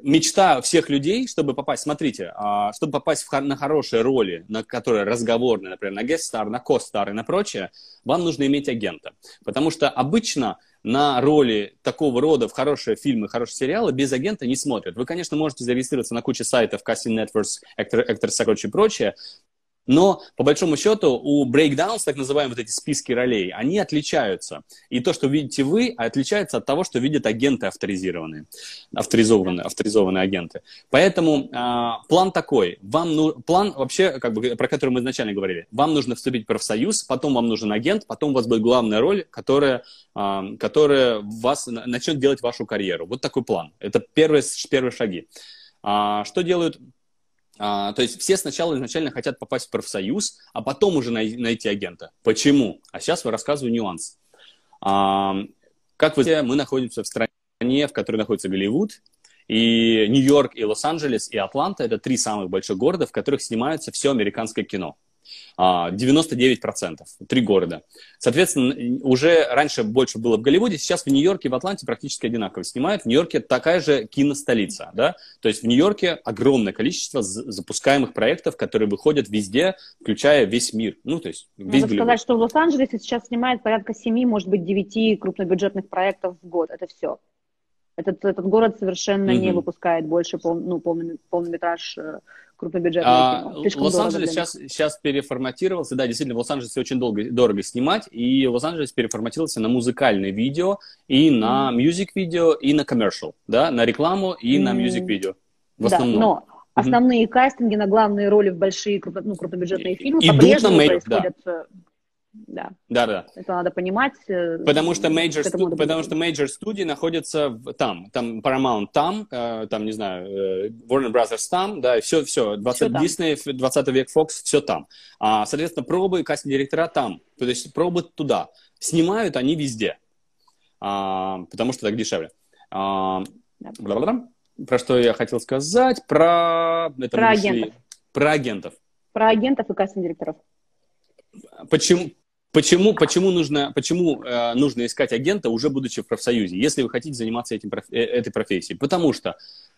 мечта всех людей, чтобы попасть, смотрите, а, чтобы попасть в, на хорошие роли, на которые разговорные, например, на guest-star, на co-star и на прочее, вам нужно иметь агента. Потому что обычно на роли такого рода в хорошие фильмы, хорошие сериалы без агента не смотрят. Вы, конечно, можете зарегистрироваться на куче сайтов, Casting Networks, Actors, Actors, и прочее, Но, по большому счету, у breakdowns, так называемые вот эти списки ролей, они отличаются. И то, что видите вы, отличается от того, что видят агенты авторизированные, авторизованные, авторизованные агенты. Поэтому э, план такой. Вам ну, план вообще, как бы, про который мы изначально говорили. Вам нужно вступить в профсоюз, потом вам нужен агент, потом у вас будет главная роль, которая, э, которая вас начнет делать вашу карьеру. Вот такой план. Это первые, первые шаги. А, что делают а, то есть все сначала изначально хотят попасть в профсоюз, а потом уже най- найти агента. Почему? А сейчас я рассказываю нюанс. А, как вы знаете, мы находимся в стране, в которой находится Голливуд, и Нью-Йорк, и Лос-Анджелес, и Атланта – это три самых больших города, в которых снимается все американское кино. 99%, а, три города. Соответственно, уже раньше больше было в Голливуде, сейчас в Нью-Йорке и в Атланте практически одинаково снимают. В Нью-Йорке такая же киностолица, да, то есть в Нью-Йорке огромное количество запускаемых проектов, которые выходят везде, включая весь мир, ну, то есть весь Надо сказать, что в Лос-Анджелесе сейчас снимают порядка семи, может быть, девяти крупнобюджетных проектов в год, это все. Этот, этот город совершенно mm-hmm. не выпускает больше пол, ну, полный, полнометраж э, крупнобюджетное а, кино. Лос-Анджелес сейчас, сейчас переформатировался, да, действительно, в Лос-Анджелесе очень долго, дорого снимать, и Лос-Анджелес переформатировался на музыкальное видео, и на мюзик-видео, и на commercial, да, на рекламу и на мюзик-видео. В основном. Да, но основные mm-hmm. кастинги на главные роли в большие ну, крупнобюджетные фильмы идут на происходят да. Да. Да, да. Это надо понимать. Э, потому что major, сту... потому что major студии находятся в... там, там Paramount там, э, там, не знаю, э, Warner Brothers там, да, все, все, 20 все Disney, 20 век Fox, все там. А, соответственно, пробы кастинг-директора там, то есть пробы туда. Снимают они везде, а, потому что так дешевле. А, да. Про что я хотел сказать? Про... Это про агентов. Про агентов. Про агентов и кастинг-директоров. Почему, Почему, почему, нужно, почему э, нужно искать агента, уже будучи в профсоюзе, если вы хотите заниматься этим, э, этой профессией? Потому что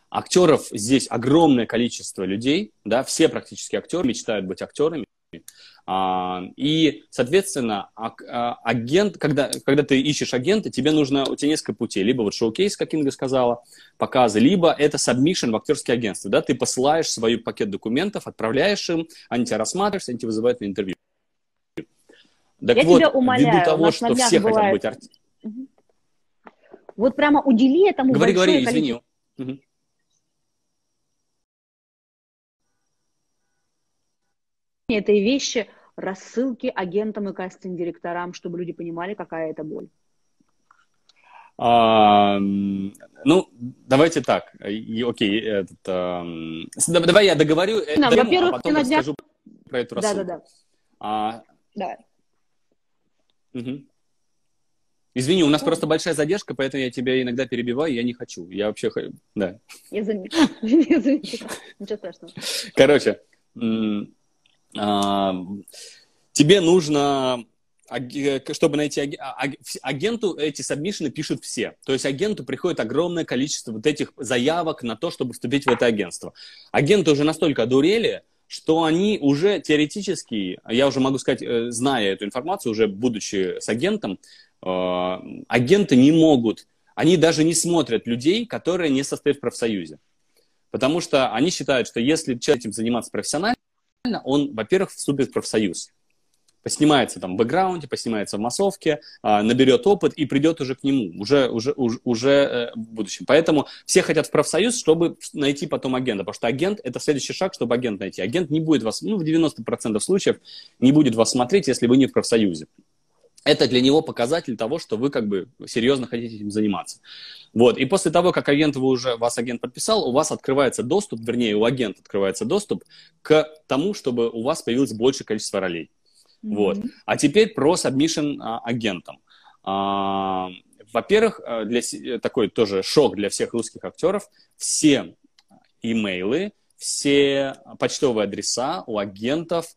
актеров здесь огромное количество людей, да, все практически актеры мечтают быть актерами. А, и, соответственно, а, а, агент, когда, когда ты ищешь агента, тебе нужно, у тебя несколько путей. Либо вот шоу-кейс, как Инга сказала, показы, либо это submission в актерские агентства. Да, ты посылаешь свой пакет документов, отправляешь им, они тебя рассматривают, они тебя вызывают на интервью. Так я вот, тебя умоляю, ввиду того, что все бывает... хотят быть артистами. Вот прямо удели этому Говори, говори, извини. Угу. Этой вещи рассылки агентам и кастинг-директорам, чтобы люди понимали, какая это боль. А, ну, давайте так. И, окей, этот, а, давай я договорю, э, дому, а потом расскажу про эту рассылку. Да, да, да. А, Давай. Угу. Извини, у нас просто большая задержка, поэтому я тебя иногда перебиваю, я не хочу. Я вообще... Да. Я заметила. Я заметила. Ничего страшного. Короче, а, тебе нужно чтобы найти а, агенту, эти сабмишины пишут все. То есть агенту приходит огромное количество вот этих заявок на то, чтобы вступить в это агентство. Агенты уже настолько одурели, что они уже теоретически, я уже могу сказать, э, зная эту информацию, уже будучи с агентом, э, агенты не могут, они даже не смотрят людей, которые не состоят в профсоюзе. Потому что они считают, что если человек этим заниматься профессионально, он, во-первых, вступит в профсоюз поснимается там в бэкграунде, поснимается в массовке, а, наберет опыт и придет уже к нему, уже, уже, уже, уже э, в будущем. Поэтому все хотят в профсоюз, чтобы найти потом агента, потому что агент – это следующий шаг, чтобы агент найти. Агент не будет вас, ну, в 90% случаев не будет вас смотреть, если вы не в профсоюзе. Это для него показатель того, что вы как бы серьезно хотите этим заниматься. Вот. И после того, как агент вы уже, вас агент подписал, у вас открывается доступ, вернее, у агента открывается доступ к тому, чтобы у вас появилось большее количество ролей. Mm-hmm. Вот. А теперь про submission а, агентам. А, во-первых, э, для, э, такой тоже шок для всех русских актеров. Все имейлы, все почтовые адреса у агентов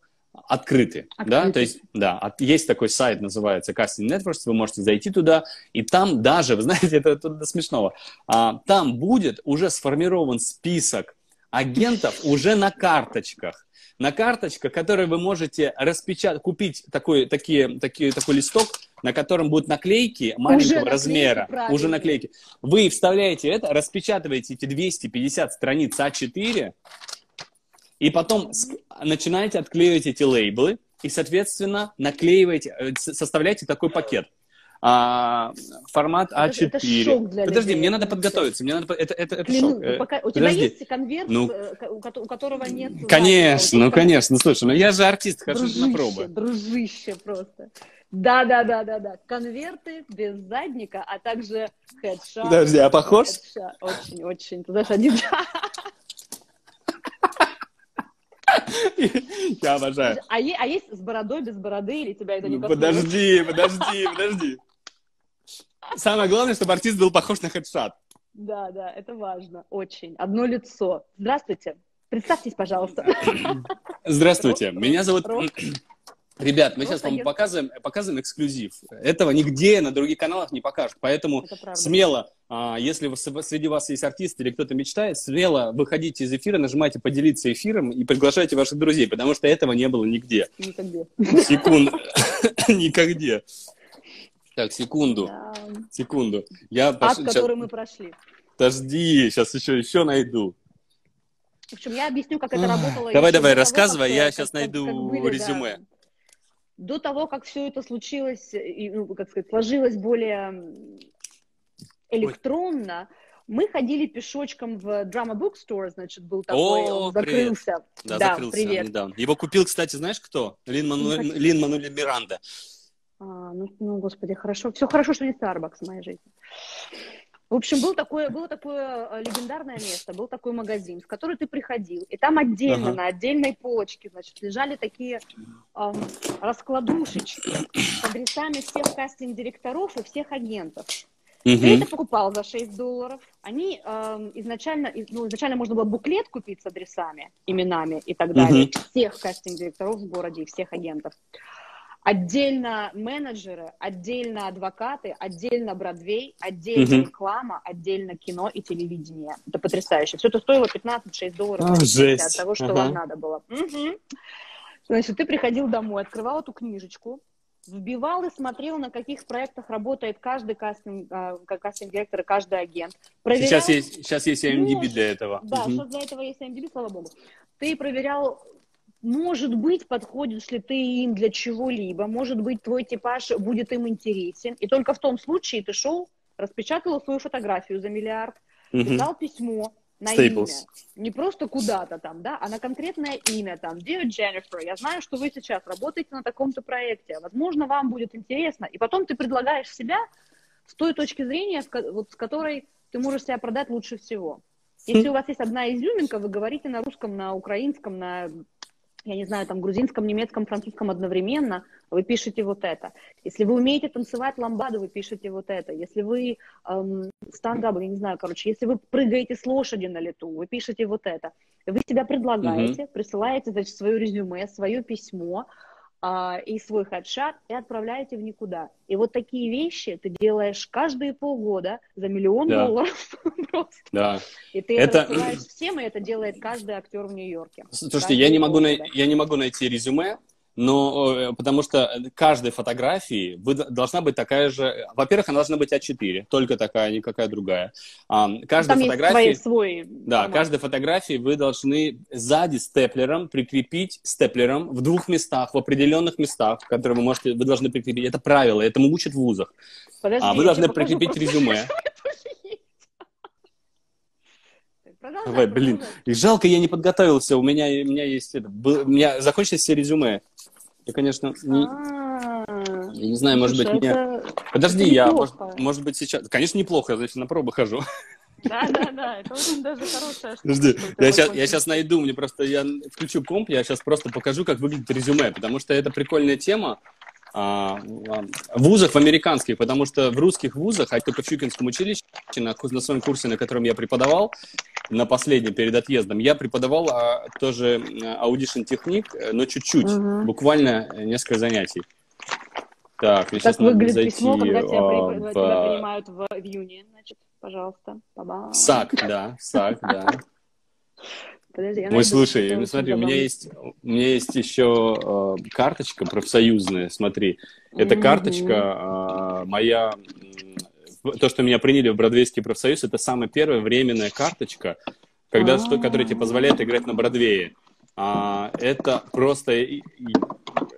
открыты, открыты. да, то есть, да, от, есть такой сайт, называется Casting Networks, вы можете зайти туда, и там даже, вы знаете, это, это до смешного, а, там будет уже сформирован список агентов уже на карточках, на карточках, которые вы можете распечатать, купить такой, такие, такие, такой листок, на котором будут наклейки маленького уже размера, наклейки, уже наклейки. Вы вставляете это, распечатываете эти 250 страниц А4, и потом начинаете отклеивать эти лейблы, и, соответственно, наклеиваете, э, составляете такой пакет а, формат А4. Это, это шок для Подожди, людей. мне надо подготовиться. Мне надо, это, это, это Клянусь, шок. Ну, пока, у тебя Подожди. есть конверт, ну, э, у которого нет... Конечно, ну конечно. Слушай, ну я же артист, хожу дружище, на пробы. Дружище просто. Да, да, да, да, да. Конверты без задника, а также хедшот. Подожди, а похож? Очень, очень. Ты знаешь, один... Я обожаю. А, а есть с бородой, без бороды, или тебя это не Подожди, подожди, подожди. Самое главное, чтобы артист был похож на хедшот. Да, да, это важно, очень. Одно лицо. Здравствуйте. Представьтесь, пожалуйста. Здравствуйте, меня зовут... Ребят, мы сейчас вам показываем, показываем эксклюзив. Этого нигде на других каналах не покажут. Поэтому смело, а, если вы, среди вас есть артист или кто-то мечтает, смело выходите из эфира, нажимайте поделиться эфиром и приглашайте ваших друзей, потому что этого не было нигде. Никогда. Секунд. Никогде. Так, секунду. Секунду. Я Ад, который мы прошли. Подожди, сейчас еще, еще найду. В общем, я объясню, как это работало. Давай, давай, рассказывай, я сейчас найду резюме до того, как все это случилось, и, ну, как сказать, сложилось более электронно, Ой. мы ходили пешочком в Drama Bookstore, значит, был такой, О, он закрылся. Привет. Да, да, закрылся привет. недавно. Его купил, кстати, знаешь кто? Лин, Ману... А, ну, ну, господи, хорошо. Все хорошо, что не Starbucks в моей жизни. В общем, был такое, было такое э, легендарное место, был такой магазин, в который ты приходил, и там отдельно, ага. на отдельной полочке, значит, лежали такие эм, раскладушечки с адресами всех кастинг-директоров и всех агентов. Угу. Ты это покупал за 6 долларов. Они эм, изначально, ну, изначально можно было буклет купить с адресами, именами и так далее, угу. всех кастинг-директоров в городе и всех агентов. Отдельно менеджеры, отдельно адвокаты, отдельно Бродвей, отдельно угу. реклама, отдельно кино и телевидение. Это потрясающе. Все это стоило 15-6 долларов а, от того, что ага. вам надо было. Угу. Значит, ты приходил домой, открывал эту книжечку, вбивал и смотрел, на каких проектах работает каждый кастинг, а, кастинг-директор и каждый агент. Проверял... Сейчас есть, сейчас есть IMDb для этого. Да, угу. сейчас для этого есть IMDb, слава богу. Ты проверял может быть, подходишь ли ты им для чего-либо, может быть, твой типаж будет им интересен. И только в том случае ты шел, распечатал свою фотографию за миллиард, mm-hmm. писал письмо на Staples. имя. Не просто куда-то там, да, а на конкретное имя там. Dear Jennifer, я знаю, что вы сейчас работаете на таком-то проекте. Возможно, вам будет интересно. И потом ты предлагаешь себя с той точки зрения, вот, с которой ты можешь себя продать лучше всего. Если у вас есть одна изюминка, вы говорите на русском, на украинском, на я не знаю, там, грузинском, немецком, французском одновременно, вы пишете вот это. Если вы умеете танцевать ламбаду, вы пишете вот это. Если вы эм, стендап, я не знаю, короче, если вы прыгаете с лошади на лету, вы пишете вот это. Вы себя предлагаете, mm-hmm. присылаете, значит, свое резюме, свое письмо, и свой хедшот и отправляете в никуда. И вот такие вещи ты делаешь каждые полгода за миллион да. долларов просто. Да. И ты это рассылаешь всем, и это делает каждый актер в Нью-Йорке. Слушайте, я не, могу на... я не могу найти резюме, но э, потому что каждой фотографии вы, должна быть такая же... Во-первых, она должна быть А4, только такая, никакая другая. А, каждая Там фотография... Есть свой, свой да, формат. каждой фотографии вы должны сзади степлером прикрепить степлером в двух местах, в определенных местах, которые вы можете, вы должны прикрепить. Это правило, этому учат в вузах. Подожди, а вы должны прикрепить просто... резюме. Давай, блин. И жалко, я не подготовился. У меня, у меня есть это. У меня закончились все резюме. Я, конечно, не... А. Я не знаю, может быть, мне... Подожди, я, может, быть, сейчас... Конечно, неплохо, я, значит, на пробы хожу. Да, да, да, это очень даже хорошая Подожди, я сейчас, я сейчас найду, мне просто, я включу комп, я сейчас просто покажу, как выглядит резюме, потому что это прикольная тема вузах, в американских, потому что в русских вузах, а только в Щукинском училище, на, на своем курсе, на котором я преподавал, на последнем перед отъездом, я преподавал а, тоже audition technique, но чуть-чуть, угу. буквально несколько занятий. Так, как сейчас выглядит зайти, письмо, когда тебя, а, в... тебя принимают в, в Union, значит, пожалуйста. Ба-ба. САК, да, САК, да. Подожди, Ой, слушай, ну, смотри, у меня есть, у меня есть еще э, карточка профсоюзная, смотри. Эта карточка э, моя то, что меня приняли в Бродвейский профсоюз, это самая первая временная карточка, когда, что, которая тебе позволяет играть на Бродвее. а, это просто и- и-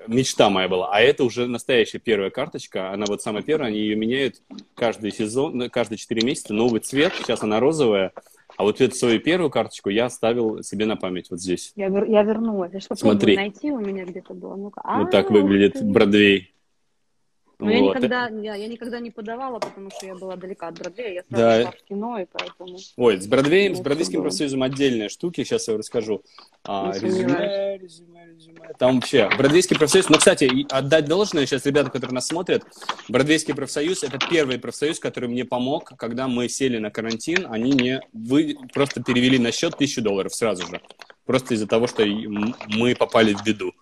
мечта моя была. А это уже настоящая первая карточка. Она вот самая первая, они ее меняют каждый сезон, ну, каждые 4 месяца. Новый цвет, сейчас она розовая. А вот эту свою первую карточку я оставил себе на память вот здесь. Я, вер- я вернулась. Я Смотри. найти, у меня где-то было. Ну-ка. вот так А, выглядит ух ты. Бродвей. Но я Вот. никогда, я, я никогда не подавала, потому что я была далека от Бродвея. Я сразу Да. шла в кино, и поэтому... Ой, с Бродвеем, с Ну, Бродвейским профсоюзом отдельные штуки, сейчас я расскажу. А, Не резюме, резюме, резюме. Там вообще Бродвейский профсоюз. Ну, кстати, отдать должное сейчас ребята, которые нас смотрят. Бродвейский профсоюз это первый профсоюз, который мне помог, когда мы сели на карантин. Они мне вы просто перевели на счет тысячу долларов сразу же. Просто из-за того, что мы попали в беду.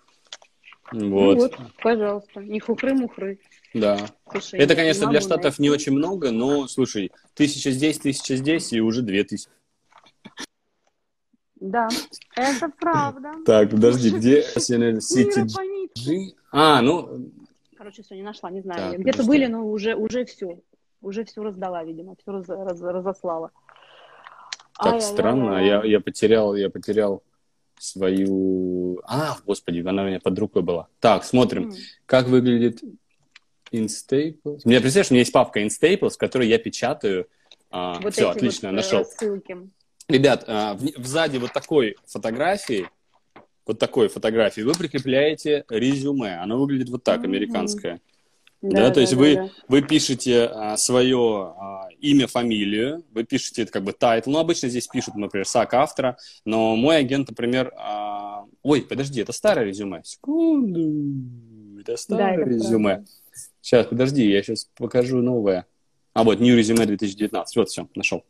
Ну Вот, вот, пожалуйста. Не хухры-мухры. Да. Слушай, Это, конечно, не для штатов не найти. очень много, но, слушай, тысяча здесь, тысяча здесь, и уже две тысячи. Да, это правда. Так, подожди, где Сити? А, ну, Короче, все, не нашла, не знаю. Где-то были, но уже, уже все. Уже все раздала, видимо, все раз- раз- разослала. так странно, я, я потерял, я потерял свою... А, господи, она у меня под рукой была. Так, смотрим, как выглядит Instaples. У меня, представляешь, у меня есть папка Instaples, в которой я печатаю. А, Вот все, эти отлично, вот, э, нашел. ссылки. Ребят, а, в- сзади вот такой фотографии, вот такой фотографии, вы прикрепляете резюме. Оно выглядит вот так, американское. Да, то есть вы, вы пишете а, свое а, имя, фамилию, вы пишете это как бы title. Ну, обычно здесь пишут, например, SAG-AFTRA, но мой агент, например... а, Ой, подожди, это старое резюме. Секунду. Это старое это резюме. правда. Сейчас, подожди, я сейчас покажу новое. А вот, New резюме 2019. Вот, все, нашел.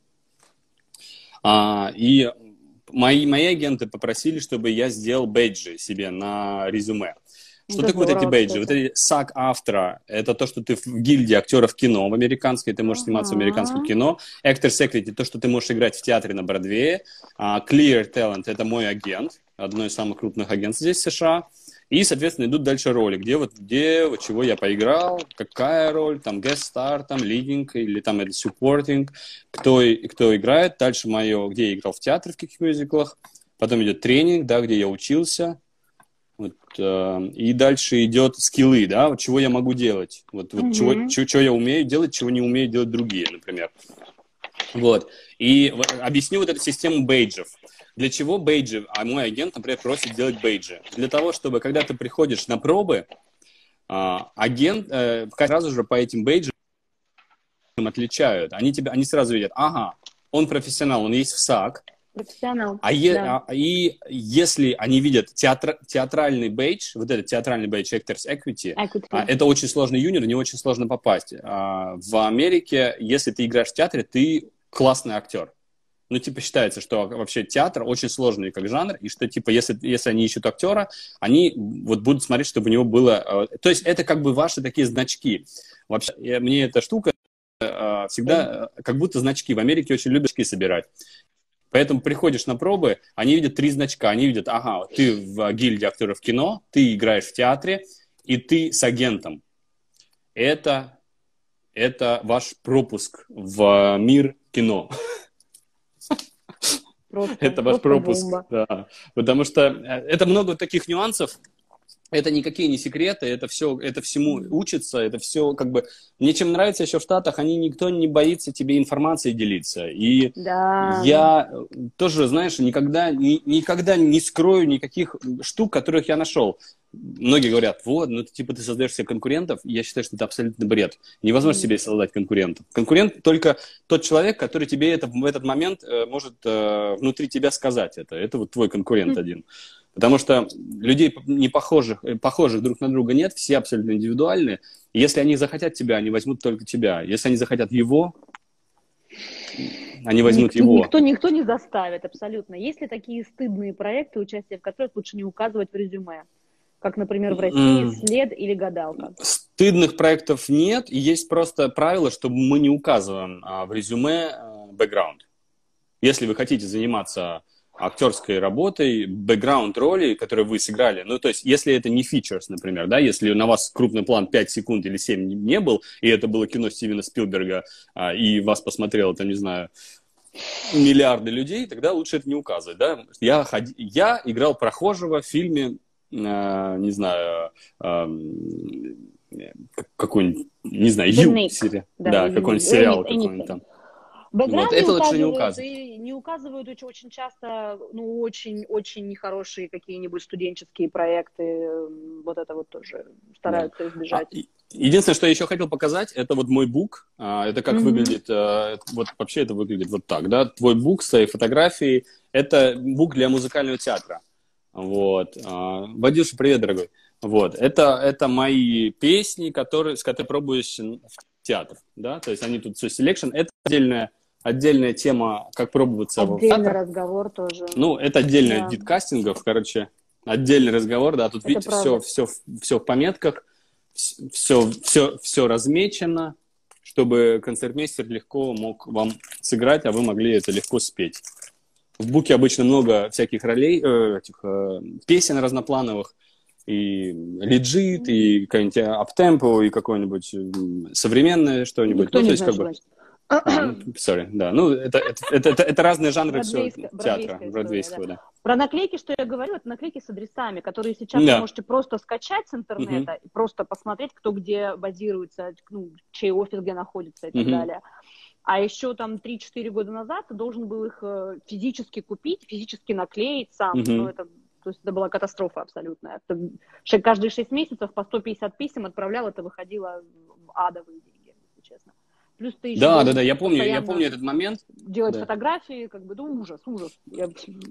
А, и мои, мои агенты попросили, чтобы я сделал бейджи себе на резюме. Что Да такое вот эти бейджи? Вот эти сак автора, это то, что ты в гильдии актеров кино в американской, ты можешь сниматься в Ага. американском кино. Actor Secretary, то, что ты можешь играть в театре на Бродвее. А, Clear Talent, это мой агент, одно из самых крупных агентств здесь, в США. И, соответственно, идут дальше роли, где вот, где, вот чего я поиграл, какая роль, там, guest star, там, leading, или там, это supporting, кто, кто играет. Дальше мое, где я играл в театре, в каких мюзиклах. Потом идет тренинг, да, где я учился. Вот, э, и дальше идет скиллы, да, вот чего я могу делать, вот, вот Мгм. чего, чего, чего я умею делать, чего не умеют делать другие, например. Вот. И объясню вот эту систему бейджев. Для чего бейджи? А мой агент, например, просит делать бейджи. Для того, чтобы, когда ты приходишь на пробы, а, агент э, сразу же по этим бейджам отличают. Они, тебя, они сразу видят, ага, он профессионал, он есть в САК, Профессионал. а, е- Да. а- и если они видят театр- театральный бейдж, вот этот театральный бейдж Actors Equity, Equity. а, это очень сложный юниор, не очень сложно попасть. А, в Америке, если ты играешь в театре, ты классный актер. Ну, типа, считается, что вообще театр очень сложный как жанр, и что, типа, если, если они ищут актера, они вот будут смотреть, чтобы у него было... э, То есть это как бы ваши такие значки. Вообще, мне эта штука э, всегда э, как будто значки. В Америке очень любят значки собирать. Поэтому приходишь на пробы, они видят три значка. Они видят, ага, ты в гильдии актеров кино, ты играешь в театре, и ты с агентом. Это, это ваш пропуск в мир кино. Просто- Это ваш пропуск. бомба. Да. Потому что э, это много таких нюансов. Это никакие не секреты, это все, это всему учится, это все как бы... Мне чем нравится еще в Штатах, они никто не боится тебе информацией делиться. И Да. я тоже, знаешь, никогда, ни- никогда не скрою никаких штук, которых я нашел. Многие говорят, вот, ну, ты, типа, ты создаешь себе конкурентов. Я считаю, что это абсолютно бред. Невозможно себе создать конкурентов. Конкурент только тот человек, который тебе это в этот момент э, может э, внутри тебя сказать это. Это вот твой конкурент Мгм. один. Потому что людей не похожих, э, похожих друг на друга нет, все абсолютно индивидуальные. Если они захотят тебя, они возьмут только тебя. Если они захотят его, они возьмут никто, его. Никто, никто не заставит, абсолютно. Есть ли такие стыдные проекты, участие в которых лучше не указывать в резюме? Как, например, в России. «След» или «Гадалка». Стыдных проектов нет, и есть просто правило, что мы не указываем а, в резюме а, бэкграунд. Если вы хотите заниматься актерской работой, бэкграунд роли, которые вы сыграли, ну, то есть, если это не фичерс, например, да, если на вас крупный план 5 секунд или 7 не был, и это было кино Стивена Спилберга, а, и вас посмотрело, там, не знаю, миллиарды людей, тогда лучше это не указывать, да. Я, ходи... я играл прохожего в фильме, э, не знаю, э, какой-нибудь, не знаю, Ю серия. Да, да какой-нибудь сериал какой-нибудь там. Бэкграунд вот, это лучше не указывать. И не указывают очень, очень часто, ну, очень-очень нехорошие какие-нибудь студенческие проекты. Вот это вот тоже стараются да. избежать. А, единственное, что я еще хотел показать, это вот мой бук. А, это как mm-hmm. выглядит, а, вот вообще это выглядит вот так, да. Твой бук с твоей фотографией. Это бук для музыкального театра. Вот. А, Вадюша, привет, дорогой. Вот. Это, это мои песни, которые, с которыми пробуешь в театр, да, то есть они тут все selection. Это отдельная отдельная тема, как пробоваться Отдельный в разговор тоже. Ну, это отдельный да. вид кастингов, короче, отдельный разговор, да, тут, это видите, все, все, все в пометках, все, все, все размечено, чтобы концертмейстер легко мог вам сыграть, а вы могли это легко спеть. В буке обычно много всяких ролей, э, этих э, песен разноплановых, и леджит, и какой-нибудь аптемпо, и какое-нибудь современное что-нибудь. Никто ну, то есть, как бы, а, sorry, да. Ну, это, это, это, это, это разные жанры все театра, бродвейского, да. да. Про наклейки, что я говорю, это наклейки с адресами, которые сейчас да. вы можете просто скачать с интернета uh-huh. и просто посмотреть, кто где базируется, ну, чей офис где находится и так uh-huh. далее. А еще там 3-4 года назад ты должен был их э, физически купить, физически наклеить сам. Uh-huh. Ну, это то есть это была катастрофа абсолютная. Это, каждые 6 месяцев по 150 писем отправлял, это выходило в адовые деньги, если честно. Плюс ты еще да, да, да, я помню, я помню этот момент. Делать да. фотографии, как бы, ну, ужас, ужас. Я...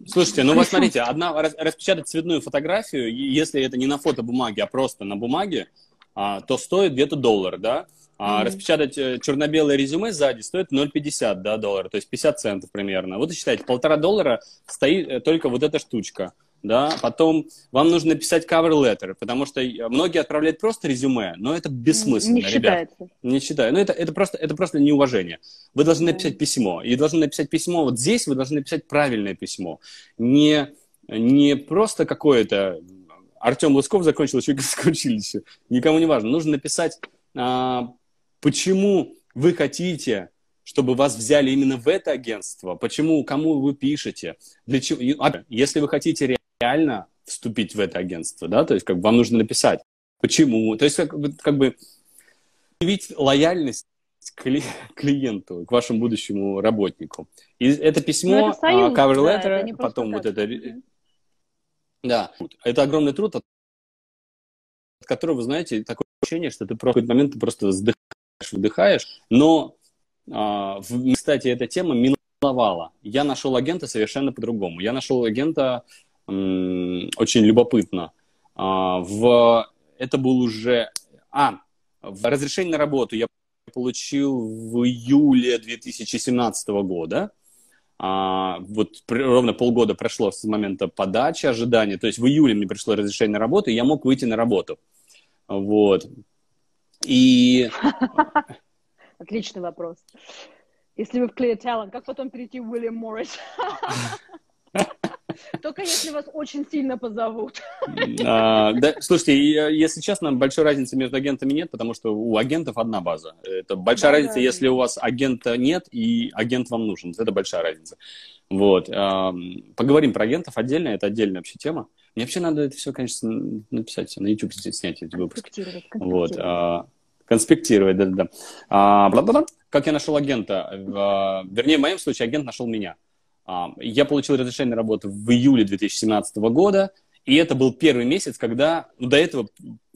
Слушайте, ну вот смотрите, одна, распечатать цветную фотографию, если это не на фотобумаге, а просто на бумаге, а, то стоит где-то доллар, да? А mm-hmm. распечатать э, черно-белое резюме сзади стоит 0,50 да, доллара, то есть 50 центов примерно. Вот и считайте, полтора доллара стоит э, только вот эта штучка да, потом вам нужно написать cover letter, потому что многие отправляют просто резюме, но это бессмысленно, не ребят. Считается. Не считаю. Ну, это, это, просто, это просто неуважение. Вы должны написать письмо, и должны написать письмо, вот здесь вы должны написать правильное письмо, не, не просто какое-то Артем Лусков закончил Чуйковское училище, никому не важно. Нужно написать, а, почему вы хотите чтобы вас взяли именно в это агентство, почему, кому вы пишете, для чего, если вы хотите реально вступить в это агентство, да, то есть как бы вам нужно написать, почему, то есть как, как бы проявить лояльность к клиенту, к вашему будущему работнику. И это письмо, ну, это союз, uh, cover letter, да, это потом вот это... Да, это огромный труд, от которого, вы знаете, такое ощущение, что ты в какой-то момент ты просто вздыхаешь, выдыхаешь, но, а, кстати, эта тема миновала. Я нашел агента совершенно по-другому. Я нашел агента очень любопытно. А, в, это был уже... А, в разрешение на работу я получил в июле 2017 года. А, вот ровно полгода прошло с момента подачи ожидания. То есть в июле мне пришло разрешение на работу, и я мог выйти на работу. Вот. И... Отличный вопрос. Если вы в Clear Talent, как потом перейти в Уильям Моррис? Только если вас очень сильно позовут. А, да, слушайте, если честно, большой разницы между агентами нет, потому что у агентов одна база. Это большая да, разница, да, если у вас агента нет и агент вам нужен. Это большая разница. Вот. А, поговорим про агентов отдельно, это отдельная вообще тема. Мне вообще надо это все, конечно, написать, на YouTube снять эти выпуски. Вот. А, конспектировать, да-да-да. А, как я нашел агента? Вернее, в моем случае агент нашел меня. Я получил разрешение на работу в июле 2017 года, и это был первый месяц, когда ну, до этого,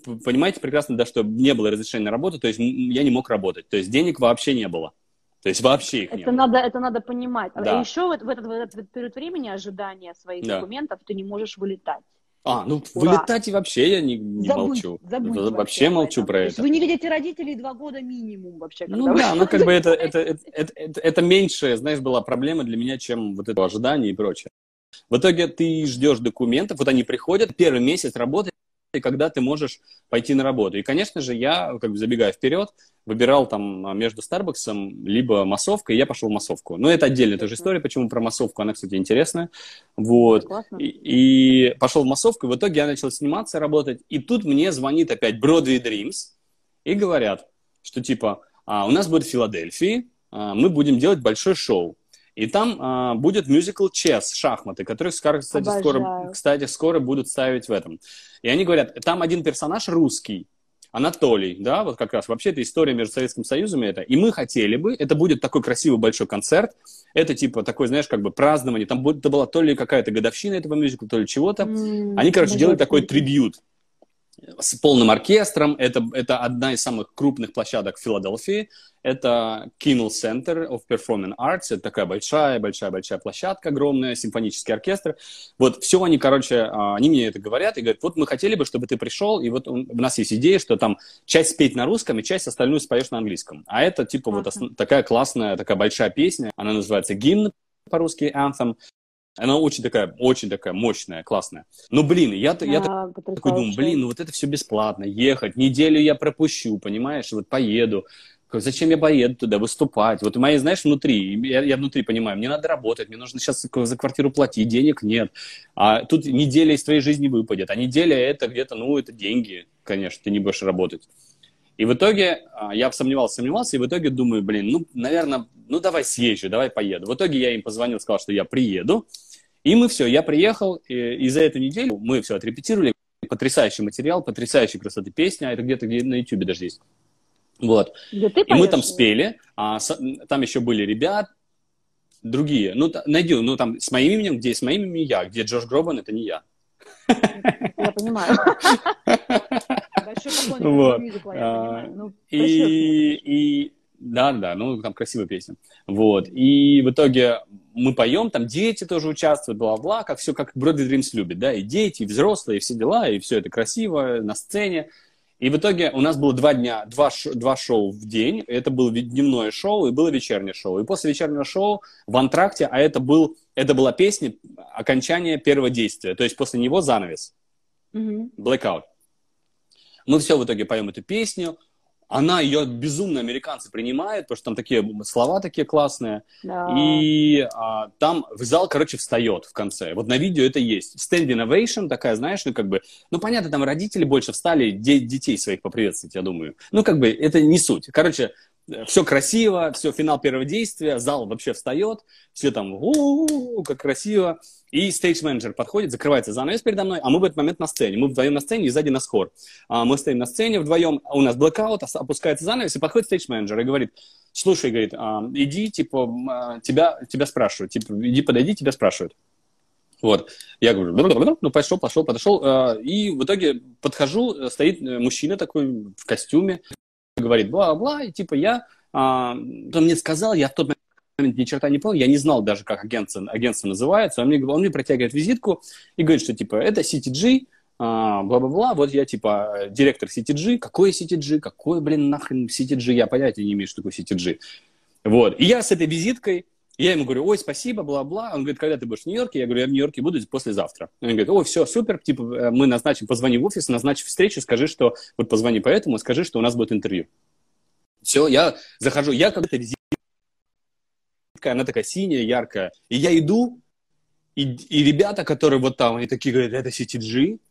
понимаете прекрасно, да, что не было разрешения на работу, то есть я не мог работать, то есть денег вообще не было. То есть вообще их это не было. надо, Это надо понимать. Да. А еще в, в, этот, в этот период времени ожидания своих да. документов ты не можешь вылетать. А, ну Ура. вылетать и вообще я не, не забудь, молчу. Забудь вообще, вообще молчу про это. Вы не видите родителей два года минимум вообще. Ну да, ну как бы это, это, это, это, это, меньшая, знаешь, была проблема для меня, чем вот это ожидание и прочее. В итоге ты ждешь документов, вот они приходят, первый месяц работы, и когда ты можешь пойти на работу. И, конечно же, я, как бы забегая вперед, выбирал там между Старбаксом либо массовкой, и я пошел в массовку. Но это отдельная тоже история, почему про массовку, она, кстати, интересная. Вот. И, и пошел в массовку, и в итоге я начал сниматься, работать, и тут мне звонит опять Broadway Dreams, и говорят, что типа, а, у нас будет в Филадельфии, а, мы будем делать большое шоу. И там а, будет мюзикл «Чес», шахматы, которые, кстати, скоро, кстати, скоро будут ставить в этом. И они говорят, там один персонаж русский, Анатолий, да, вот как раз. Вообще это история между Советским Союзом и это. И мы хотели бы, это будет такой красивый большой концерт, это типа такой, знаешь, как бы празднование, там будет, это была то ли какая-то годовщина этого мюзикла, то ли чего-то. Mm, Они, короче, делают такой трибют с полным оркестром. Это, это одна из самых крупных площадок в Филадельфии. Это Kimmel Center of Performing Arts. Это такая большая-большая-большая площадка, огромная, симфонический оркестр. Вот все они, короче, а, они мне это говорят и говорят, вот мы хотели бы, чтобы ты пришел, и вот у нас есть идея, что там часть спеть на русском и часть остальную споешь на английском. А это типа вот основ... такая классная, такая большая песня. Она называется «Гимн» по-русски, anthem. Она очень такая, очень такая мощная, классная. Но, блин, я, а, я такой думаю, блин, ну вот это все бесплатно, ехать, неделю я пропущу, понимаешь, вот поеду. Зачем я поеду туда выступать? Вот мои, знаешь, внутри, я, я внутри понимаю, мне надо работать, мне нужно сейчас за квартиру платить, денег нет. А тут неделя из твоей жизни выпадет, а неделя это где-то, ну, это деньги, конечно, ты не будешь работать. И в итоге а, я сомневался, сомневался, и в итоге думаю, блин, ну, наверное, ну, давай съезжу, давай поеду. В итоге я им позвонил, сказал, что я приеду. И мы все, я приехал, и, и за эту неделю мы все отрепетировали. Потрясающий материал, потрясающей красоты песня. Это где-то где на YouTube даже есть. Вот. Ты и мы там спели, а с, там еще были ребят, другие. Ну, найди, ну, там с моим именем, где с моим именем я, где Джош Гробан, это не я. Я понимаю. Большой поклонник мюзикла, я а, понимаю. Ну, и, и, да, да, ну, там красивая песня. Вот. И в итоге мы поем, там дети тоже участвуют, бла-бла, как все, как Broadway Dreams любит, да, и дети, и взрослые, и все дела, и все это красиво на сцене. И в итоге у нас было два дня, два, два шоу в день. Это было дневное шоу и было вечернее шоу. И после вечернего шоу в антракте, а это, был, это была песня окончания первого действия. То есть после него занавес. Mm-hmm. Blackout. Мы все в итоге поем эту песню она ее безумно американцы принимают, потому что там такие слова такие классные. Да. И а, там в зал, короче, встает в конце. Вот на видео это есть. Standing ovation такая, знаешь, ну как бы, ну понятно, там родители больше встали, де- детей своих поприветствовать, я думаю. Ну как бы это не суть. Короче, все красиво, все, финал первого действия, зал вообще встает, все там, у-у-у, как красиво. И стейдж-менеджер подходит, закрывается занавес передо мной, а мы в этот момент на сцене. Мы вдвоем на сцене, и сзади нас хор. А мы стоим на сцене вдвоем, у нас блокаут, опускается занавес, и подходит стейдж-менеджер и говорит, слушай, говорит, а, иди, типа, а, тебя, тебя спрашивают, типа, иди подойди, тебя спрашивают. Вот. Я говорю, ну, пошел, пошел, подошел. А, и в итоге подхожу, стоит мужчина такой в костюме, говорит бла-бла, и типа я, а, он мне сказал, я в тот момент ни черта не понял, я не знал даже, как агентство, агентство называется, он мне, он мне протягивает визитку и говорит, что типа это CTG, а, бла-бла-бла, вот я типа директор CTG, какой CTG, какой, блин, нахрен CTG, я понятия не имею, что такое CTG. Вот, и я с этой визиткой, я ему говорю, ой, спасибо, бла-бла. Он говорит, когда ты будешь в Нью-Йорке? Я говорю, я в Нью-Йорке буду послезавтра. Он говорит, ой, все, супер, типа, э, мы назначим, позвони в офис, назначь встречу, скажи, что, вот позвони поэтому, скажи, что у нас будет интервью. Все, я захожу, я как-то визитка, она такая синяя, яркая. И я иду, и, и ребята, которые вот там, они такие говорят, это CTG?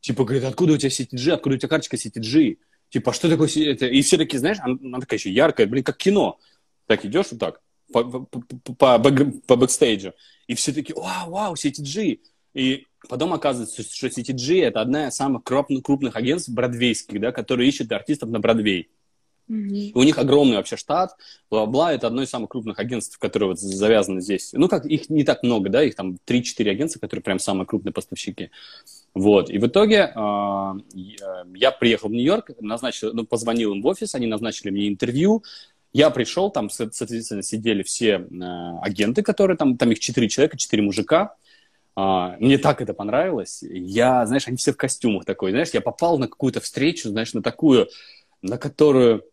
Типа, говорят, откуда у тебя CTG, откуда у тебя карточка CTG? Типа, «А что такое это? И все такие, знаешь, она, она такая еще яркая, блин, как кино. Так идешь вот так по, по, по, по бэкстейджу. И все такие, вау, вау, CTG. И потом оказывается, что CTG это одна из самых крупных, крупных агентств бродвейских, да, которые ищут артистов на Бродвей. Mm-hmm. У них огромный вообще штат, бла-бла, это одно из самых крупных агентств, которые вот завязаны здесь. Ну, как их не так много, да, их там 3-4 агентства, которые прям самые крупные поставщики. Вот, и в итоге э, я приехал в Нью-Йорк, назначил, ну, позвонил им в офис, они назначили мне интервью, я пришел, там, соответственно, сидели все э, агенты, которые там, там их четыре человека, четыре мужика. А, мне так это понравилось. Я, знаешь, они все в костюмах такой, знаешь, я попал на какую-то встречу, знаешь, на такую, на которую...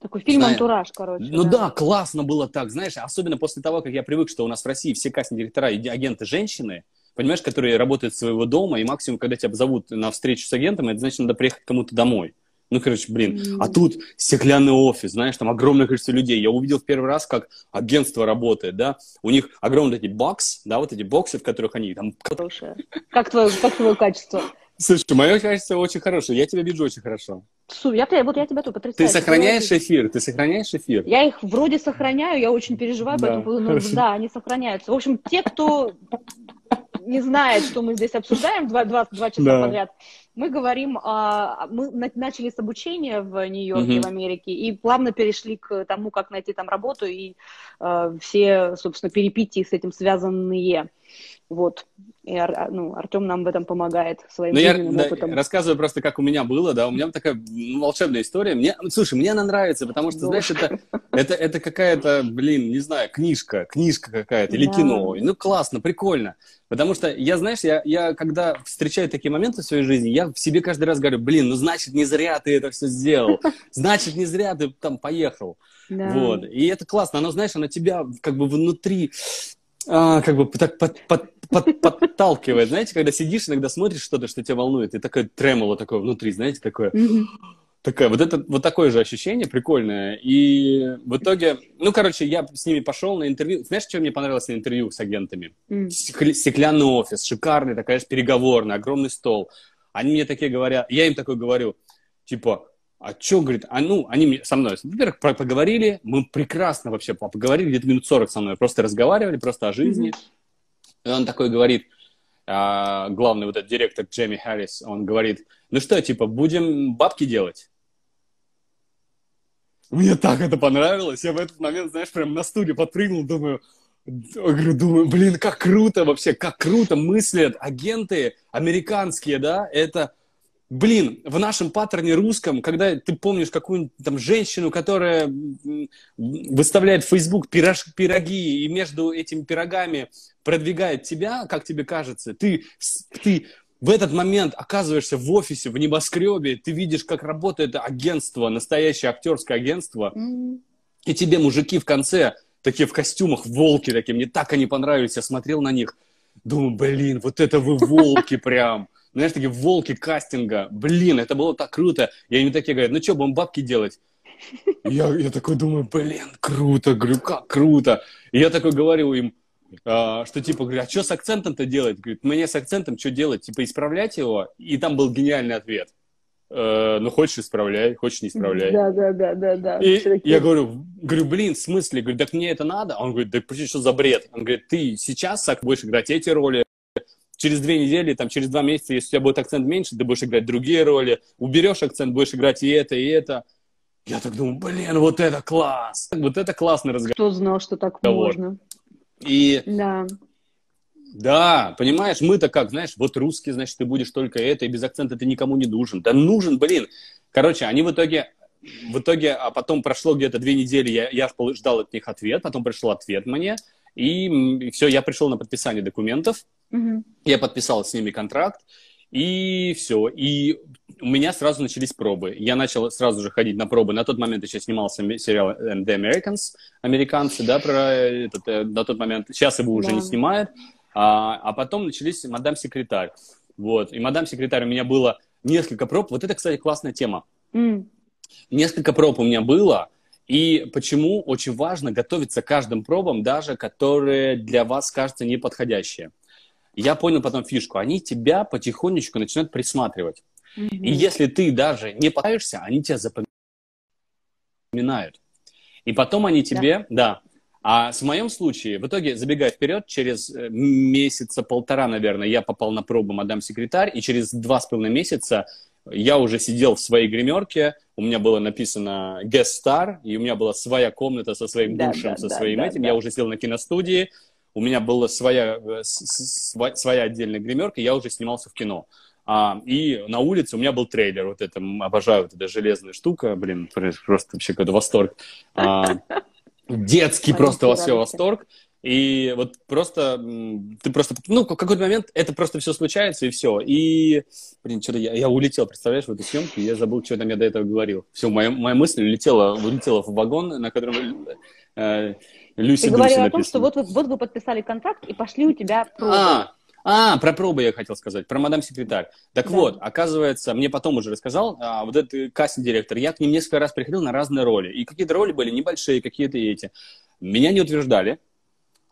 Такой фильм «Антураж», короче. Ну да. да, классно было так, знаешь, особенно после того, как я привык, что у нас в России все кастинг-директора и агенты женщины, понимаешь, которые работают своего дома, и максимум, когда тебя зовут на встречу с агентом, это значит, надо приехать кому-то домой. Ну, короче, блин. Mm-hmm. А тут стеклянный офис, знаешь, там огромное количество людей. Я увидел в первый раз, как агентство работает, да. У них огромные эти бокс, да, вот эти боксы, в которых они там... Слушай, как твое, как твое качество? Слушай, мое качество очень хорошее. Я тебя вижу очень хорошо. Су, я, вот я тебя тут потрясаю. Ты сохраняешь эфир? Ты сохраняешь эфир? Я их вроде сохраняю, я очень переживаю Да, этому поводу, но хорошо. да, они сохраняются. В общем, те, кто не знает, что мы здесь обсуждаем два, два, два часа Да. подряд, мы говорим, а, мы на- начали с обучения в Нью-Йорке, Мгм. в Америке, и плавно перешли к тому, как найти там работу, и э, все, собственно, перипетии с этим связанные. Вот. И Ар- а, ну, Артем нам в этом помогает своим Ну, я жизненным да, опытом. рассказываю просто, как у меня было, да, у меня такая волшебная история. Мне, слушай, мне она нравится, потому что, знаешь, это, это, это какая-то, блин, не знаю, книжка, книжка какая-то или Да. кино. Ну, классно, прикольно. Потому что, я, знаешь, я, я когда встречаю такие моменты в своей жизни, я в себе каждый раз говорю, блин, ну, значит, не зря ты это все сделал. Значит, не зря ты там поехал. Да. Вот. И это классно. Оно, знаешь, оно тебя как бы внутри а, как бы так под- под- под- подталкивает. Знаете, когда сидишь, иногда смотришь что-то, что тебя волнует, и такое тремоло такое внутри, знаете, такое, Мгм. такое, вот это вот такое же ощущение прикольное. И в итоге, ну, короче, я с ними пошел на интервью. Знаешь, что мне понравилось на интервью с агентами? Стекля- стеклянный офис, шикарный, такая же переговорная, огромный стол. Они мне такие говорят, я им такой говорю, типа, а что, говорит, а ну, они мне, со мной, во-первых, поговорили, мы прекрасно вообще по- поговорили, где-то минут 40 со мной, просто разговаривали, просто о жизни. И он такой говорит, а, главный вот этот директор Джейми Харрис, он говорит, ну что, типа, будем бабки делать? Мне так это понравилось. Я в этот момент, знаешь, прям на стуле подпрыгнул, думаю, говорю, думаю, блин, как круто вообще, как круто мыслят агенты американские, да, это, блин, в нашем паттерне русском, когда ты помнишь какую-нибудь там женщину, которая выставляет в Facebook пирож, пироги, и между этими пирогами продвигает тебя, как тебе кажется, ты, ты в этот момент оказываешься в офисе, в небоскребе, ты видишь, как работает агентство, настоящее актерское агентство, М. и тебе мужики в конце, такие в костюмах, волки такие, мне так они понравились, я смотрел на них, думаю, блин, вот это вы волки прям. Знаешь, такие волки кастинга. Блин, это было так круто. И они такие говорят, ну что, будем бабки делать? Я, я такой думаю, блин, круто, говорю, как круто. И я такой говорю им, а, что типа, говорю, а что с акцентом-то делать? Говорит, мне с акцентом что делать? Типа исправлять его? И там был гениальный ответ. «Э, ну, хочешь исправляй, хочешь не исправляй. Да, да, да, да, да. И я говорю, говорю, блин, в смысле? Говорю, так мне это надо? Он говорит, да почему что за бред? Он говорит, ты сейчас будешь играть эти роли, через две недели, там, через два месяца, если у тебя будет акцент меньше, ты будешь играть другие роли, уберешь акцент, будешь играть и это, и это. Я так думаю, блин, вот это класс! Вот это классный разговор. Кто знал, что так Разговор. можно? И Да. да, понимаешь, мы-то как, знаешь, вот русский, значит, ты будешь только это, и без акцента ты никому не нужен. Да нужен, блин. Короче, они в итоге, в итоге, а потом прошло где-то две недели, я, я ждал от них ответ, потом пришел ответ мне, и, все, я пришел на подписание документов, Мгм. я подписал с ними контракт, и все. И у меня сразу начались пробы. Я начал сразу же ходить на пробы. На тот момент еще снимался сериал э, The Americans, американцы, да, про этот, э, на тот момент. Сейчас его уже Да. не снимают. А, а потом начались «Мадам Секретарь». Вот. И «Мадам Секретарь» у меня было несколько проб. Вот это, кстати, классная тема. М. Несколько проб у меня было. И почему очень важно готовиться к каждым пробам, даже которые для вас кажутся неподходящие. Я понял потом фишку. Они тебя потихонечку начинают присматривать. Мгм. И если ты даже не понравишься, они тебя запоминают. И потом они тебе, да. А в моем случае, в итоге, забегая вперед, через э, месяца полтора, наверное, я попал на пробу мадам секретарь, и через два с половиной месяца я уже сидел в своей гримерке, у меня было написано guest star, и у меня была своя комната со своим Да, душем, да, со да, своим да, этим. да. Я уже сидел на киностудии, у меня была своя, э, своя отдельная гримерка, я уже снимался в кино. А, и на улице у меня был трейлер, вот это, обожаю вот эта железная штука, блин, просто вообще какой-то восторг. А, детский просто во все восторг. И вот просто, ты просто, ну, в какой-то момент это просто все случается, и все. И, блин, что-то я, я улетел, представляешь, в эту съемку, я забыл, что там я до этого говорил. Все, моя, моя мысль улетела, улетела в вагон, на котором э, Люси Ты говорил о том, написано. что вот вы, вот вы подписали контракт и пошли у тебя пробы. А, а, про пробы я хотел сказать, про мадам секретарь. Так Да. вот, оказывается, мне потом уже рассказал, а, вот этот кастинг-директор, я к ним несколько раз приходил на разные роли. И какие-то роли были небольшие, какие-то эти. Меня не утверждали,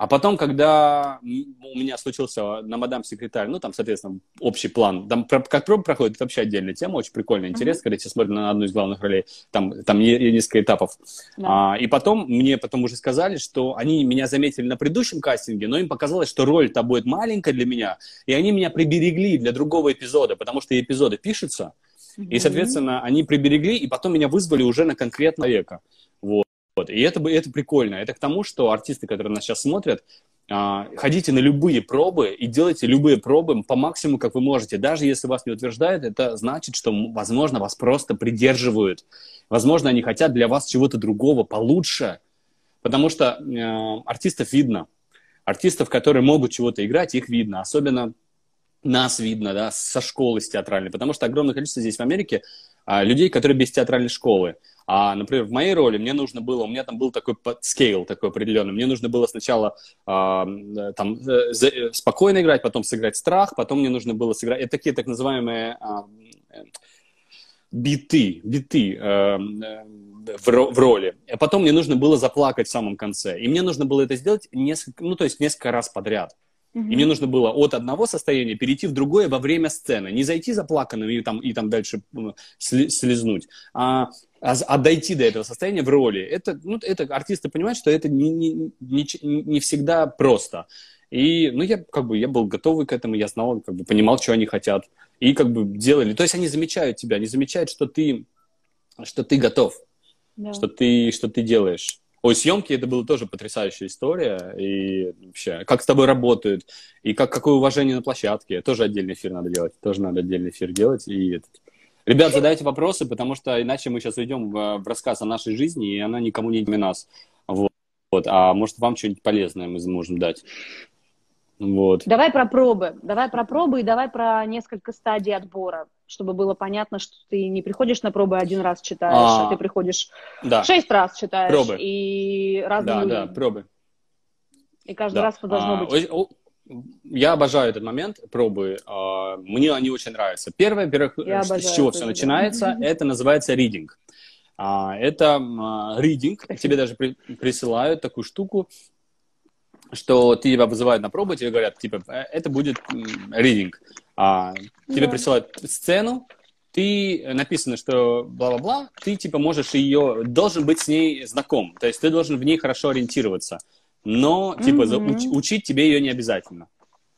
А потом, когда у меня случился на мадам секретарь, ну, там, соответственно, общий план, там, как проба проходит, это вообще отдельная тема, очень прикольно, интересно, mm-hmm. когда тебе смотрят на одну из главных ролей, там, там несколько этапов. Yeah. А, и потом, мне потом уже сказали, что они меня заметили на предыдущем кастинге, но им показалось, что роль-то будет маленькая для меня, и они меня приберегли для другого эпизода, потому что эпизоды пишутся, mm-hmm. и, соответственно, они приберегли, и потом меня вызвали уже на конкретного человека. Вот. Вот. И это, это прикольно. Это к тому, что артисты, которые нас сейчас смотрят, а, ходите на любые пробы и делайте любые пробы по максимуму, как вы можете. Даже если вас не утверждают, это значит, что, возможно, вас просто придерживают. Возможно, они хотят для вас чего-то другого, получше. Потому что э, артистов видно. Артистов, которые могут чего-то играть, их видно. Особенно нас видно, да, со школы с театральной. Потому что огромное количество здесь в Америке а, людей, которые без театральной школы. А, например, в моей роли мне нужно было, у меня там был такой скейл такой определенный, мне нужно было сначала а, там э, э, спокойно играть, потом сыграть страх, потом мне нужно было сыграть, это такие так называемые а, э, биты, биты э, в, в роли. А потом мне нужно было заплакать в самом конце. И мне нужно было это сделать несколько, ну, то есть несколько раз подряд. И мне нужно было от одного состояния перейти в другое во время сцены. Не зайти заплаканным и там, и там дальше слезнуть, а а, а дойти до этого состояния в роли, это, ну, это артисты понимают, что это не, не, не, не всегда просто. И, ну, я как бы, я был готовый к этому, я знал, как бы, понимал, что они хотят. И как бы делали. То есть они замечают тебя, они замечают, что ты, что ты готов, да. что, ты, что ты делаешь. Ой, съемки это была тоже потрясающая история. И вообще, как с тобой работают, и как, какое уважение на площадке. Тоже отдельный эфир надо делать. Тоже надо отдельный эфир делать. И этот, Ребят, задайте вопросы, потому что иначе мы сейчас уйдем в, в рассказ о нашей жизни, и она никому не для нас. Вот. вот. А может, вам что-нибудь полезное мы можем дать. Вот. Давай про пробы. Давай про пробы и давай про несколько стадий отбора, чтобы было понятно, что ты не приходишь на пробы один раз читаешь, а, а ты приходишь да. шесть раз читаешь. Пробы. И разные Да, да, пробы. И каждый да. раз это должно а, быть я обожаю этот момент, пробы. А, мне они очень нравятся. Первое, во-первых, с чего все начинается, это называется reading. А, это reading, тебе даже присылают такую штуку, что тебя вызывают на пробу, тебе говорят, типа, «Э, это будет reading. А, тебе присылают сцену, ты написано, что бла-бла-бла, ты типа можешь ее, должен быть с ней знаком, то есть ты должен в ней хорошо ориентироваться но, типа, mm-hmm. уч, учить тебе ее не обязательно.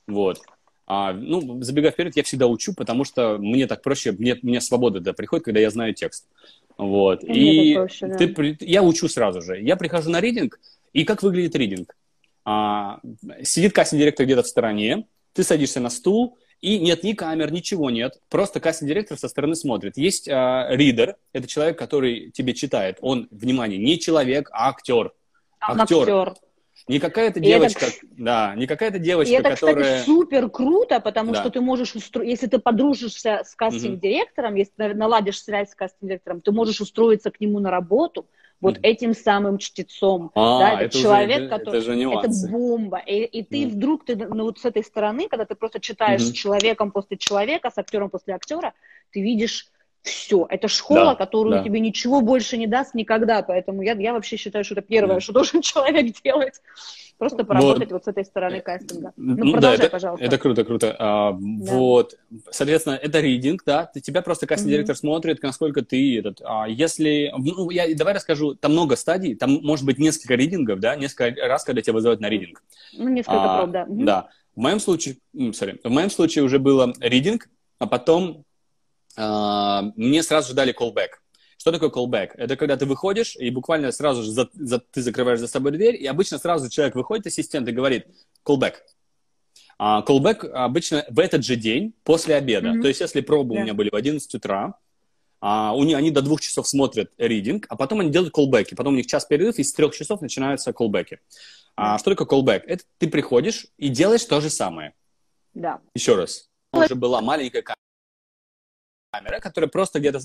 Вот. А, ну, забегая вперед, я всегда учу, потому что мне так проще, мне, мне свобода да, приходит, когда я знаю текст. Вот. И, и проще, да. ты, я учу сразу же. Я прихожу на ридинг, и как выглядит ридинг? А, сидит кастинг-директор где-то в стороне, ты садишься на стул, и нет ни камер, ничего нет. Просто кастинг-директор со стороны смотрит. Есть а, ридер, это человек, который тебе читает. Он, внимание, не человек, а актер. Актер. актер. Не какая-то девочка, это, да, не какая-то девочка, и это, которая... кстати, супер круто, потому да. что ты можешь устроить, если ты подружишься с кастинг-директором, угу. если наладишь связь с кастинг-директором, ты можешь устроиться к нему на работу, вот mm. этим самым чтецом. А, да, это, это человек, уже, который... Это, же это бомба. И, и ты mm. вдруг, ты, ну, вот с этой стороны, когда ты просто читаешь mm-hmm. с человеком после человека, с актером после актера, ты видишь все. Это школа, да, которую да. тебе ничего больше не даст никогда. Поэтому я, я вообще считаю, что это первое, что должен человек делать. Просто поработать вот, вот с этой стороны кастинга. Ну, ну продолжай, да, это, пожалуйста. Это круто, круто. А, да. Вот, соответственно, это ридинг, да, тебя просто кастинг-директор mm-hmm. смотрит, насколько ты этот... А, если... Ну, я, давай расскажу, там много стадий, там может быть несколько ридингов, да, несколько раз, когда тебя вызывают на ридинг. Ну, несколько а, проб, да. Mm-hmm. Да. В моем случае, sorry, в моем случае уже было ридинг, а потом а, мне сразу же дали callback. Что такое callback? Это когда ты выходишь, и буквально сразу же за, за, ты закрываешь за собой дверь, и обычно сразу человек выходит, ассистент, и говорит callback. А, callback обычно в этот же день, после обеда. Mm-hmm. То есть, если пробы yeah. у меня были в 11 утра, а, у них, они до двух часов смотрят reading, а потом они делают callback. Потом у них час перерыв, и с трех часов начинаются callback. А, что такое callback? Это ты приходишь и делаешь то же самое. Да. Еще раз. Уже была маленькая камера, которая просто где-то...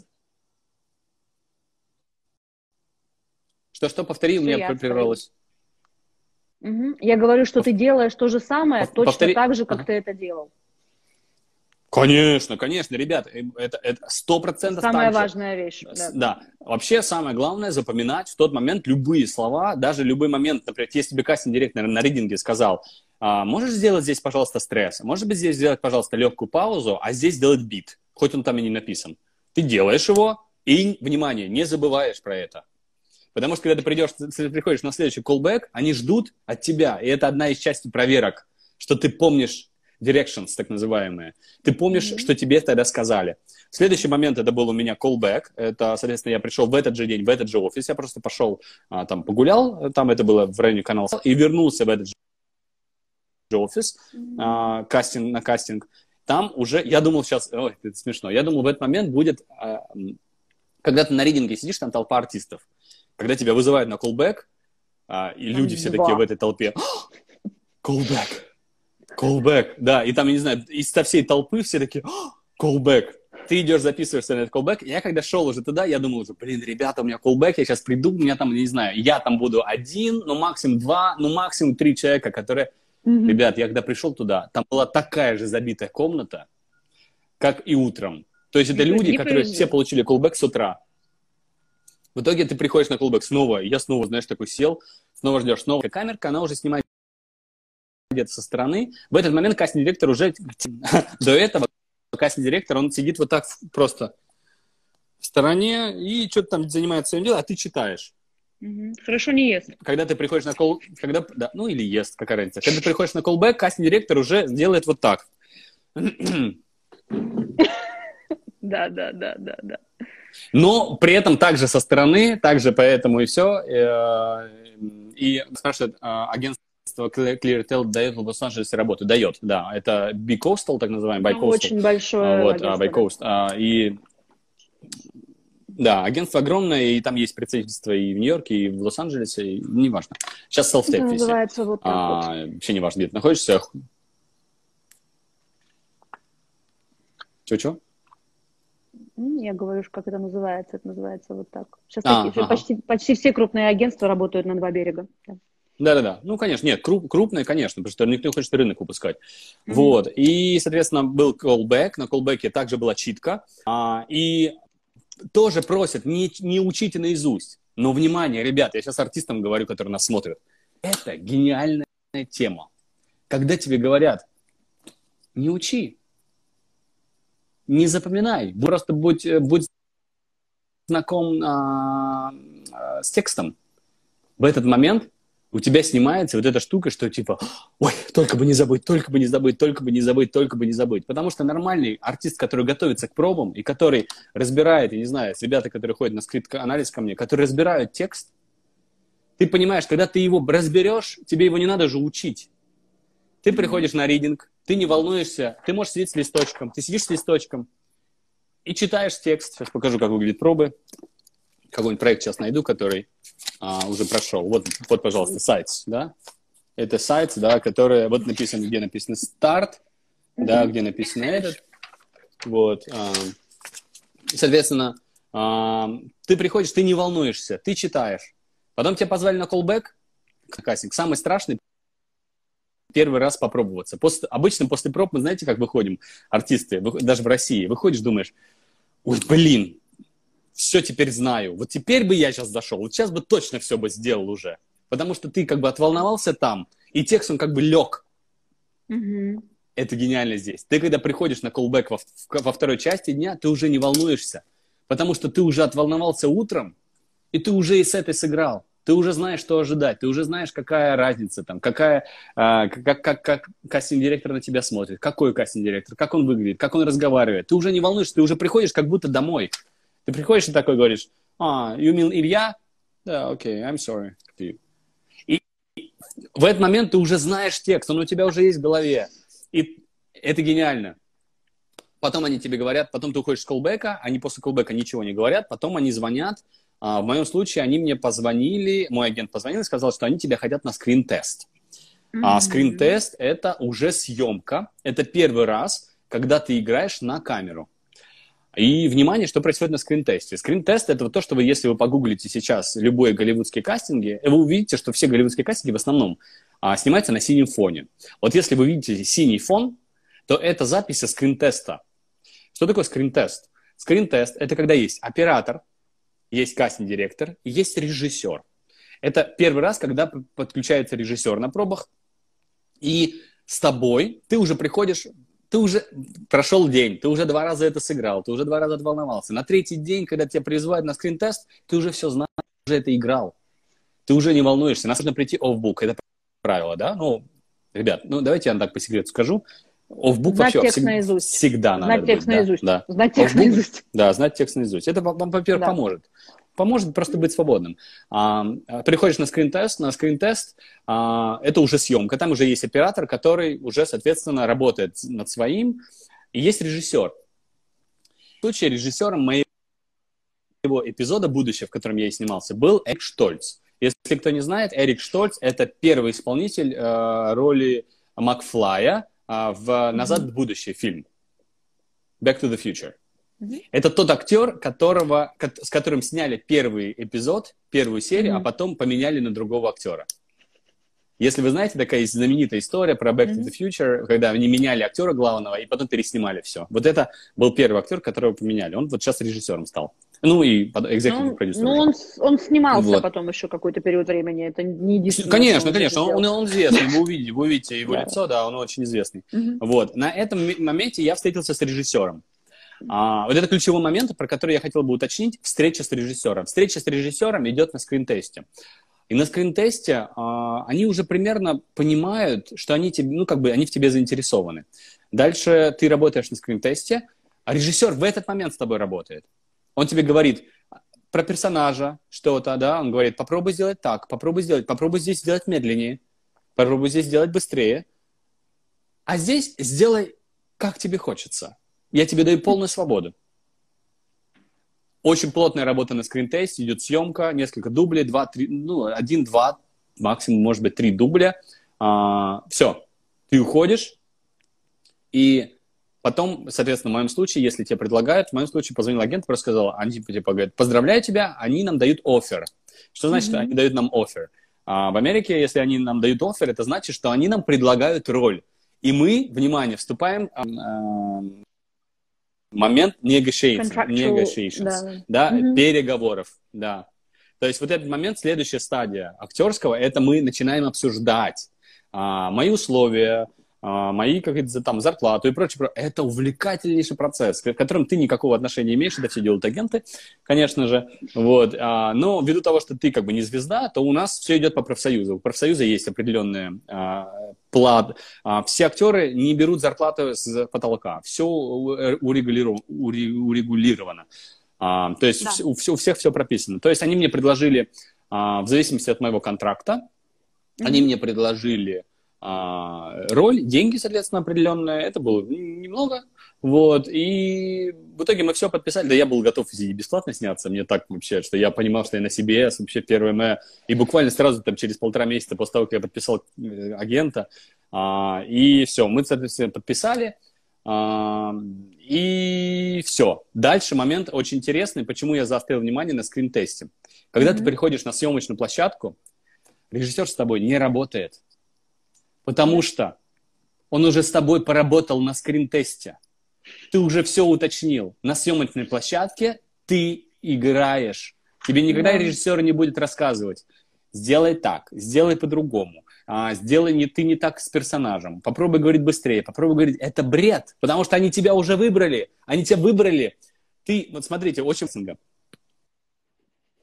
Что-что, повтори, у меня прервалось. Угу. Я говорю, что ты делаешь то же самое, Повтори... точно так же, как ага. ты это делал. Конечно, конечно, ребят, э, это сто процентов Самая важная вещь. Да. да. Вообще самое главное запоминать в тот момент любые слова, даже любой момент. Например, если тебе кастинг-директор на рейдинге сказал, а, можешь сделать здесь, пожалуйста, стресс, может быть, здесь сделать, пожалуйста, легкую паузу, а здесь сделать бит, хоть он там и не написан. Ты делаешь его, и, внимание, не забываешь про это. Потому что, когда ты придешь, ты приходишь на следующий callback, они ждут от тебя, и это одна из частей проверок, что ты помнишь directions, так называемые. Ты помнишь, mm-hmm. что тебе тогда сказали. Следующий момент это был у меня callback. Это, соответственно, я пришел в этот же день, в этот же офис. Я просто пошел, а, там, погулял, там это было в районе канала, и вернулся в этот же офис, mm-hmm. а, кастинг, на кастинг. Там уже, я думал сейчас, ой, это смешно, я думал, в этот момент будет, а, когда ты на ридинге сидишь, там толпа артистов. Когда тебя вызывают на callback, а, и люди все такие в этой толпе, callback, Callback, да, и там, я не знаю, из всей толпы все такие, callback. Ты идешь, записываешься на этот callback. Я когда шел уже туда, я думал уже, блин, ребята, у меня callback, я сейчас приду, у меня там, не знаю, я там буду один, ну максимум два, ну максимум три человека, которые... Mm-hmm. Ребят, я когда пришел туда, там была такая же забитая комната, как и утром. То есть это не люди, которые все получили callback с утра. В итоге ты приходишь на callback снова, я снова, знаешь, такой сел, снова ждешь, снова камерка, она уже снимает где-то со стороны. В этот момент кастинг-директор уже до этого кастинг-директор, он сидит вот так просто в стороне и что-то там занимается своим делом, а ты читаешь. Хорошо не ест. Когда ты приходишь на кол... Когда... Да, ну или ест, какая разница. Когда ты приходишь на колбэк, кастинг-директор уже делает вот так. Да, да, да, да, да. Но при этом также со стороны, также поэтому и все. Э, и спрашивает а, агентство ClearTel дает в Лос-Анджелесе работу. Дает, да. Это Bicoastal, так называемый, Bicoastal. Очень большое Вот, а, Bicoast. А, и да, агентство огромное, и там есть представительство и в Нью-Йорке, и в Лос-Анджелесе, и неважно. Сейчас self Это называется вот так а, вот. Вообще не важно, где ты находишься. Чего-чего? Я говорю, как это называется. Это называется вот так. Сейчас а, такие, ага. почти, почти все крупные агентства работают на два берега. Да. Да-да-да. Ну, конечно, нет, круп, крупные, конечно, потому что никто не хочет рынок выпускать. Mm-hmm. Вот. И, соответственно, был callback. На callback также была читка. А, и тоже просят, не, не учите наизусть. Но, внимание, ребят, я сейчас артистам говорю, которые нас смотрят. Это гениальная тема. Когда тебе говорят, не учи, не запоминай, просто будь, будь знаком а, а, с текстом. В этот момент у тебя снимается вот эта штука, что типа, ой, только бы не забыть, только бы не забыть, только бы не забыть, только бы не забыть. Потому что нормальный артист, который готовится к пробам и который разбирает, я не знаю, ребята, которые ходят на скрипт-анализ ко мне, которые разбирают текст, ты понимаешь, когда ты его разберешь, тебе его не надо же учить. Ты приходишь на ридинг, ты не волнуешься, ты можешь сидеть с листочком, ты сидишь с листочком и читаешь текст. Сейчас покажу, как выглядят пробы. Какой-нибудь проект сейчас найду, который а, уже прошел. Вот, вот, пожалуйста, сайт, да? Это сайт, да, который, вот написано, где написано старт, да, где написано этот. Вот. А, соответственно, а, ты приходишь, ты не волнуешься, ты читаешь. Потом тебя позвали на callback, кастинг. Самый страшный первый раз попробоваться. После, обычно после проб мы, знаете, как выходим, артисты, даже в России, выходишь, думаешь, ой, блин, все теперь знаю. Вот теперь бы я сейчас зашел, вот сейчас бы точно все бы сделал уже. Потому что ты как бы отволновался там, и текст, он как бы лег. Mm-hmm. Это гениально здесь. Ты когда приходишь на колбэк во, во второй части дня, ты уже не волнуешься. Потому что ты уже отволновался утром, и ты уже и с этой сыграл. Ты уже знаешь, что ожидать, ты уже знаешь, какая разница там, какая, а, как, как, как кастинг-директор на тебя смотрит, какой кастинг-директор, как он выглядит, как он разговаривает. Ты уже не волнуешься, ты уже приходишь как будто домой. Ты приходишь и такой говоришь, а, you mean Илья? Да, окей, okay, I'm sorry. И в этот момент ты уже знаешь текст, он у тебя уже есть в голове. И это гениально. Потом они тебе говорят, потом ты уходишь с колбека, они после колбека ничего не говорят, потом они звонят. А, в моем случае они мне позвонили, мой агент позвонил и сказал, что они тебя хотят на скрин-тест. Mm-hmm. А скрин-тест – это уже съемка, это первый раз, когда ты играешь на камеру. И, внимание, что происходит на скрин-тесте. Скрин-тест – это то, что вы, если вы погуглите сейчас любые голливудские кастинги, вы увидите, что все голливудские кастинги в основном а, снимаются на синем фоне. Вот если вы видите синий фон, то это запись скрин-теста. Что такое скрин-тест? Скрин-тест – это когда есть оператор, есть кастинг-директор, есть режиссер. Это первый раз, когда подключается режиссер на пробах, и с тобой ты уже приходишь, ты уже прошел день, ты уже два раза это сыграл, ты уже два раза волновался. На третий день, когда тебя призывают на скрин-тест, ты уже все знаешь, уже это играл. Ты уже не волнуешься. Нас нужно прийти оффбук. Это правило, да? Ну, ребят, ну давайте я так по секрету скажу. Оффбук знать вообще текст всегда, наизусть. всегда знать надо текст быть, наизусть. Да, да. Знать текст Off-book, наизусть. Да, знать текст наизусть. Это вам, во-первых, Да. поможет. Поможет просто быть свободным. А, а, приходишь на скрин-тест, на скрин-тест а, это уже съемка, там уже есть оператор, который уже, соответственно, работает над своим, и есть режиссер. В случае режиссером моего эпизода «Будущее», в котором я и снимался, был Эрик Штольц. Если кто не знает, Эрик Штольц – это первый исполнитель э, роли Макфлая э, в «Назад в будущее» фильм. «Back to the Future». Это тот актер, которого, ко- с которым сняли первый эпизод, первую серию, Мгм. а потом поменяли на другого актера. Если вы знаете, такая есть знаменитая история про Back to the Future, когда они меняли актера главного и потом переснимали все. Вот это был первый актер, которого поменяли. Он вот сейчас режиссером стал. Ну и под- Ну, он- продюсер. ну, уже. он, он снимался Вот. потом еще какой-то период времени. Это не единственное. Конечно, он конечно, он, сделал. он известный, вы увидите, вы увидите его Да. лицо, да, он очень известный. Мгм. Вот, на этом моменте я встретился с режиссером. А, вот это ключевой момент, про который я хотел бы уточнить, встреча с режиссером. Встреча с режиссером идет на скрин-тесте. И на скрин-тесте а, они уже примерно понимают, что они, тебе, ну, как бы, они в тебе заинтересованы. Дальше ты работаешь на скрин-тесте, а режиссер в этот момент с тобой работает. Он тебе говорит про персонажа что-то, да, он говорит, попробуй сделать так, попробуй сделать, попробуй здесь сделать медленнее, попробуй здесь сделать быстрее, а здесь сделай, как тебе хочется. Я тебе даю полную свободу. Очень плотная работа на скрин-тесте, идет съемка, несколько дублей, два, три, ну, один, два, максимум, может быть, три дубля. все, ты уходишь, и потом, соответственно, в моем случае, если тебе предлагают, в моем случае позвонил агент, просто сказал, они типа, типа говорят, поздравляю тебя, они нам дают офер. Что значит, Мгм. они дают нам офер? А в Америке, если они нам дают офер, это значит, что они нам предлагают роль. И мы, внимание, вступаем в момент negotiations, negotiations да. да, Мгм. переговоров, да. То есть вот этот момент, следующая стадия актерского, это мы начинаем обсуждать а, мои условия, а, мои какие-то там зарплату и прочее. про- Это увлекательнейший процесс, к которым ты никакого отношения не имеешь, это все делают агенты, конечно же. Вот. а, но ввиду того, что ты как бы не звезда, то у нас все идет по профсоюзу. У профсоюза есть определенные а, плат. Все актеры не берут зарплату с потолка. Все урегулировано. урегулировано. То есть Да. у, у всех все прописано. То есть они мне предложили, в зависимости от моего контракта, они Мгм. мне предложили роль, деньги, соответственно, определенные. Это было немного. Вот. И в итоге мы все подписали. Да я был готов и бесплатно сняться. Мне так вообще, что я понимал, что я на CBS, вообще первое мое. И буквально сразу там через полтора месяца после того, как я подписал э, агента, а, и все, мы, соответственно, подписали. А, и все. Дальше момент очень интересный, почему я заострил внимание на скрин-тесте. Когда ты Мгм. приходишь на съемочную площадку, режиссер с тобой не работает. Потому что он уже с тобой поработал на скрин-тесте. Ты уже все уточнил. На съемочной площадке ты играешь. Тебе никогда Да. режиссер не будет рассказывать. Сделай так, сделай по-другому. А, сделай не ты не так с персонажем. Попробуй говорить быстрее, попробуй говорить. Это бред, потому что они тебя уже выбрали. Они тебя выбрали. Ты, вот смотрите, очень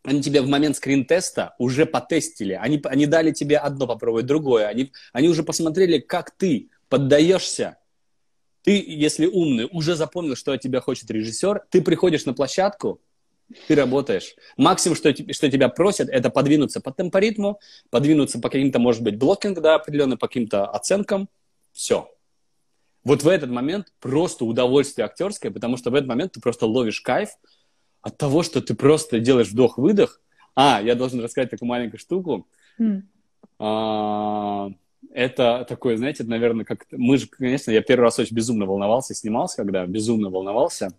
они тебя в момент скрин-теста уже потестили. Они, они дали тебе одно попробовать, другое. Они, они уже посмотрели, как ты поддаешься. Ты, если умный, уже запомнил, что от тебя хочет режиссер. Ты приходишь на площадку, ты работаешь. Максимум, что, что тебя просят, это подвинуться по темпоритму, подвинуться по каким-то, может быть, блокинг, да, определенно, по каким-то оценкам. Все. Вот в этот момент просто удовольствие актерское, потому что в этот момент ты просто ловишь кайф от того, что ты просто делаешь вдох-выдох. А, я должен рассказать такую маленькую штуку. М. А, Это такое, знаете, наверное, как... Мы же, конечно, я первый раз очень безумно волновался, снимался, когда безумно волновался.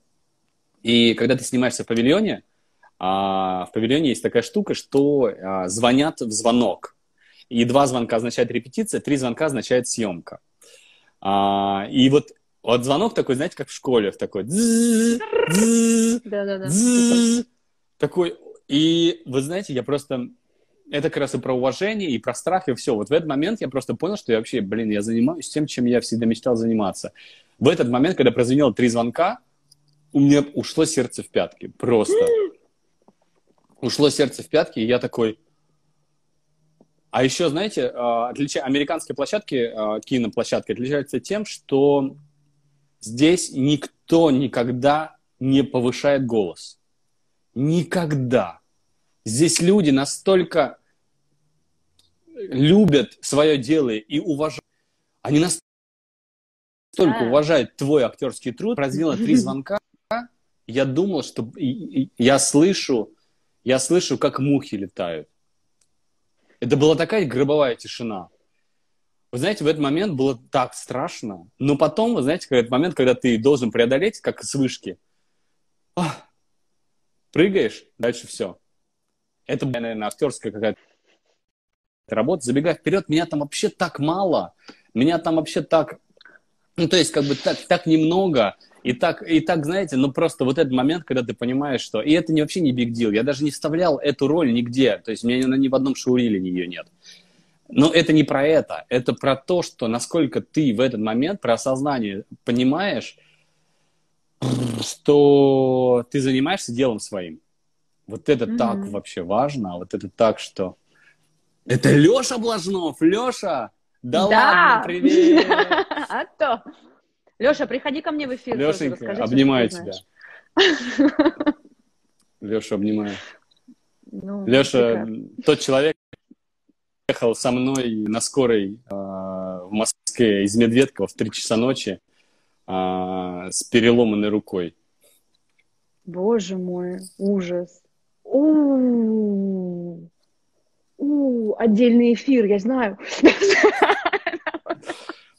И когда ты снимаешься в павильоне, а, в павильоне есть такая штука, что а, звонят в звонок. И два звонка означает репетиция, три звонка означает съемка. А, и вот Вот звонок такой, знаете, как в школе, такой. Да-да-да. Такой. И вы знаете, я просто... Это как раз и про уважение, и про страх, и все. Вот в этот момент я просто понял, что я вообще, блин, я занимаюсь тем, чем я всегда мечтал заниматься. В этот момент, когда прозвенело три звонка, у меня ушло сердце в пятки. Просто. Ушло сердце в пятки, и я такой... А еще, знаете, а, отличие... американские площадки, а, киноплощадки отличаются тем, что здесь никто никогда не повышает голос. Никогда. Здесь люди настолько любят свое дело и уважают. Они настолько уважают твой актерский труд. Прозвенело три звонка. Я думал, что я слышу, я слышу, как мухи летают. Это была такая гробовая тишина. Вы знаете, в этот момент было так страшно. Но потом, вы знаете, этот момент, когда ты должен преодолеть, как с вышки, прыгаешь, дальше все. Это, наверное, актерская какая-то работа. Забегая вперед, меня там вообще так мало. Меня там вообще так... Ну, то есть, как бы так, так немного. И так, и так, знаете, ну просто вот этот момент, когда ты понимаешь, что... И это не, вообще не биг дел. Я даже не вставлял эту роль нигде. То есть, меня ни в одном шоуриле ее нет. Но это не про это. Это про то, что насколько ты в этот момент, про осознание понимаешь, что ты занимаешься делом своим. Вот это mm-hmm. так вообще важно, а вот это так, что... Это Леша Блажнов! Леша! Да, да. ладно, привет! А то! Леша, приходи ко мне в эфир. Лешенька, обнимаю тебя. Леша, обнимаю. Ну, Леша, тот человек, ехал со мной на скорой э, в Москве из Медведкова в 3 часа ночи э, с переломанной рукой. Боже мой, ужас. У-у-у. У, отдельный эфир, я знаю.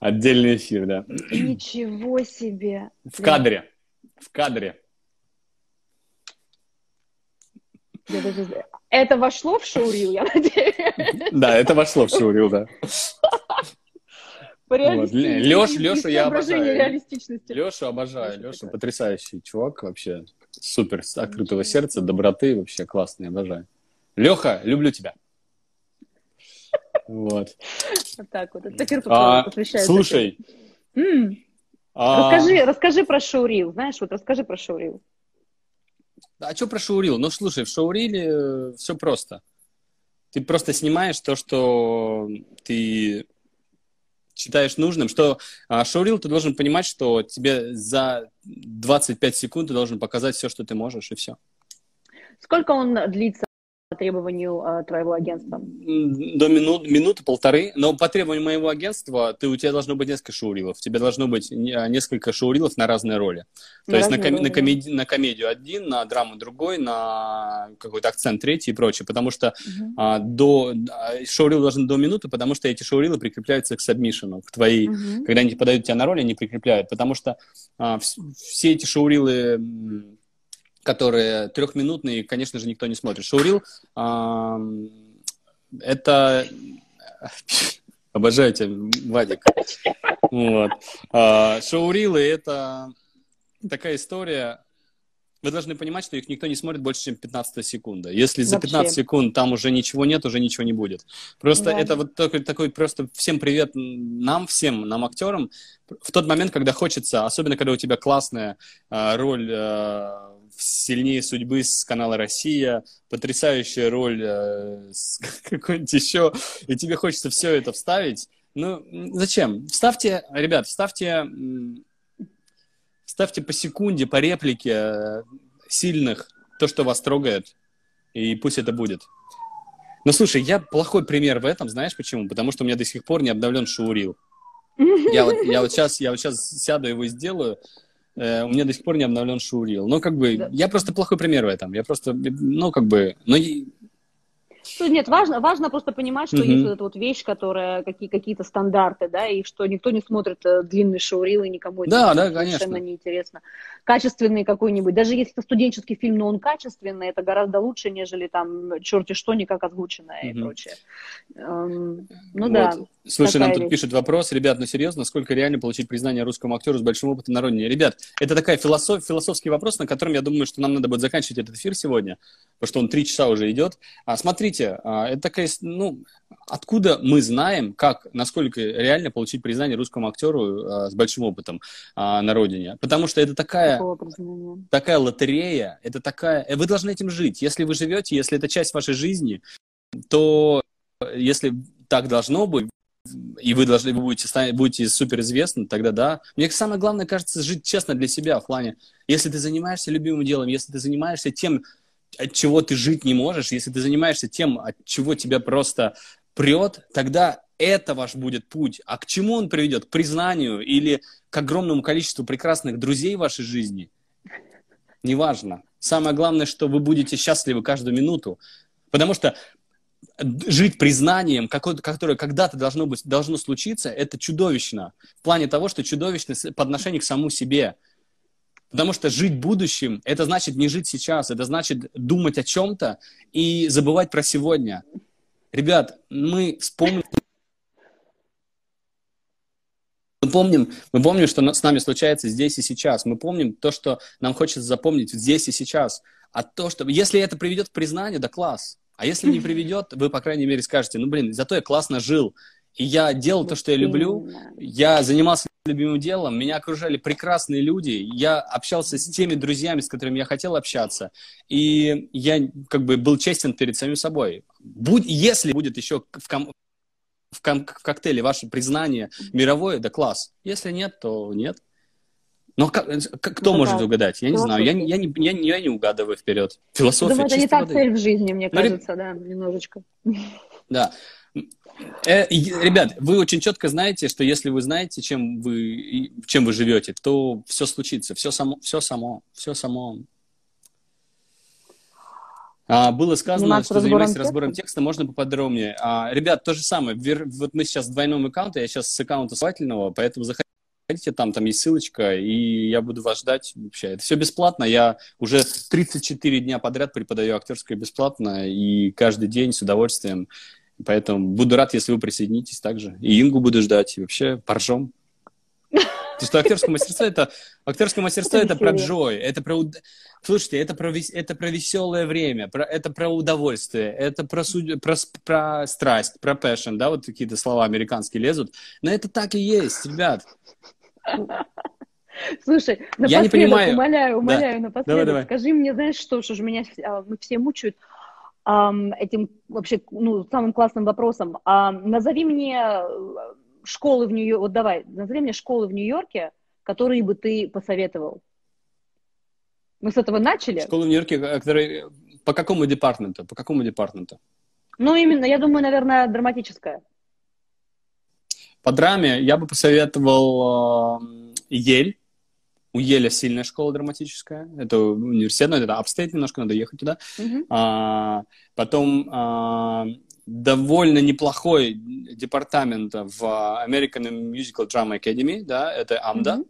Отдельный эфир, да. Ничего себе. В кадре. В кадре. Это вошло в шоурил, я надеюсь? Да, это вошло в шоурил, да. Вот. Леш, Лешу я обожаю. Лешу обожаю. Леша потрясающий чувак вообще. Супер, открытого сердца, доброты вообще классный, обожаю. Леха, люблю тебя. Вот. Вот так вот. Это а, Слушай. А... Расскажи, расскажи про шоурил. Знаешь, вот расскажи про шоурил. А что про шоурил? Ну, слушай, в шоуриле э, все просто. Ты просто снимаешь то, что ты считаешь нужным, что а, шоурил ты должен понимать, что тебе за 25 секунд ты должен показать все, что ты можешь, и все. Сколько он длится? Требованию э, твоего агентства? До минут, минуты, полторы. Но по требованию моего агентства ты, у тебя должно быть несколько шоурилов. У тебя должно быть а, несколько шоурилов на разные роли. То на есть на, ком, на, комеди, на комедию один, на драму другой, на какой-то акцент третий и прочее. Потому что uh-huh. а, до, шоурил должен до минуты, потому что эти шоурилы прикрепляются к сабмишину, к твоей. Uh-huh. Когда они подают тебя на роль, они прикрепляют. Потому что а, все эти шоурилы которые трехминутные, конечно же, никто не смотрит. Шоурил это... Обожаю тебя, Вадик. Вот. А, шоурилы — это такая история, вы должны понимать, что их никто не смотрит больше, чем 15 секунда. Если за 15 секунд там уже ничего нет, уже ничего не будет. Просто да. это вот такой, такой просто всем привет нам, всем, нам, актерам. В тот момент, когда хочется, особенно когда у тебя классная э, роль э, «Сильнее судьбы» с канала «Россия», потрясающая роль э, какой-нибудь еще, и тебе хочется все это вставить. Ну, зачем? Ставьте, ребят, ставьте, ставьте по секунде, по реплике э, сильных то, что вас трогает, и пусть это будет. Ну, слушай, я плохой пример в этом, знаешь почему? Потому что у меня до сих пор не обновлен шоурил. Я вот, я вот сейчас, я вот сейчас сяду его сделаю, Э, у меня до сих пор не обновлен шоурил. Ну, как бы, да. я просто плохой пример в этом. Я просто, ну, как бы, ну, Нет, важно, важно просто понимать, что угу. есть вот эта вот вещь, которая какие, какие-то стандарты, да, и что никто не смотрит э, длинный шоурил, и никому да, это да, совершенно конечно. неинтересно. Качественный какой-нибудь, даже если это студенческий фильм, но он качественный, это гораздо лучше, нежели там черти что, никак озвученное угу. и прочее. Эм, ну вот. да. Слушай, нам тут вещь. пишет вопрос, ребят, ну серьезно, сколько реально получить признание русскому актеру с большим опытом на родине? Ребят, это такая философ, философский вопрос, на котором я думаю, что нам надо будет заканчивать этот эфир сегодня, потому что он три часа уже идет. А, смотрите, а, это такая, ну, откуда мы знаем, как, насколько реально получить признание русскому актеру а, с большим опытом а, на родине? Потому что это такая, такая лотерея, это такая... Вы должны этим жить. Если вы живете, если это часть вашей жизни, то если так должно быть, и вы должны вы будете, будете суперизвестны, тогда да. Мне самое главное, кажется, жить честно для себя в плане, если ты занимаешься любимым делом, если ты занимаешься тем, от чего ты жить не можешь, если ты занимаешься тем, от чего тебя просто прет, тогда это ваш будет путь. А к чему он приведет? К признанию или к огромному количеству прекрасных друзей в вашей жизни? Неважно. Самое главное, что вы будете счастливы каждую минуту. Потому что жить признанием, которое когда-то должно, быть, должно случиться, это чудовищно. В плане того, что чудовищно по отношению к самому себе. Потому что жить будущим, это значит не жить сейчас, это значит думать о чем-то и забывать про сегодня. Ребят, мы вспомним... Мы помним, мы помним, что с нами случается здесь и сейчас. Мы помним то, что нам хочется запомнить здесь и сейчас. А то, что... Если это приведет к признанию, да класс. А если не приведет, вы, по крайней мере, скажете, ну, блин, зато я классно жил, и я делал то, что я люблю, я занимался любимым делом, меня окружали прекрасные люди, я общался с теми друзьями, с которыми я хотел общаться, и я как бы был честен перед самим собой. Будь, если будет еще в, ком, в, ком, в коктейле ваше признание мировое, да класс. Если нет, то нет. Но как, кто ну, может да. угадать? Я не знаю. Я, я, не, я, я не угадываю вперед. Философия Думаю, это не та цель в жизни, мне ну, кажется, да, немножечко. Да. Э, ребят, вы очень четко знаете, что если вы знаете, чем вы, чем вы живете, то все случится, все само, все само, все само. А, было сказано, заниматься что занимаясь разбором текста, можно поподробнее. А, ребят, то же самое. Вот мы сейчас в двойном аккаунте, я сейчас с аккаунта свательного, поэтому заходите Заходите, там, там есть ссылочка, и я буду вас ждать вообще. Это все бесплатно. Я уже 34 дня подряд преподаю актерское бесплатно, и каждый день с удовольствием. Поэтому буду рад, если вы присоединитесь также. И Ингу буду ждать, и вообще поржем. Потому что актерское мастерство это актерское мастерство это, про джой, это про слушайте, это про это про веселое время, про, это про удовольствие, это про, суд, про про страсть, про passion, да, вот какие-то слова американские лезут, но это так и есть, ребят. Слушай, напоследок, я не понимаю. умоляю, умоляю, да. напоследок, давай, давай. скажи мне, знаешь что, что же меня а, мы все мучают этим вообще, ну, самым классным вопросом. Um, назови мне э, школы в Нью-Йорке, вот давай, назови мне школы в Нью-Йорке, которые бы ты посоветовал. Мы с этого начали. Школы в Нью-Йорке, э, которые... По какому департаменту? По какому департаменту? Ну, именно, я думаю, наверное, драматическая. По драме я бы посоветовал э, Йель. У Йеля сильная школа драматическая. Это университет, но это upstate, немножко надо ехать туда. Mm-hmm. А, потом а, довольно неплохой департамент в American Musical Drama Academy, да, это AMDA. Mm-hmm.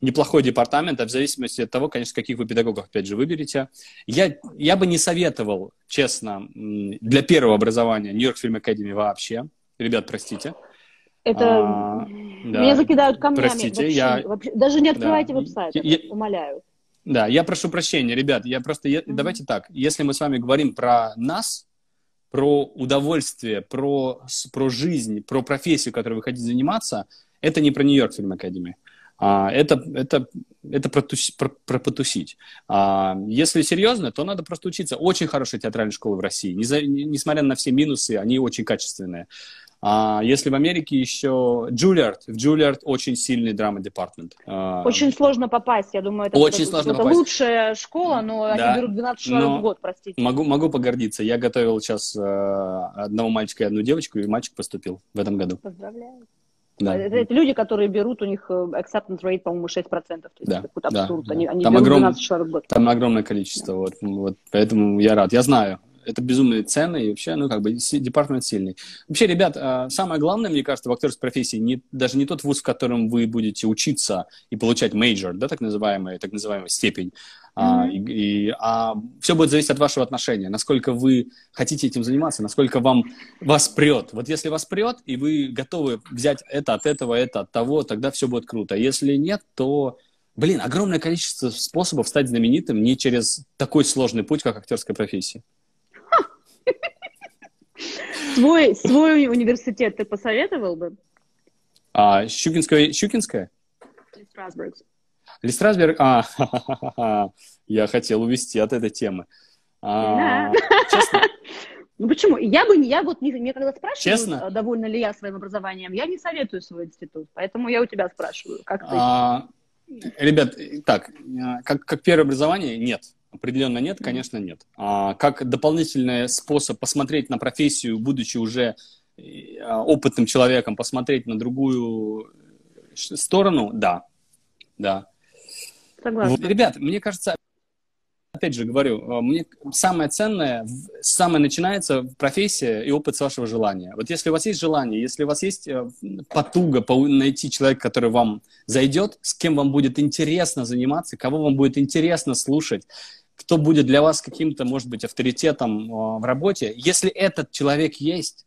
Неплохой департамент, а в зависимости от того, конечно, каких вы педагогов, опять же, выберете. Я, я бы не советовал, честно, для первого образования Нью-Йорк Фильм Академи вообще. Ребят, простите. Это а, да. меня закидают камнями. Простите, вообще, я... вообще, даже не открывайте да. веб-сайт, я... умоляю. Да, я прошу прощения, ребят, я просто, я, mm-hmm. давайте так, если мы с вами говорим про нас, про удовольствие, про, про жизнь, про профессию, которой вы хотите заниматься, это не про Нью-Йорк Фильм Академи. А, это, это, это про, про, про потусить. А, если серьезно, то надо просто учиться. Очень хорошая театральная школа в России. Не за, не, несмотря на все минусы, они очень качественные. А если в Америке еще Джулиард, в Джулиард очень сильный драма-департмент. А, очень сложно попасть, я думаю, это, очень сложно попасть. лучшая школа, но да. они берут 12 человек в год, простите. Могу, могу погордиться. Я готовил сейчас э, одного мальчика и одну девочку, и мальчик поступил в этом году. Поздравляю. Да. Это, это люди, которые берут, у них э, acceptance rate, по-моему, 6%. То есть да, это какой-то абсурд. Да. Они, они там берут огром... 12 человек в год. Там огромное количество. Да. Вот, вот, поэтому я рад. Я знаю. Это безумно ценно, и вообще, ну, как бы, департамент сильный. Вообще, ребят, а, самое главное, мне кажется, в актерской профессии не, даже не тот вуз, в котором вы будете учиться и получать major, да, так называемая, так называемая степень, mm-hmm. а, и, и, а все будет зависеть от вашего отношения, насколько вы хотите этим заниматься, насколько вам вас прет. Вот если вас прет, и вы готовы взять это от этого, это от того, тогда все будет круто. Если нет, то Блин, огромное количество способов стать знаменитым не через такой сложный путь, как актерская профессия. Свой, свой университет ты посоветовал бы? А, Щукинская? Щукинская? Листрасберг. Листрасберг? А, я хотел увести от этой темы. А, честно? Ну почему? Я бы, я вот, мне когда спрашивают, Честно? довольна ли я своим образованием, я не советую свой институт, поэтому я у тебя спрашиваю, как ты? А, Ребят, так, как, как первое образование, нет. Определенно нет, конечно, нет. А как дополнительный способ посмотреть на профессию, будучи уже а, опытным человеком, посмотреть на другую сторону, да, да. Согласна. Вот, ребят, мне кажется, опять же говорю, э, мне самое ценное, самое начинается профессия и опыт с вашего желания. Вот если у вас есть желание, если у вас есть э, потуга найти человека, который вам зайдет, с кем вам будет интересно заниматься, кого вам будет интересно слушать, кто будет для вас каким-то, может быть, авторитетом э, в работе, если этот человек есть,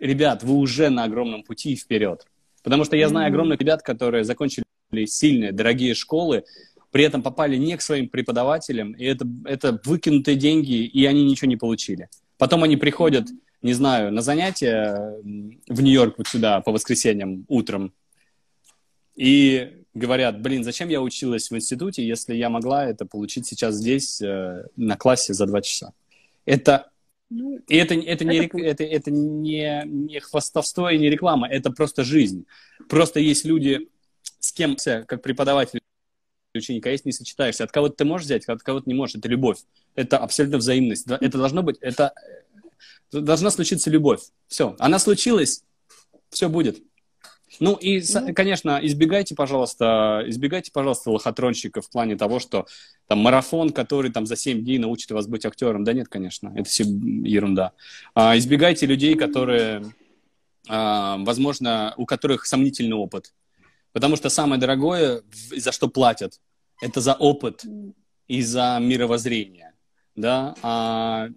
ребят, вы уже на огромном пути вперед. Потому что я знаю огромных ребят, которые закончили сильные, дорогие школы, при этом попали не к своим преподавателям, и это, это выкинутые деньги, и они ничего не получили. Потом они приходят, не знаю, на занятия в Нью-Йорк вот сюда по воскресеньям утром, и говорят, блин, зачем я училась в институте, если я могла это получить сейчас здесь э, на классе за два часа. Это ну, и это, это, не, это, это, это не, не хвастовство и не реклама, это просто жизнь. Просто есть люди, с кем, как преподаватель ученика, если не сочетаешься. От кого-то ты можешь взять, от кого-то не можешь. Это любовь. Это абсолютно взаимность. Это должно быть, это должна случиться любовь. Все. Она случилась, все будет. Ну и, ну. конечно, избегайте, пожалуйста, избегайте, пожалуйста, лохотронщиков в плане того, что там марафон, который там за 7 дней научит вас быть актером. Да нет, конечно, это все ерунда. А, избегайте людей, которые, а, возможно, у которых сомнительный опыт. Потому что самое дорогое, за что платят, это за опыт и за мировоззрение. Да? А...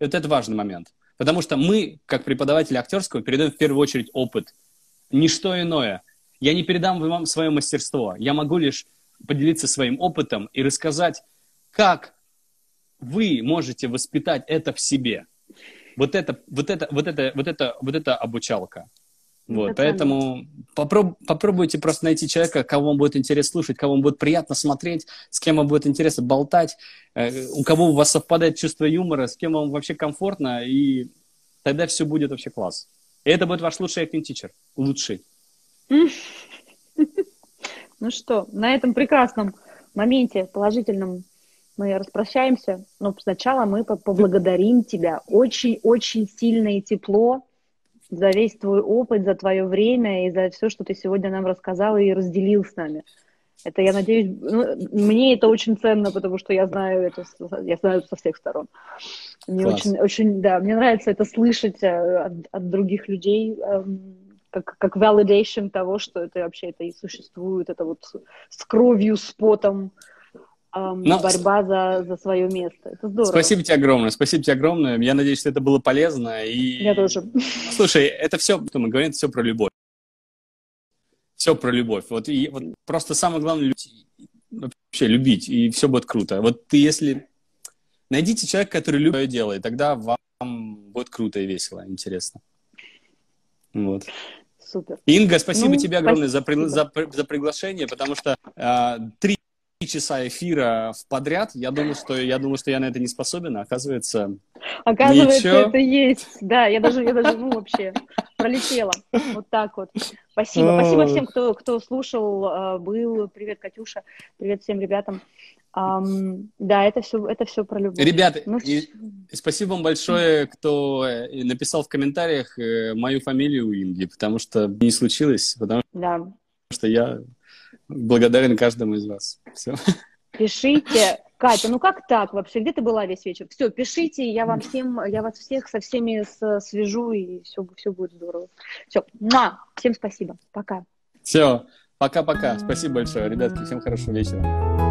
Вот это важный момент. Потому что мы, как преподаватели актерского, передаем в первую очередь опыт. Ничто иное. Я не передам вам свое мастерство. Я могу лишь поделиться своим опытом и рассказать, как вы можете воспитать это в себе. Вот это, вот это, вот это, вот это, вот это обучалка. Вот, это поэтому попроб, попробуйте просто найти человека, кого вам будет интересно слушать, кого вам будет приятно смотреть, с кем вам будет интересно болтать, э, у кого у вас совпадает чувство юмора, с кем вам вообще комфортно, и тогда все будет вообще класс. И это будет ваш лучший acting teacher, лучший. Ну что, на этом прекрасном моменте положительном мы распрощаемся. Но сначала мы поблагодарим тебя очень-очень сильно и тепло за весь твой опыт, за твое время и за все, что ты сегодня нам рассказал и разделил с нами. Это, я надеюсь, ну, мне это очень ценно, потому что я знаю это, я знаю это со всех сторон. Мне Класс. очень, очень, да, мне нравится это слышать э, от, от других людей, эм, как, как validation того, что это вообще это и существует, это вот с кровью, с потом, но... Ну, борьба за, за свое место. Это здорово. Спасибо тебе огромное, спасибо тебе огромное. Я надеюсь, что это было полезно. И... Я тоже. Слушай, это все, что мы говорим, это все про любовь. Все про любовь. Вот, и, вот просто самое главное вообще любить, и все будет круто. Вот ты если... Найдите человека, который любит свое дело, и тогда вам будет круто и весело, интересно. Вот. Супер. Инга, спасибо ну, тебе огромное спасибо. За, за, за приглашение, потому что э, три часа эфира в подряд. Я думал, что я думал, что я на это не способен, а оказывается. Оказывается, ничего. это есть. Да, я даже, я даже, ну, вообще пролетела. Вот так вот. Спасибо. Спасибо всем, кто, кто слушал, а, был. Привет, Катюша. Привет всем ребятам. Um, да, это все, это все про любовь. Ребята, ну, и, и спасибо вам большое, кто э, написал в комментариях э, мою фамилию Инги, потому что не случилось, потому да. что я благодарен каждому из вас. Все. Пишите, Катя, ну как так вообще? Где ты была весь вечер? Все, пишите, я вам всем, я вас всех со всеми свяжу, и все, все будет здорово. Все, на, всем спасибо, пока. Все, пока-пока. Спасибо большое, ребятки, всем хорошего вечера.